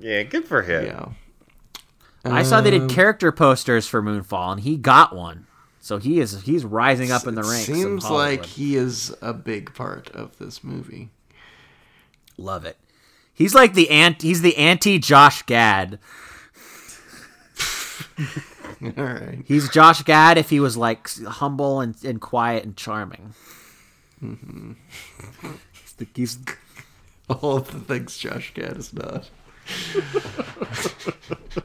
Yeah, good for him. Yeah. I saw they Um, did character posters for Moonfall, and he got one. So he is he's rising up in the ranks. Seems like he is a big part of this movie. love it. He's like the ant. He's the anti Josh Gad. All right. He's Josh Gad if he was like humble and, and quiet and charming. He's the- he's- All of the things Josh Gad is not.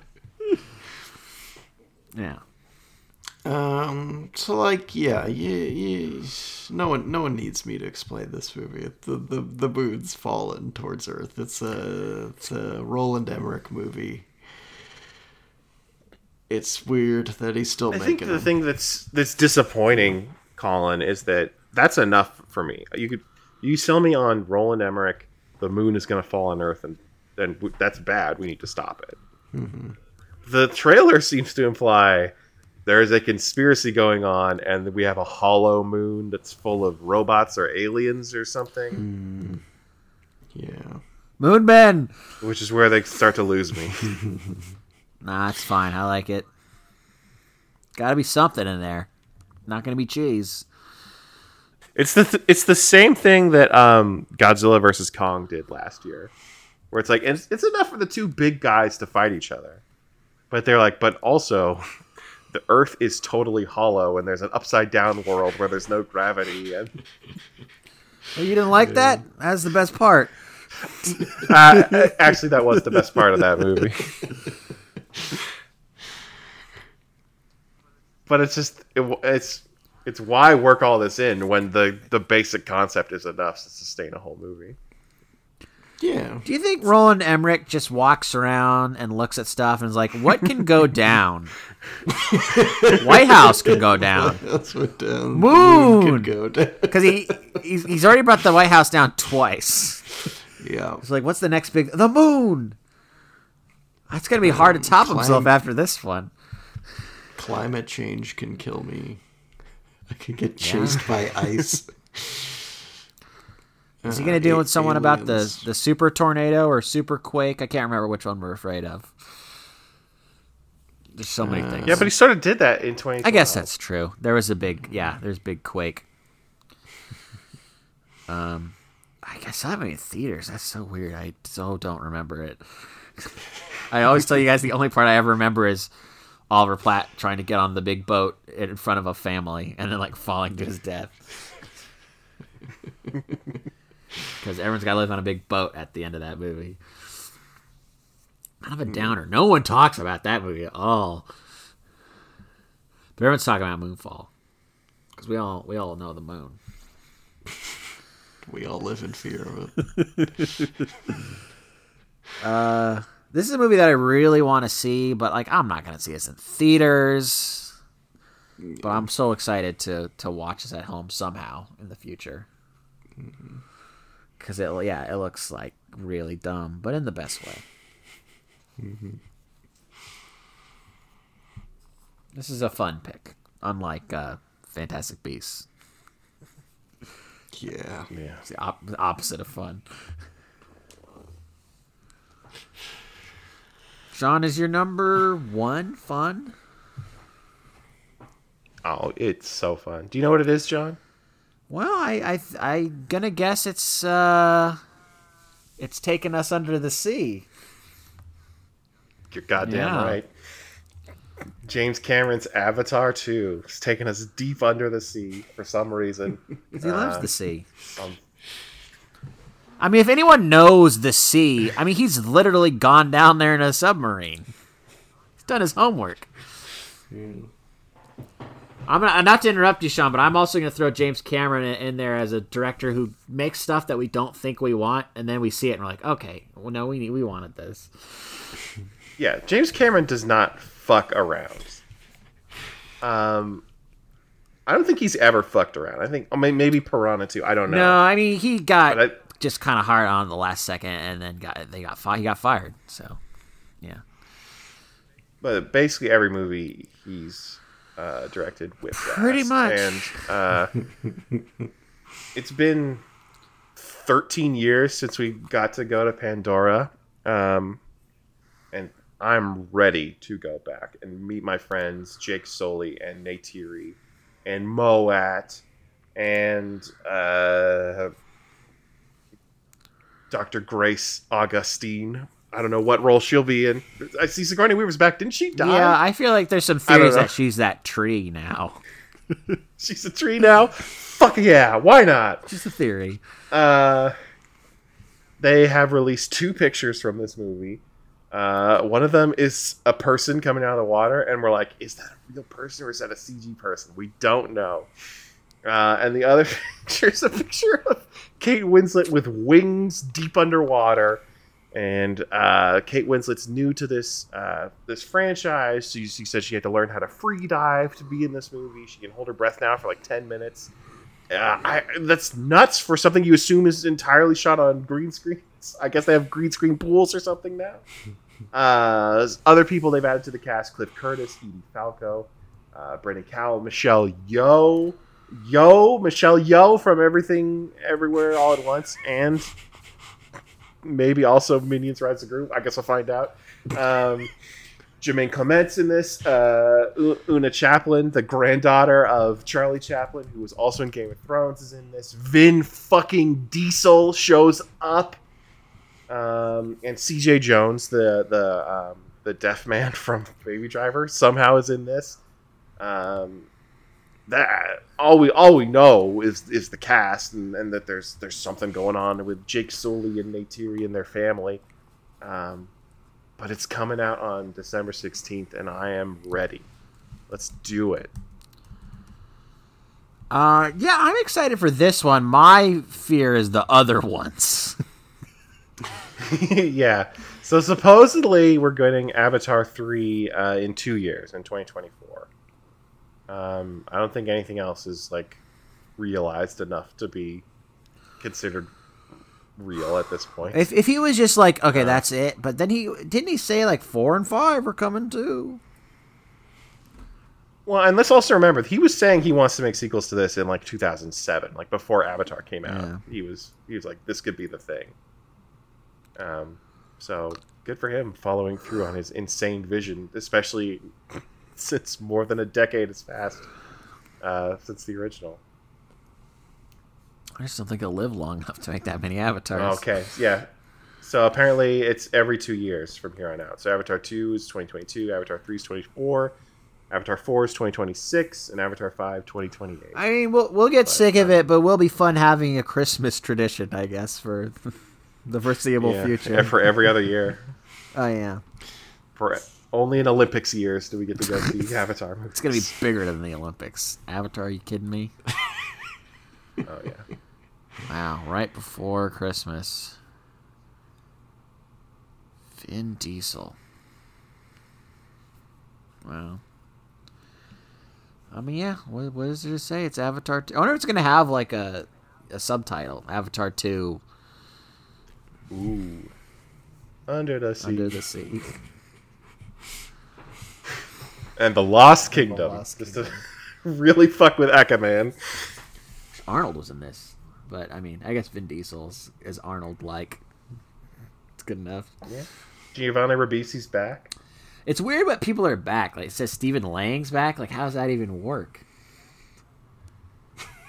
yeah. Um. So, like, yeah, you, you, no one, no one needs me to explain this movie. The the the moon's fallen towards Earth. It's a it's a Roland Emmerich movie. It's weird that he's still I making. think the them. thing that's that's disappointing, Colin, is that that's enough for me. You could you sell me on Roland Emmerich, the moon is going to fall on Earth, and and w- that's bad. We need to stop it. Mm-hmm. The trailer seems to imply there is a conspiracy going on, and we have a hollow moon that's full of robots or aliens or something, mm-hmm. Yeah. moon men. which is where they start to lose me. Nah, it's fine. I like it. Got to be something in there. Not gonna be cheese. It's the th- it's the same thing that um, Godzilla versus Kong did last year, where it's like it's, it's enough for the two big guys to fight each other, but they're like, but also, the Earth is totally hollow and there's an upside down world where there's no gravity, and Oh, you didn't like that? That's the best part. uh, actually, that was the best part of that movie. but it's just it, it's it's why work all this in when the the basic concept is enough to sustain a whole movie. Yeah. Do you think Roland Emmerich just walks around and looks at stuff and is like, "What can go down? White House can go down." That's what down. Moon! could go down. Because he he's, he's already brought the White House down twice. Yeah. It's like, what's the next big? The moon. It's gonna be hard to mm, top himself after this one. Climate change can kill me. I could get chased by ice. Is he Uh, gonna deal a- with someone about the the super tornado or super quake? I can't remember which one we're afraid of. There's so many things. Yeah, but he sort of did that in 2012. I guess that's true. There was a big, yeah, there's big quake. Um, I guess I haven't in theaters. That's so weird. I so don't remember it. I always tell you guys the only part I ever remember is Oliver Platt trying to get on the big boat in front of a family and then like falling to his death. Because everyone's got to live on a big boat at the end of that movie. Kind of a hmm. downer. No one talks about that movie at all. But everyone's talking about Moonfall because we all we all know the moon. We all live in fear of it. Uh, This is a movie that I really want to see, but like I'm not gonna see this in theaters. But I'm so excited to to watch this at home somehow in the future. Because it yeah it looks like really dumb, but in the best way. This is a fun pick, unlike uh, Fantastic Beasts. Yeah. Yeah. It's the, op- the opposite of fun. Sean, is your number one fun? Oh, it's so fun. Do you know what it is, John? Well, I I I gonna guess it's uh, it's taking us under the sea. You're goddamn Yeah. right. James Cameron's Avatar 2 is taking us deep under the sea for some reason. He loves Uh, the sea. some- I mean, if anyone knows the sea, I mean, he's literally gone down there in a submarine. He's done his homework. I'm gonna not to interrupt you, Sean, but I'm also gonna throw James Cameron in, in there as a director who makes stuff that we don't think we want, and then we see it and we're like, okay, well, no, we we wanted this. yeah, James Cameron does not fuck around. Um, I don't think he's ever fucked around. I think oh, may- maybe Piranha too. I don't know. No, I mean he got I- just kind of hard on the last second, and then got they got fi- he got fired. So, yeah. But basically every movie he's uh, directed with Pretty much. And uh, it's been 13 years since we got to go to Pandora. Um, and I'm ready to go back and meet my friends Jake Sully and Neytiri and Mo'at and uh, Dr. Grace Augustine. I don't know what role she'll be in. I see Sigourney Weaver's back. Didn't she die? Yeah, I feel like there's some theories that she's that tree now. She's a tree now. Fuck yeah, why not? Just a theory. Uh, they have released two pictures from this movie. Uh, one of them is a person coming out of the water, and we're like, is that a real person or is that a CG person? We don't know. Uh, and the other picture is a picture of Kate Winslet with wings deep underwater. And uh, Kate Winslet's new to this uh, this franchise. She, she said she had to learn how to free dive to be in this movie. She can hold her breath now for like ten minutes. Uh, I, that's nuts for something you assume is entirely shot on green screens. I guess they have green screen pools or something now. Uh, other people they've added to the cast: Cliff Curtis, Edie Falco, uh, Brendan Cowell, Michelle Yeoh, Yo, Michelle Yeoh from Everything Everywhere All at Once, and maybe also Minions Rise of Gru. I guess I'll find out. Um, Jermaine Clement's in this. Uh, Oona Chaplin, the granddaughter of Charlie Chaplin, who was also in Game of Thrones, is in this. Vin fucking Diesel shows up, um, and C.J. Jones, the the um, the deaf man from Baby Driver, somehow is in this. Um, that all we all we know is is the cast and, and that there's there's something going on with Jake Sully and Neytiri and their family. Um, but it's coming out on December 16th, and I am ready. Let's do it. Uh, yeah, I'm excited for this one. My fear is the other ones. yeah. So supposedly we're getting Avatar 3 uh, in two years, in 2024. Um, I don't think anything else is like realized enough to be considered real at this point. if if he was just like, okay, that's it, but then he didn't he say like four and five are coming too. Well, and let's also remember he was saying he wants to make sequels to this in like 2007, like before Avatar came out. Yeah. He was he was like this could be the thing. Um, so good for him following through on his insane vision, especially since more than a decade has passed uh, since the original. I just don't think he'll live long enough to make that many avatars. Okay, yeah. So apparently it's every two years from here on out. So Avatar 2 is 2022, Avatar 3 is 24, Avatar 4 is 2026, and Avatar 5 2028. I mean, we'll we'll get sick of it, but we'll be fun having a Christmas tradition, I guess, for the foreseeable Yeah, future. yeah, for every other year. oh yeah, For only in Olympics years do we get to go see Avatar movies. it's gonna be bigger than the Olympics. Avatar? Are you kidding me? Oh yeah. Wow, right before Christmas. Vin Diesel. Wow. I mean, yeah. What, what is it to say? It's Avatar. 2. I wonder if it's gonna have like a a subtitle. Avatar Two: Ooh. Under the sea. Under the Sea. And the Lost Kingdom. Lost Just to really fuck with Aquaman. Arnold was in this, but I mean, I guess Vin Diesel's is, is Arnold like. It's good enough. Yeah. Giovanni Ribisi's back. It's weird, but people are back. Like it says Stephen Lang's back. Like, how does that even work?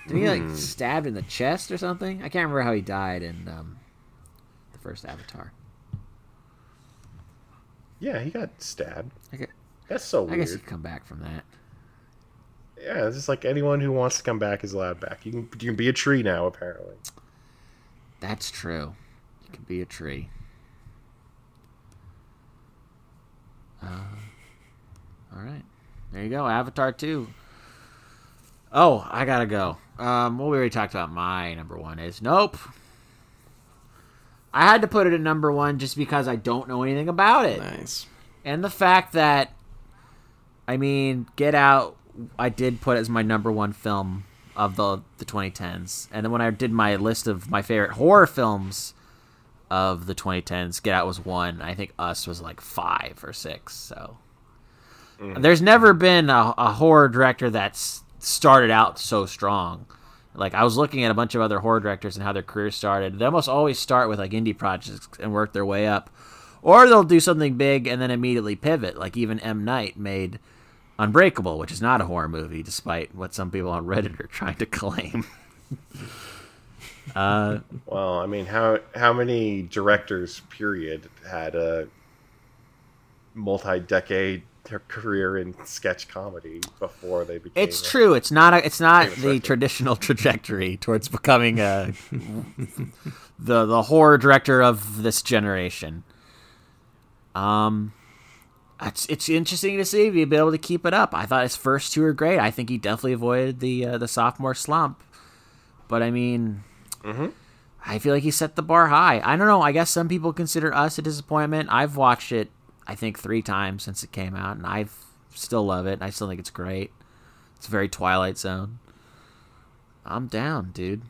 Did he like stabbed in the chest or something? I can't remember how he died in um, the first Avatar. Yeah, he got stabbed. I guess, That's so I weird. guess he could come back from that. Yeah, it's just like anyone who wants to come back is allowed back. You can you can be a tree now, apparently. That's true. You can be a tree. Uh, all right, there you go. Avatar two. Oh, I gotta go. Um, well, we already talked about my number one is nope. I had to put it at number one just because I don't know anything about it, Nice. and the fact that, I mean, Get Out, I did put as my number one film of the the 2010s, and then when I did my list of my favorite horror films of the 2010s, Get Out was one. I think Us was like five or six. So mm. there's never been a, a horror director that's started out so strong. Like I was looking at a bunch of other horror directors and how their careers started. They almost always start with like indie projects and work their way up, or they'll do something big and then immediately pivot. Like even M Night made Unbreakable, which is not a horror movie, despite what some people on Reddit are trying to claim. Uh, Well, I mean, how how many directors period had a multi-decade career in sketch comedy before they became? it's a- true. It's not a. It's not the traditional trajectory towards becoming a the the horror director of this generation. Um, it's it's interesting to see if he'd be able to keep it up. I thought his first two were great. I think he definitely avoided the uh, the sophomore slump. But I mean, I feel like he set the bar high. I don't know. I guess some people consider us a disappointment. I've watched it, I think, three times since it came out, and I still love it. I still think it's great. It's very Twilight Zone. I'm down, dude.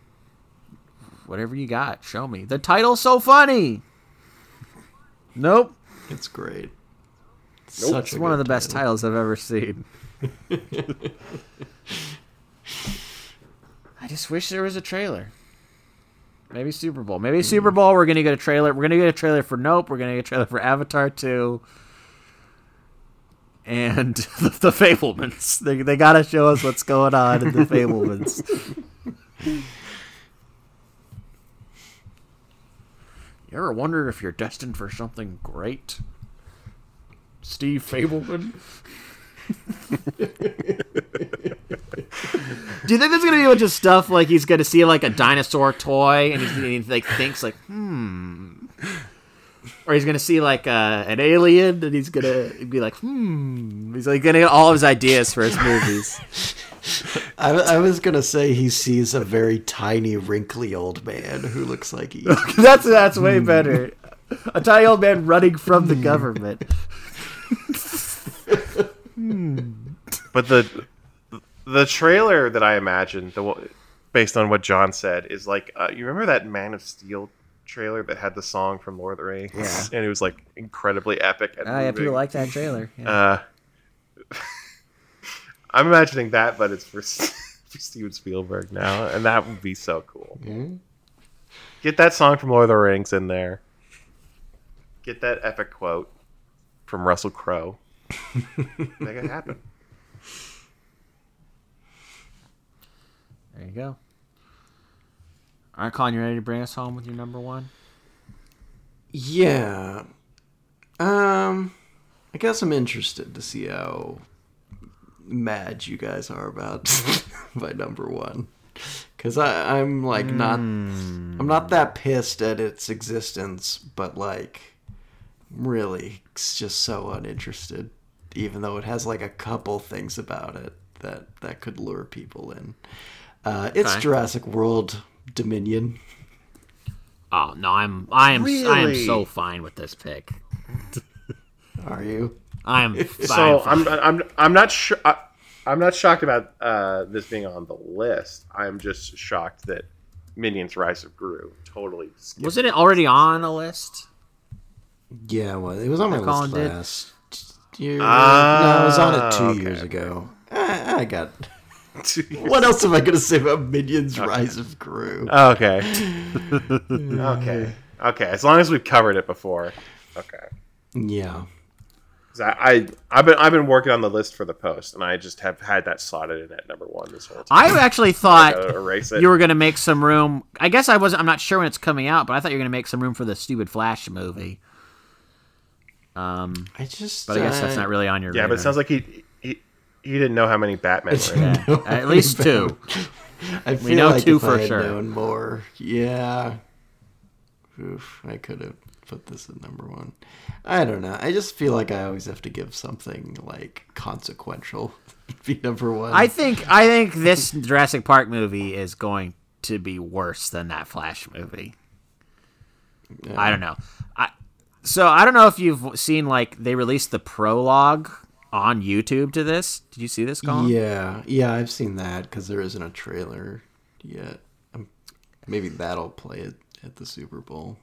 Whatever you got, show me. The title's so funny. Nope. It's great. Nope. Such It's a one of the best title. titles I've ever seen. I just wish there was a trailer. Maybe Super Bowl. Maybe Super Bowl. We're gonna get a trailer. We're gonna get a trailer for Nope. We're gonna get a trailer for Avatar Two. And the, the Fabelmans. They they gotta show us what's going on in the Fabelmans. You ever wonder if you're destined for something great? Steve Fabelman. Do you think there's gonna be a bunch of stuff like he's gonna see like a dinosaur toy and, he's, and he like thinks like hmm, or he's gonna see like uh, an alien and he's gonna be like hmm. He's like gonna get all of his ideas for his movies. I, I was gonna say he sees a very tiny, wrinkly old man who looks like he. that's that's way better. A tiny old man running from the government. But the the trailer that I imagined, the based on what John said, is like uh, you remember that Man of Steel trailer that had the song from Lord of the Rings, Yeah. and it was like incredibly epic. And Oh yeah, people like that trailer. Yeah. Uh, I'm imagining that, but it's for, for Steven Spielberg now, and that would be so cool. Get that song from Lord of the Rings in there. Get that epic quote from Russell Crowe. Make it happen. There you go. All right, Colin, you ready to bring us home with your number one? Yeah. Um, I guess I'm interested to see how mad you guys are about my number one. Cause I, I'm like not, I'm not that pissed at its existence, but like, really, it's just so uninterested. Even though it has like a couple things about it that that could lure people in. Uh, it's Okay. Jurassic World Dominion. Oh no, I'm I am I am so fine with this pick. Are you? I am So fine. I'm I'm I'm not sure. I'm not shocked about uh, this being on the list. I'm just shocked that Minions: Rise of Gru totally. skipped Wasn't it already on a list? Yeah, well, it was on my Colin list last year. Ah, no, it was on it two okay, years okay. ago. I, I got. What else am I going to say about Minions: Rise of Gru? Okay. okay. Okay. As long as we've covered it before. Okay. yeah, 'Cause I, I I've been I've been working on the list for the post, and I just have had that slotted in at number one this whole time. I actually thought gotta erase it. you were gonna make some room. I guess I wasn't. I'm not sure when it's coming out, but I thought you were gonna make some room for the stupid Flash movie. Um, I just. but I guess that's uh, not really on your. yeah, but it sounds like he he, he didn't know how many Batman were in it. At least two. I feel know like two if for I had sure. known more, yeah. Oof, I could have put this at number one. I don't know. I just feel like I always have to give something like consequential be number one. I think I think this Jurassic Park movie is going to be worse than that Flash movie. I don't know. I so I don't know if you've seen like they released the prologue on YouTube to this. Did you see this, Colin? Yeah, yeah, I've seen that because there isn't a trailer yet. Um, maybe that'll play it at the Super Bowl.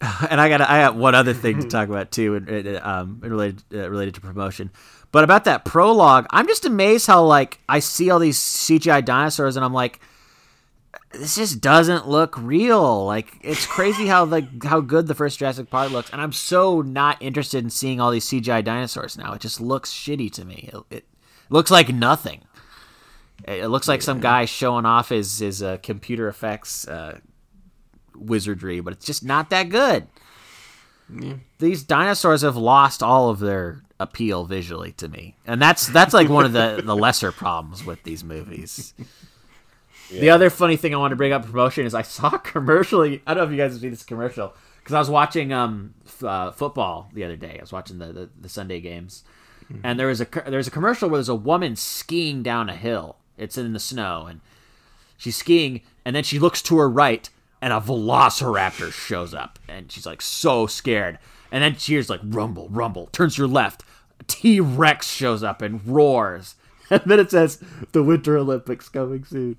and I got I got one other thing to talk about too, and and, um, related uh, related to promotion. But about that prologue, I'm just amazed how like I see all these CGI dinosaurs, and I'm like, this just doesn't look real. Like it's crazy how like how good the first Jurassic Park looks, and I'm so not interested in seeing all these CGI dinosaurs now. It just looks shitty to me. It, it looks like nothing. It it looks like some guy showing off his his uh, computer effects uh, wizardry, but it's just not that good. Yeah. These dinosaurs have lost all of their appeal visually to me, and that's that's like one of the the lesser problems with these movies. The other funny thing I want to bring up promotion is I saw a commercial. I don't know if you guys have seen this commercial because I was watching um f- uh, football the other day. I was watching the the, the Sunday games, and there was a there's a commercial where there's a woman skiing down a hill. It's in the snow, and she's skiing, and then she looks to her right, and a velociraptor shows up, and she's like so scared. And then she hears like rumble, rumble, turns to her left. T Rex shows up and roars. And then it says the Winter Olympics coming soon.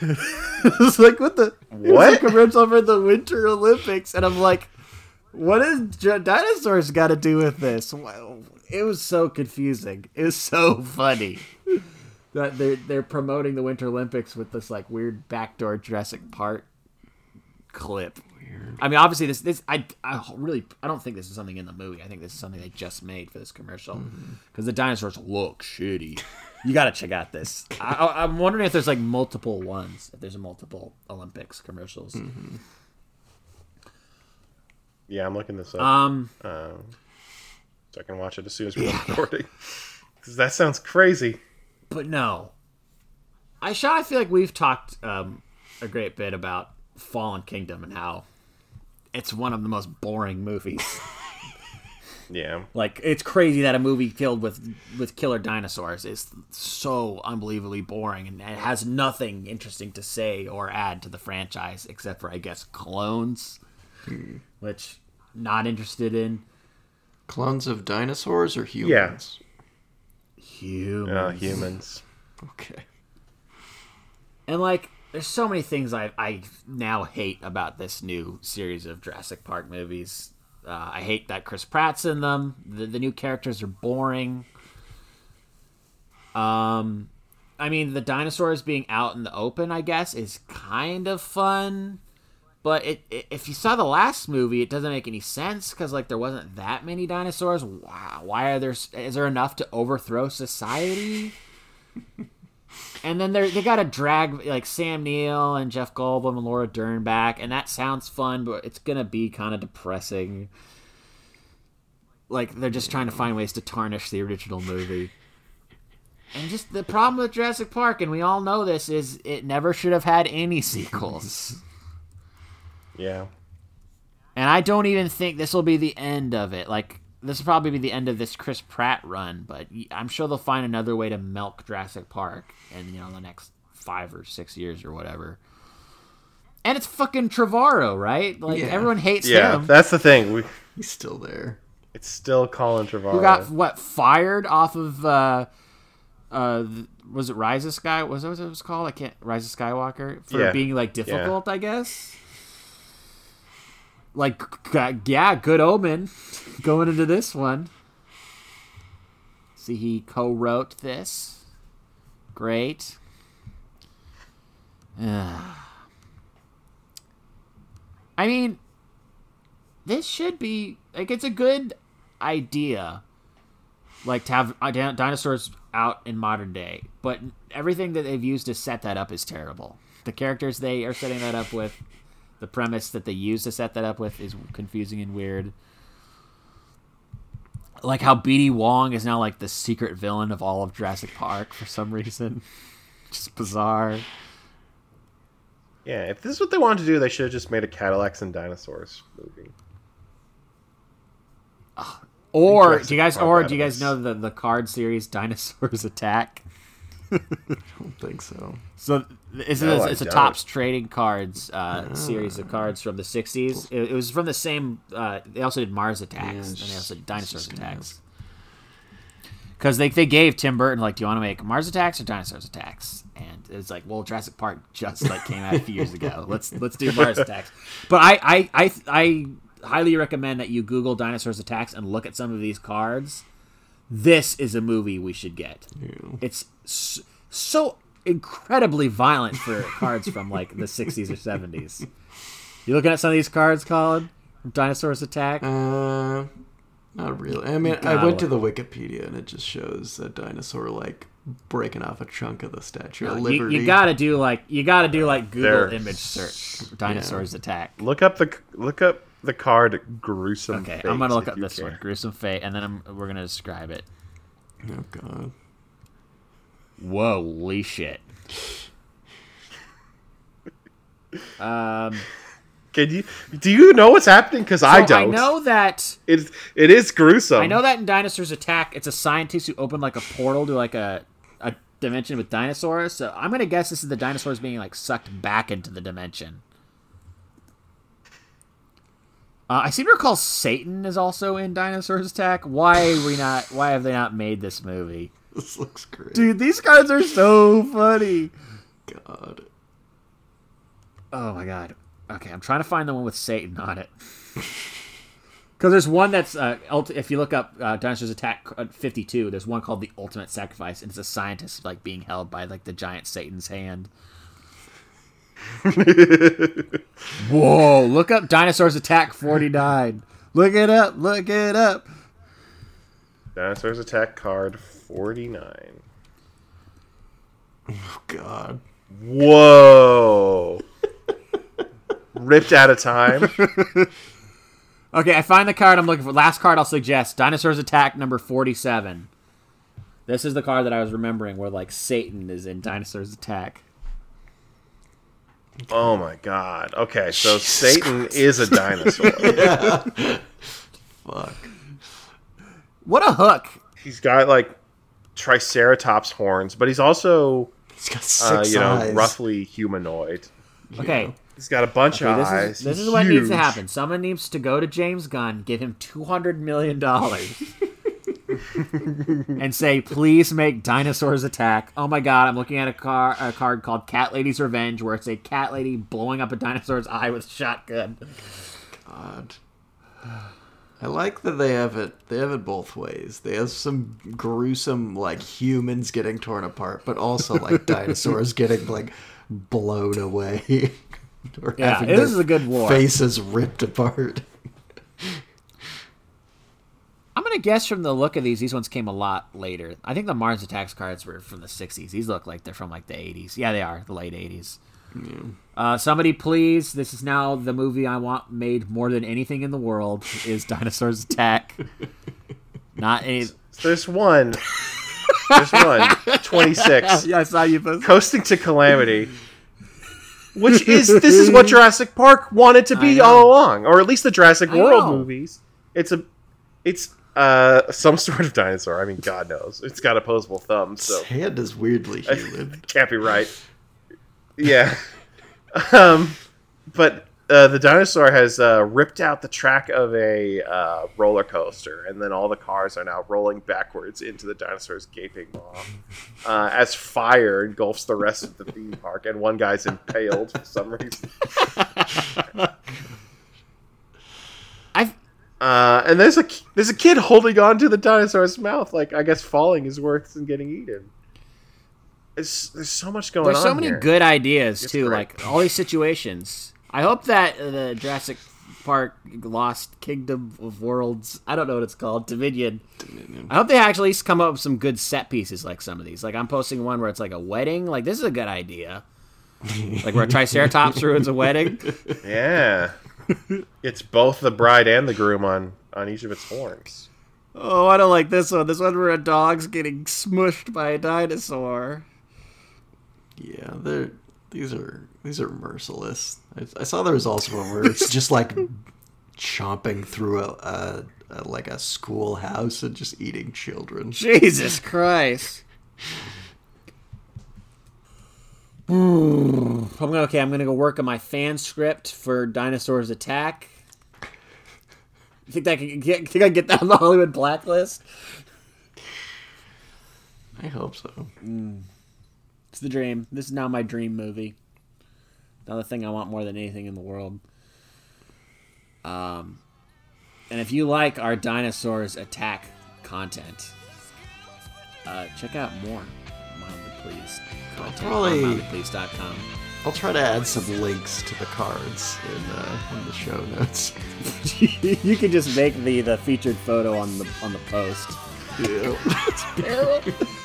it's like what the it was a What? commercial for the Winter Olympics, and I'm like, what has dinosaurs got to do with this? It was so confusing. It was so funny that they're they're promoting the Winter Olympics with this like weird backdoor Jurassic Park clip. I mean, obviously this this I, I really I don't think this is something in the movie. I think this is something they just made for this commercial because the dinosaurs look shitty. You got to check out this. I, I'm wondering if there's like multiple ones. If there's multiple Olympics commercials. Yeah, I'm looking this up Um, um, so I can watch it as soon as we're recording. Because that sounds crazy. but no. I Sean, I feel like we've talked um, a great bit about Fallen Kingdom and how it's one of the most boring movies. Yeah. like it's crazy that a movie filled with with killer dinosaurs is so unbelievably boring and it has nothing interesting to say or add to the franchise except for I guess clones, which not interested in. Clones of dinosaurs or humans? Yeah. Humans. Uh, humans. Okay. And like, there's so many things I I now hate about this new series of Jurassic Park movies. Uh, I hate that Chris Pratt's in them. The, the new characters are boring. Um, I mean, the dinosaurs being out in the open, I guess, is kind of fun. But it, it if you saw the last movie, it doesn't make any sense because like there wasn't that many dinosaurs. Wow, why are there? Is there enough to overthrow society? And then they they got to drag like Sam Neill and Jeff Goldblum and Laura Dern back, and that sounds fun, but it's gonna be kind of depressing. Like they're just trying to find ways to tarnish the original movie. And just the problem with Jurassic Park, and we all know this, is it never should have had any sequels. Yeah. And I don't even think this will be the end of it. Like this will probably be the end of this Chris Pratt run, but I'm sure they'll find another way to milk Jurassic Park in you know the next five or six years or whatever. And it's fucking Trevorrow, right? Like Yeah. everyone hates Yeah, him. that's the thing. We, He's still there. it's still Colin Trevorrow. Who got what fired off of? uh uh Was it Rise of Sky? Was that what it was called? I can't. Rise of Skywalker for Yeah. being like difficult, I guess. Like, yeah, good omen going into this one. See, he co-wrote this. Great. I mean, this should be like it's a good idea, like to have uh, dinosaurs out in modern day. But everything that they've used to set that up is terrible. The characters they are setting that up with, the premise that they use to set that up with is confusing and weird. Like how BD Wong is now like the secret villain of all of Jurassic Park for some reason. Just bizarre. Yeah, if this is what they wanted to do, they should have just made a Cadillacs and Dinosaurs movie. Or do you guys or do you guys know the the card series Dinosaurs Attack? I don't think so. So it's, No, it's, I it's a Topps trading cards uh, series of cards from the '60s. It, it was from the same. Uh, they also did Mars Attacks Yeah, and they also did Dinosaurs Attacks. Because they, they gave Tim Burton like, do you want to make Mars Attacks or Dinosaurs Attacks? And it's like, well, Jurassic Park just like came out a few years ago. Let's let's do Mars Attacks. But I I, I I highly recommend that you Google Dinosaurs Attacks and look at some of these cards. This is a movie we should get. Yeah. It's so incredibly violent for cards from like the 60s or 70s. You looking at some of these cards, Colin? From Dinosaurs Attack? Uh, not really. I mean, I went to the Wikipedia and it just shows a dinosaur like breaking off a chunk of the Statue No, of you, Liberty. you gotta do like you gotta do like Google There. image search. Dinosaurs attack. Look up the look up the card gruesome. Okay, Fates I'm gonna look up this care. one, gruesome fate, and then I'm, we're gonna describe it. Oh god. Whoa, holy shit. Um, Can you do you know what's happening? Because I don't. I know that It it is gruesome. I know that in Dinosaurs Attack, it's a scientist who opened like a portal to like a a dimension with dinosaurs. So I'm gonna guess this is the dinosaurs being like sucked back into the dimension. Uh, I seem to recall Satan is also in Dinosaurs Attack. Why we not? Why have they not made this movie? This looks great. Dude, these cards are so funny. God. Oh my god. Okay, I'm trying to find the one with Satan on it. Because there's one that's uh, ulti- if you look up uh, Dinosaurs Attack uh, 52, there's one called the Ultimate Sacrifice, and it's a scientist like being held by like the giant Satan's hand. Whoa! Look up Dinosaurs Attack 49. Look it up. Look it up. Dinosaurs Attack card forty nine. Oh god. Whoa. Ripped out of time. Okay, I find the card I'm looking for. Last card I'll suggest Dinosaurs Attack number 47. This is the card that I was remembering where like Satan is in Dinosaurs Attack. Oh my god. Okay, so Satan is a dinosaur. Fuck. What a hook! he's got like triceratops horns, but he's also He's got uh, six you know eyes. roughly humanoid. Okay, He's got a bunch okay, of this eyes. is this is what needs to happen. Someone needs to go to James Gunn, give him two hundred million dollars, and say, "Please make Dinosaurs Attack." Oh my God, I'm looking at a car a card called Cat Lady's Revenge, where it's a cat lady blowing up a dinosaur's eye with a shotgun. God. I like that they have it. They have it both ways. They have some gruesome, like humans getting torn apart, but also like dinosaurs getting like blown away. or Yeah, having this their is a good war. Faces ripped apart. I'm gonna guess from the look of these, these ones came a lot later. I think the Mars Attacks cards were from the '60s. These look like they're from like the '80s. Yeah, they are the late '80s. Uh, somebody please, this is now the movie I want made more than anything in the world is Dinosaurs Attack. Not any. There's one. There's one. 26. Yeah, I saw you post. Coasting to Calamity. Which is this is what Jurassic Park wanted to be all along, or at least the Jurassic I World know. movies. It's a, it's uh some sort of dinosaur. I mean, God knows. It's got opposable thumbs, so His hand is weirdly human. can't be right. Yeah. um, but uh, the dinosaur has uh, ripped out the track of a uh, roller coaster, and then all the cars are now rolling backwards into the dinosaur's gaping maw uh, as fire engulfs the rest of the theme park, and one guy's impaled for some reason. I Uh, and there's a there's a kid holding on to the dinosaur's mouth, like I guess falling is worse than getting eaten. It's, there's so much going there's on. There's so many here. good ideas It's too, great. like all these situations. I hope that uh, the Jurassic Park Lost Kingdom of Worlds, I don't know what it's called, Dominion. I hope they actually come up with some good set pieces like some of these. Like I'm posting one where it's like a wedding. Like this is a good idea. like where a Triceratops ruins a wedding. Yeah. it's both the bride and the groom on on each of its horns. Oh, I don't like this one. This one where a dog's getting smushed by a dinosaur. Yeah, they're these are these are merciless. I, I saw there was also one where it's just like chomping through a, a, a like a schoolhouse and just eating children. Jesus Christ. Hmm. I'm gonna okay. I'm gonna go work on my fan script for Dinosaurs Attack. You think that I can get? Think I can get that on the Hollywood blacklist? I hope so. Hmm. It's the dream. This is now my dream movie. Another thing I want more than anything in the world. Um, and if you like our Dinosaurs Attack content, uh, check out more Mildly Pleased content probably- on mildlypleased.com. I'll try to add some links to the cards in uh, in the show notes. you can just make the, the featured photo on the on the post. Yeah.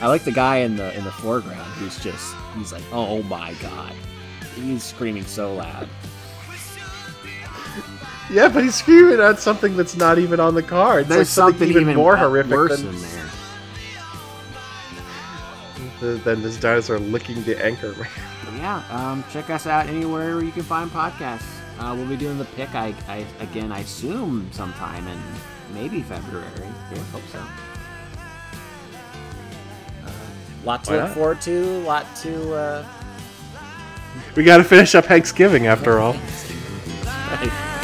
I like the guy in the in the foreground who's just he's like, oh my god, he's screaming so loud. Yeah, but he's screaming at something that's not even on the card. It's There's like something, something, even, more uh, horrific worse than, in there. th- than this dinosaur licking the anchor yeah, um, check us out anywhere you can find podcasts. Uh, we'll be doing the pick, I, I again, I assume sometime in maybe February. Yeah, hope so lot to Why look not? forward to. Lot to. Uh... We got to finish up Thanksgiving after all. Thanksgiving. Right.